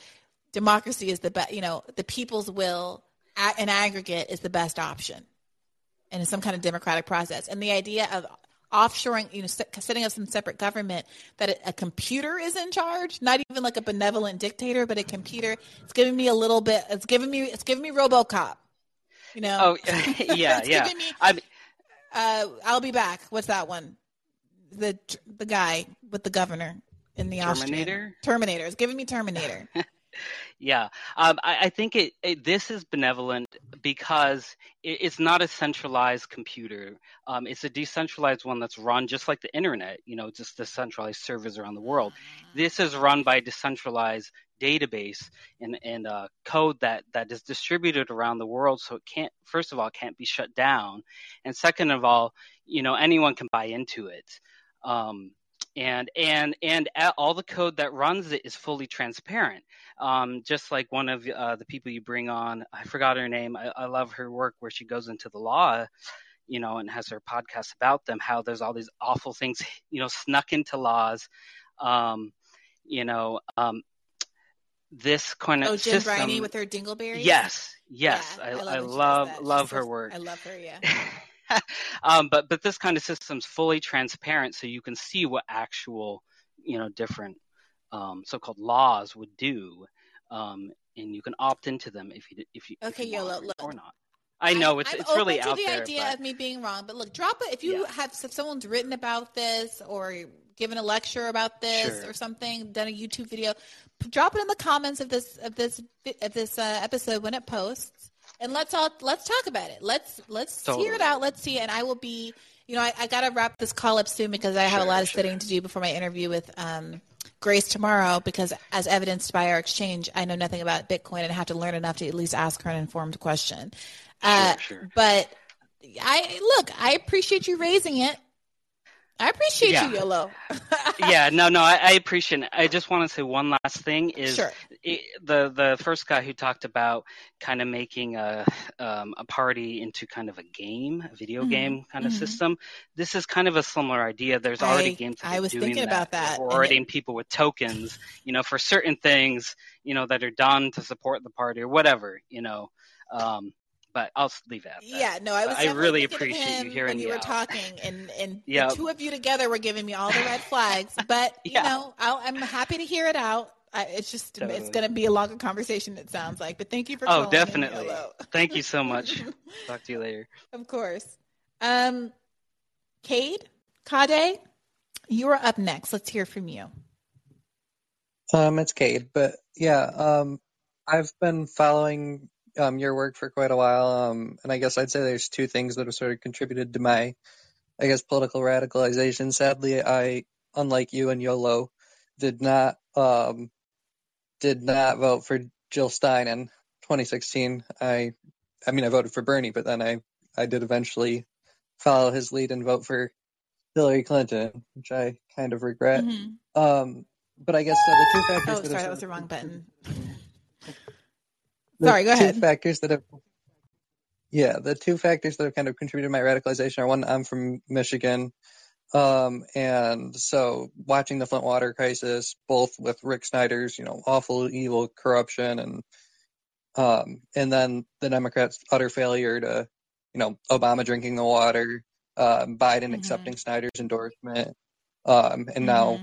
democracy is the best, you know, the people's will an aggregate is the best option and some kind of democratic process. And the idea of offshoring, you know, setting up some separate government, that a computer is in charge, not even like a benevolent dictator, but a computer. It's giving me a little bit. It's giving me. It's giving me RoboCop. You know. Oh (laughs) (laughs) yeah, yeah. Me, I. Uh, I'll be back. What's that one? The the guy with the governor in the Terminator. Austrian. Terminator. It's giving me Terminator. (laughs) Yeah, um, I, I, think it, it, this is benevolent because it, it's not a centralized computer. Um, it's a decentralized one that's run just like the internet. You know, just decentralized servers around the world. This is run by a decentralized database and and uh, code that that is distributed around the world. So it can't. First of all, it can't be shut down, and second of all, you know, anyone can buy into it. Um, and and and all the code that runs it is fully transparent. Um, just like one of uh, the people you bring on, I forgot her name. I, I, love her work where she goes into the law, you know, and has her podcast about them. How there's all these awful things, (laughs) you know, snuck into laws. Um, you know, um, this kind of oh, Jen system. Briney with her dingleberries. Yes, yes, yeah, I, I love, I love, love her work. I love her. Yeah. (laughs) (laughs) um, but but this kind of system's fully transparent, so you can see what actual you know different um, so-called laws would do, um, and you can opt into them if you if you okay, if you Yolo, look, or not. I know it's I'm it's really open out to the there. idea but... of me being wrong, but look, drop it if you Yeah. have if someone's written about this or given a lecture about this Sure. or something, done a YouTube video, drop it in the comments of this of this of this uh, episode when it posts, and let's all let's talk about it. Let's let's hear it out. Let's see, it. and I will be. You know, I, I got to wrap this call up soon because I have a lot of sure. studying to do before my interview with um, Grace tomorrow. Because as evidenced by our exchange, I know nothing about Bitcoin and have to learn enough to at least ask her an informed question. Uh, sure. But I look, I appreciate you raising it. I appreciate Yeah. you, Yolo. (laughs) yeah, no, no, I, I appreciate it. I just want to say one last thing is Sure. it, the the first guy who talked about kind of making a um, a party into kind of a game, a video Mhm, game kind of mhm. system. This is kind of a similar idea. There's already I- games. That I was doing thinking that, about that, Rewarding it- people with tokens, you know, for certain things, you know, that are done to support the party or whatever, you know. Um, but I'll leave it at that. Yeah, no, I was. I really appreciate you hearing when you me were out. talking, and and (laughs) Yep. the two of you together were giving me all the red flags. (laughs) But you Yeah. know, I'll, I'm happy to hear it out. I, it's just it's going to be a longer conversation. It sounds like, but thank you for. Oh, calling definitely. Yolo. Thank you so much. (laughs) Talk to you later. Of course. Um, Cade, Kade, you are up next. Let's hear from you. Um, it's Cade, but yeah, um, I've been following um your work for quite a while, um, and I guess I'd say there's two things that have sort of contributed to my, I guess, political radicalization. Sadly, I, unlike you and YOLO, did not um did not vote for Jill Stein in 2016. I, I mean, I voted for Bernie, but then I I did eventually follow his lead and vote for Hillary Clinton, which I kind of regret. Mhm. Um, but I guess the two factors Oh, sorry, that was the wrong button. Sorry, go ahead. factors that have yeah the two factors that have kind of contributed to my radicalization are one i'm from michigan um and so watching the flint water crisis both with rick snyder's you know awful evil corruption and um and then the democrats utter failure to you know obama drinking the water um biden accepting snyder's endorsement um and now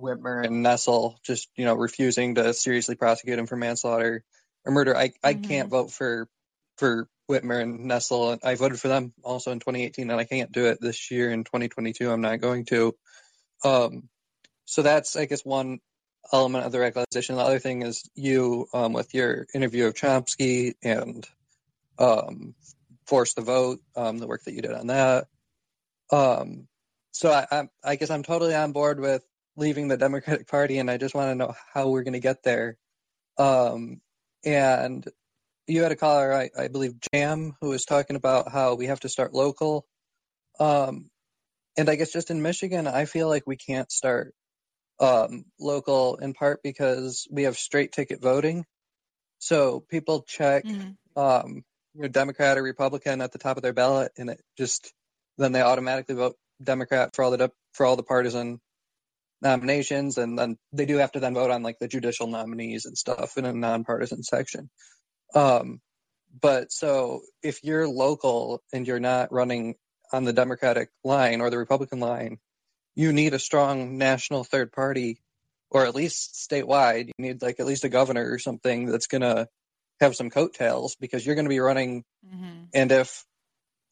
Whitmer and Nessel just you know refusing to seriously prosecute him for manslaughter or murder. I I can't vote for for Whitmer and Nessel. I voted for them also in 2018, and I can't do it this year in 2022. I'm not going to. Um, so that's I guess one element of the radicalization. The other thing is you um, with your interview of Chomsky and um, force the vote, um, the work that you did on that. Um, so I, I, I guess I'm totally on board with leaving the Democratic Party, and I just want to know how we're going to get there. Um, and you had a caller, I, I believe, Jam, who was talking about how we have to start local. Um, and I guess just in Michigan, I feel like we can't start um, local in part because we have straight ticket voting. So people check, um, you know, Democrat or Republican at the top of their ballot, and it just then they automatically vote Democrat for all the de- for all the partisan nominations, and then they do have to then vote on like the judicial nominees and stuff in a nonpartisan section. Um, but so if you're local and you're not running on the Democratic line or the Republican line, you need a strong national third party, or at least statewide. You need like at least a governor or something that's going to have some coattails because you're going to be running. Mm-hmm. And if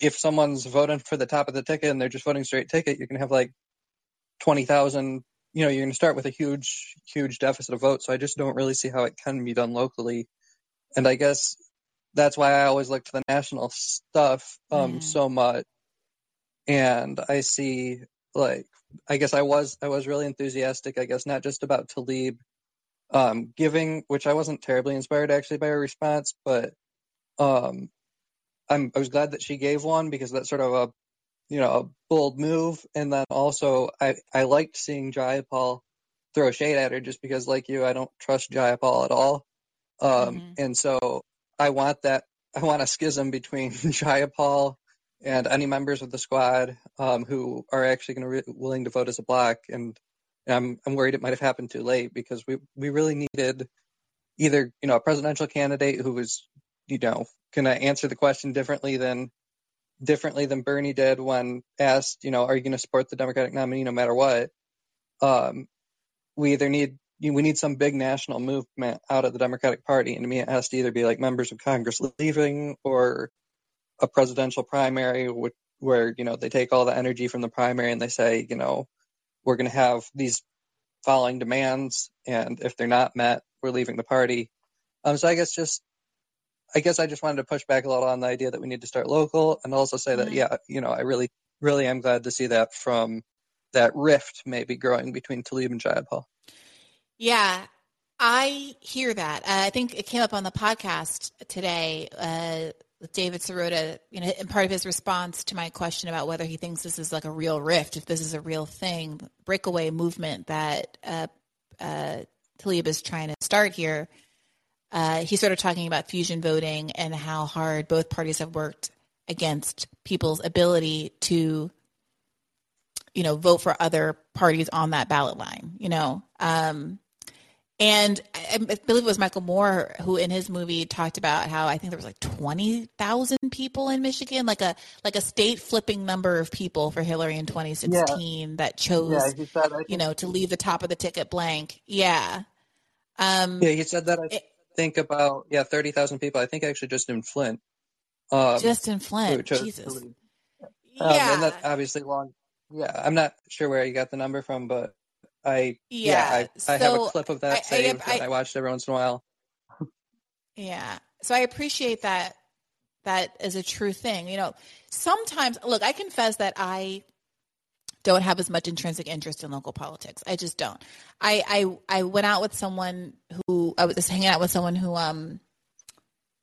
if someone's voting for the top of the ticket and they're just voting straight ticket, you can have like twenty thousand. You know, you're going to start with a huge, huge deficit of votes. So I just don't really see how it can be done locally. And I guess that's why I always look to the national stuff um, mm. so much. And I see like I guess I was I was really enthusiastic. I guess not just about Tlaib um, giving, which I wasn't terribly inspired actually by her response, but um, I'm I was glad that she gave one because that's sort of a you know a bold move. And then also I I liked seeing Jayapal throw shade at her just because like you I don't trust Jayapal at all. Um, mm-hmm. And so I want that. I want a schism between (laughs) Jayapal and any members of the squad um, who are actually going to re- willing to vote as a block. And I'm I'm worried it might have happened too late because we we really needed either you know a presidential candidate who was you know going to answer the question differently than differently than Bernie did when asked, you know, are you going to support the Democratic nominee no matter what? Um, we either need we need some big national movement out of the Democratic Party, and to me, it has to either be like members of Congress leaving or a presidential primary, which, where you know they take all the energy from the primary and they say, you know, we're going to have these following demands, and if they're not met, we're leaving the party. Um, so I guess just, I guess I just wanted to push back a little on the idea that we need to start local, and also say mm-hmm. that yeah, you know, I really, really am glad to see that from that rift maybe growing between Tlaib and Jayapal. Yeah, I hear that. Uh, I think it came up on the podcast today uh, with David Sirota, you know, and part of his response to my question about whether he thinks this is like a real rift, if this is a real thing, breakaway movement that uh, uh, Tlaib is trying to start here. Uh, he's sort of talking about fusion voting and how hard both parties have worked against people's ability to you know vote for other parties on that ballot line you know um, and I believe it was Michael Moore who, in his movie, talked about how I think there was like twenty thousand people in Michigan, like a like a state flipping number of people for Hillary in 2016 yeah. that chose, yeah, said, you know, to leave the top of the ticket blank. Yeah. Um, yeah, he said that. I it, think about yeah, thirty thousand people. I think actually just in Flint. Um, just in Flint, Jesus. Um, yeah, and that's obviously long. Yeah, I'm not sure where you got the number from, but I yeah, yeah I, so I, have a clip of that I, saved I, I, I watched every once in a while. yeah, so I appreciate that. That is a true thing. You know, sometimes look, I confess that I don't have as much intrinsic interest in local politics. I just don't. I I I went out with someone who I was just hanging out with someone who um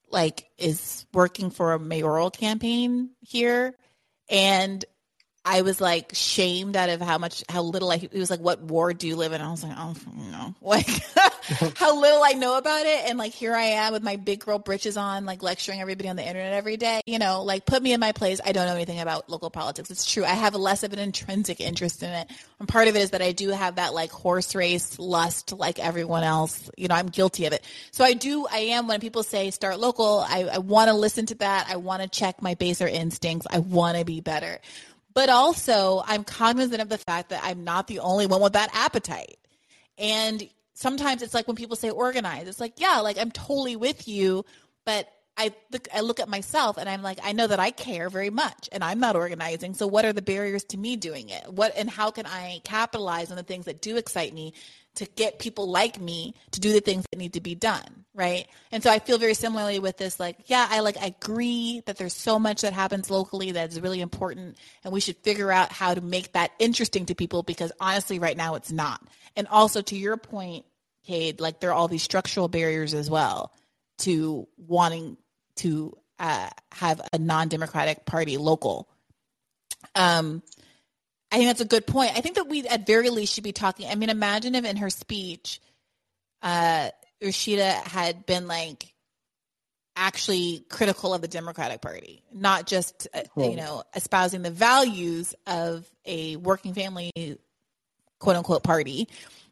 like is working for a mayoral campaign here and I was like shamed out of how much, how little I, it was like, what ward do you live in? I was like, oh, no, (laughs) like (laughs) how little I know about it. And like, here I am with my big girl britches on, like lecturing everybody on the internet every day, you know, like put me in my place. I don't know anything about local politics. It's true. I have less of an intrinsic interest in it. And part of it is that I do have that like horse race lust like everyone else. You know, I'm guilty of it. So I do, I am, when people say start local, I, I want to listen to that. I want to check my baser instincts. I want to be better but also, I'm cognizant of the fact that I'm not the only one with that appetite. And sometimes it's like when people say organize, it's like, yeah, like I'm totally with you, but I look, I look at myself and I'm like, I know that I care very much and I'm not organizing. So what are the barriers to me doing it? What and how can I capitalize on the things that do excite me to get people like me to do the things that need to be done right? And so i feel very similarly with this like yeah i like I agree that there's so much that happens locally that's really important and we should figure out how to make that interesting to people because honestly right now it's not. And also to your point Cade, like there are all these structural barriers as well to wanting to uh, have a non-democratic party local. Um I think that's a good point. I think that we, at very least, should be talking. I mean, imagine if in her speech, uh, Rashida had been like actually critical of the Democratic Party, not just uh, you know espousing the values of a working family, quote unquote, party,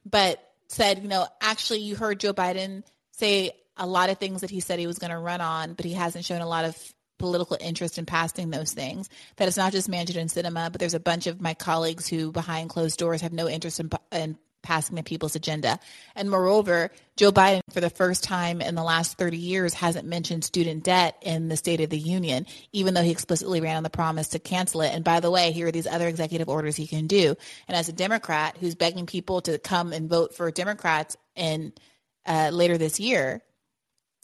but said, you know, actually, you heard Joe Biden say a lot of things that he said he was going to run on, but he hasn't shown a lot of political interest in passing those things. That it's not just Manchin and Sinema, but there's a bunch of my colleagues who, behind closed doors, have no interest in, in passing the people's agenda. And moreover, Joe Biden, for the first time in the last 30 years, hasn't mentioned student debt in the State of the Union, even though he explicitly ran on the promise to cancel it. And by the way, here are these other executive orders he can do. And as a Democrat who's begging people to come and vote for Democrats in uh, later this year,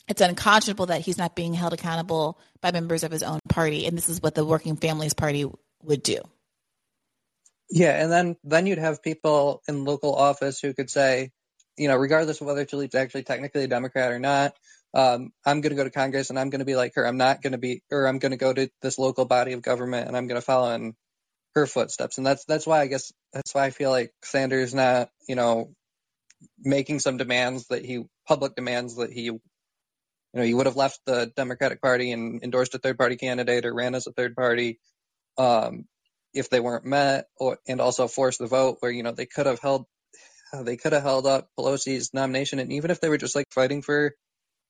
it's unconscionable that he's not being held accountable by members of his own party. And this is what the Working Families Party would do. Yeah, and then then you'd have people in local office who could say, you know, regardless of whether Tlaib's actually technically a Democrat or not, um, I'm going to go to Congress and I'm going to be like her. I'm not going to be, or I'm going to go to this local body of government and I'm going to follow in her footsteps. And that's that's why I guess that's why I feel like Sanders not, you know, making some demands that he public demands that he you know, you would have left the Democratic Party and endorsed a third party candidate or ran as a third party um, if they weren't met, or and also forced the vote where you know they could have held they could have held up Pelosi's nomination, and even if they were just like fighting for,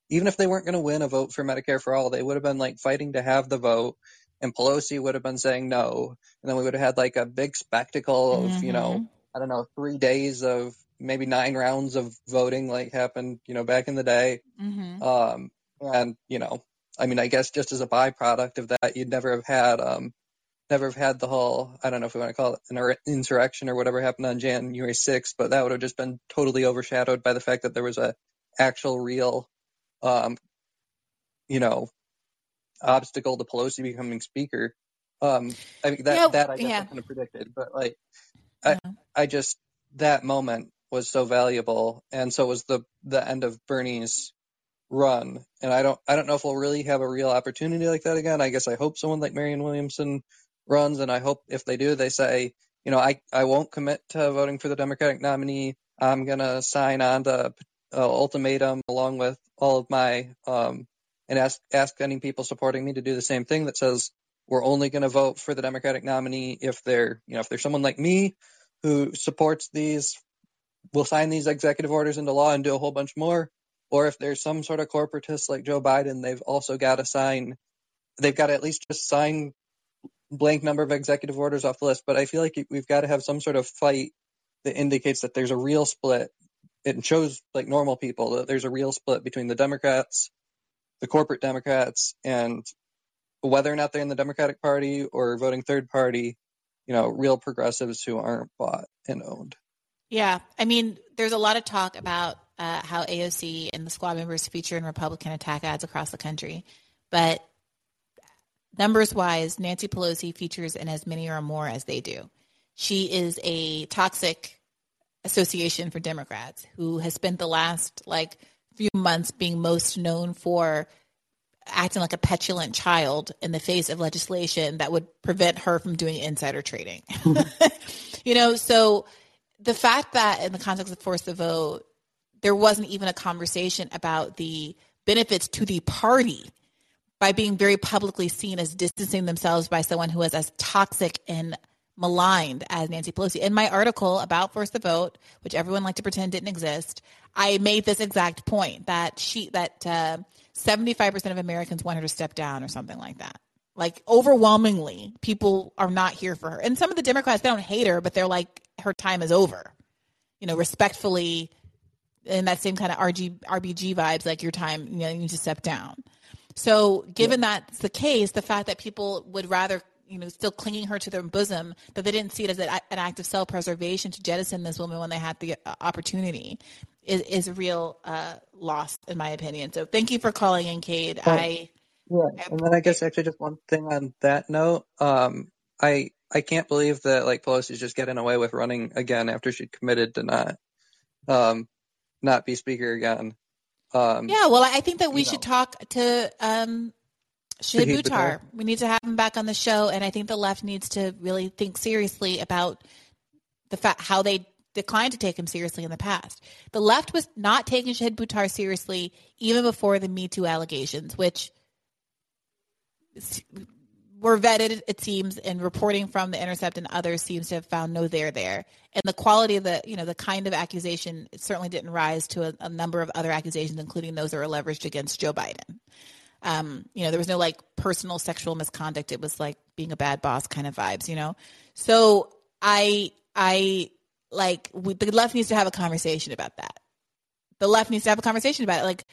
even if they weren't going to win a vote for Medicare for all, they would have been like fighting to have the vote, and Pelosi would have been saying no, and then we would have had like a big spectacle of mm-hmm. you know I don't know three days of maybe nine rounds of voting like happened, you know, back in the day. Mm-hmm. Um, and you know, I mean, I guess just as a byproduct of that, you'd never have had, um, never have had the whole, I don't know if we want to call it an insurrection or whatever happened on January 6th, but that would have just been totally overshadowed by the fact that there was a actual real, um, you know, obstacle to Pelosi becoming speaker. Um, I mean, that, yeah, that I guess yeah. I kind of predicted, but like, yeah. I, I just, that moment was so valuable, and so was the the end of Bernie's run. And I don't I don't know if we'll really have a real opportunity like that again. I guess I hope someone like Marianne Williamson runs, and I hope if they do, they say, you know, I I won't commit to voting for the Democratic nominee. I'm gonna sign on to uh, ultimatum along with all of my um and ask ask any people supporting me to do the same thing that says we're only going to vote for the Democratic nominee if they're you know if there's someone like me who supports these will sign these executive orders into law and do a whole bunch more. Or if there's some sort of corporatist like Joe Biden, they've also got to sign, they've got to at least just sign blank number of executive orders off the list. But I feel like we've got to have some sort of fight that indicates that there's a real split. It shows like normal people that there's a real split between the Democrats, the corporate Democrats, and whether or not they're in the Democratic Party or voting third party, you know, real progressives who aren't bought and owned. Yeah, I mean, there's a lot of talk about uh, how AOC and the squad members feature in Republican attack ads across the country, but numbers wise, Nancy Pelosi features in as many or more as they do. She is a toxic association for Democrats who has spent the last like few months being most known for acting like a petulant child in the face of legislation that would prevent her from doing insider trading. (laughs) you know, so the fact that in the context of force the vote, there wasn't even a conversation about the benefits to the party by being very publicly seen as distancing themselves by someone who is as toxic and maligned as Nancy Pelosi. In my article about Force the Vote, which everyone liked to pretend didn't exist, I made this exact point that she that uh, 75% of Americans want her to step down or something like that. Like overwhelmingly, people are not here for her. And some of the Democrats, they don't hate her, but they're like, her time is over. You know, respectfully, in that same kind of RG, RBG vibes, like your time, you know, you need to step down. So, given yeah. that's the case, the fact that people would rather, you know, still clinging her to their bosom, that they didn't see it as an act of self preservation to jettison this woman when they had the uh, opportunity, is, is a real uh, loss, in my opinion. So, thank you for calling in, Cade. I. Yeah, and then I guess actually just one thing on that note, um, I I can't believe that like Pelosi's just getting away with running again after she committed to not um not be speaker again. Um, yeah, well, I think that we should know. talk to um, Shahid Buttar. We need to have him back on the show, and I think the left needs to really think seriously about the fact how they declined to take him seriously in the past. The left was not taking Shahid Buttar seriously even before the Me Too allegations, which were vetted, it seems, and reporting from the Intercept and others seems to have found no there there. And the quality of the, you know, the kind of accusation certainly didn't rise to a, a number of other accusations, including those that were leveraged against Joe Biden. Um, you know, there was no like personal sexual misconduct. It was like being a bad boss kind of vibes, you know? So I, I like, we, the left needs to have a conversation about that. The left needs to have a conversation about it. Like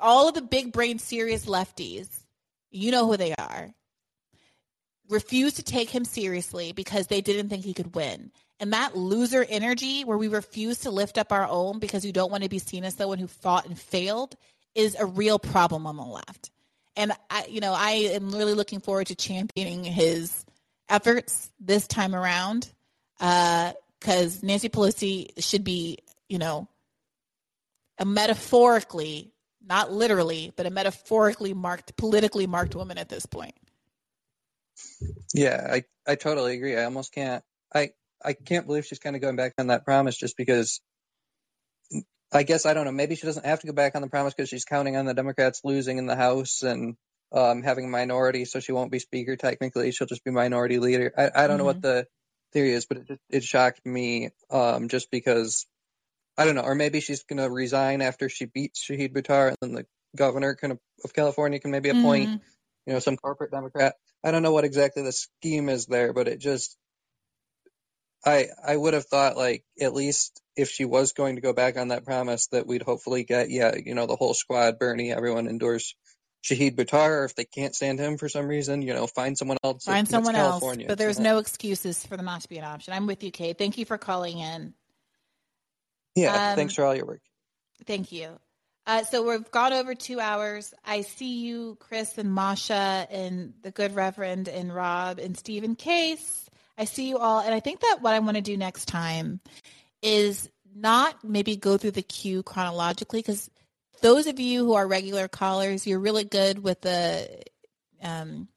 all of the big brain serious lefties, you know who they are, refused to take him seriously because they didn't think he could win. And that loser energy where we refuse to lift up our own because you don't want to be seen as someone who fought and failed is a real problem on the left. And I, you know, I am really looking forward to championing his efforts this time around because uh, Nancy Pelosi should be, you know, a metaphorically, not literally, but a metaphorically marked, politically marked woman at this point. Yeah, I, I totally agree. I almost can't. I I can't believe she's kind of going back on that promise just because. I guess I don't know. Maybe she doesn't have to go back on the promise because she's counting on the Democrats losing in the House and um, having a minority, so she won't be speaker technically. She'll just be minority leader. I, I don't mm-hmm. know what mm-hmm. the theory is, but it, just it shocked me um, just because I don't know. Or maybe she's going to resign after she beats Shahid Buttar, and then the governor can, of of California can maybe appoint, mm-hmm. You know, some corporate Democrat. I don't know what exactly the scheme is there, but it just I I would have thought like at least if she was going to go back on that promise that we'd hopefully get yeah you know the whole squad Bernie everyone endorse Shahid Buttar or if they can't stand him for some reason you know find someone else find someone else but there's no excuses for them not to be an option. I'm with you Kate. Thank you for calling in. Yeah um, thanks for all your work. thank you uh, so we've gone over two hours. I see you, Chris and Masha, and the good Reverend, and Rob, and Stephen Case. I see you all. And I think that what I want to do next time is not maybe go through the queue chronologically because those of you who are regular callers, you're really good with the um,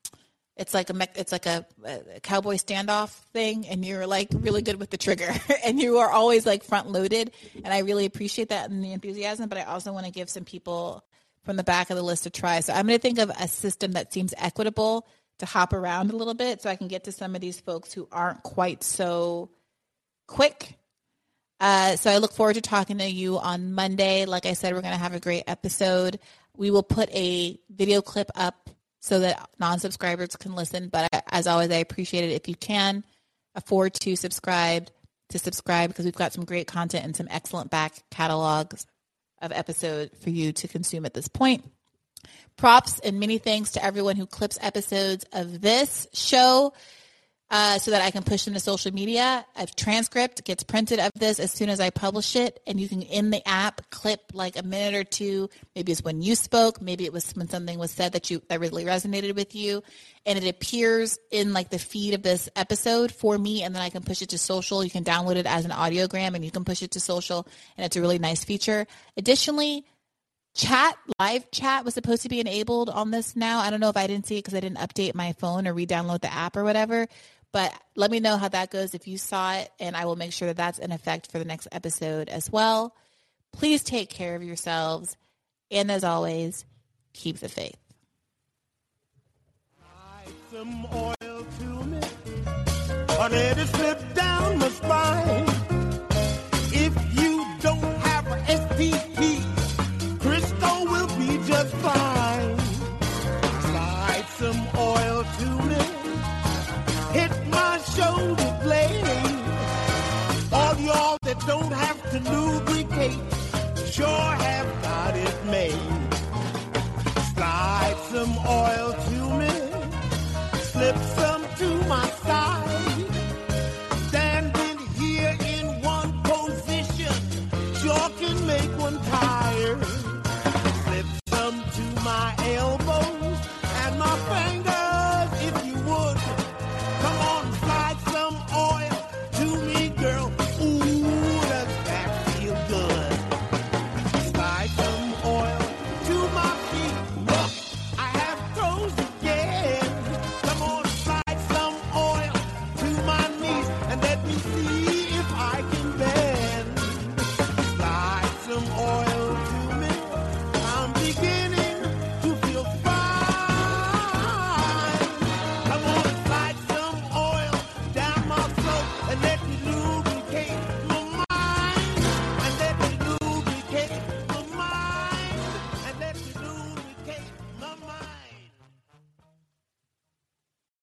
it's like a it's like a, a, cowboy standoff thing and you're like really good with the trigger (laughs) and you are always like front loaded and i really appreciate that and the enthusiasm but i also want to give some people from the back of the list a try so i'm going to think of a system that seems equitable to hop around a little bit so I can get to some of these folks who aren't quite so quick. Uh, so I look forward to talking to you on Monday. Like I said, we're going to have a great episode. We will put a video clip up so that non-subscribers can listen. But as always, I appreciate it if you can afford to subscribe to subscribe because we've got some great content and some excellent back catalogs of episodes for you to consume at this point. Props and many thanks to everyone who clips episodes of this show uh, so that I can push them to social media. A transcript gets printed of this as soon as I publish it, and you can in the app clip like a minute or two. Maybe it's when you spoke, maybe it was when something was said that you that really resonated with you, and it appears in like the feed of this episode for me, and then I can push it to social. You can download it as an audiogram, and you can push it to social, and it's a really nice feature. Additionally chat live chat was supposed to be enabled on this now i don't know if i didn't see it because i didn't update my phone or re-download the app or whatever but let me know how that goes if you saw it, and I will make sure that that's in effect for the next episode as well. Please take care of yourselves. And as always, keep the faith. If you don't have STP, Crisco will be just fine. Slide some oil to me hit my shoulder blade. All y'all that don't have to lubricate sure have got it made. Slide some oil to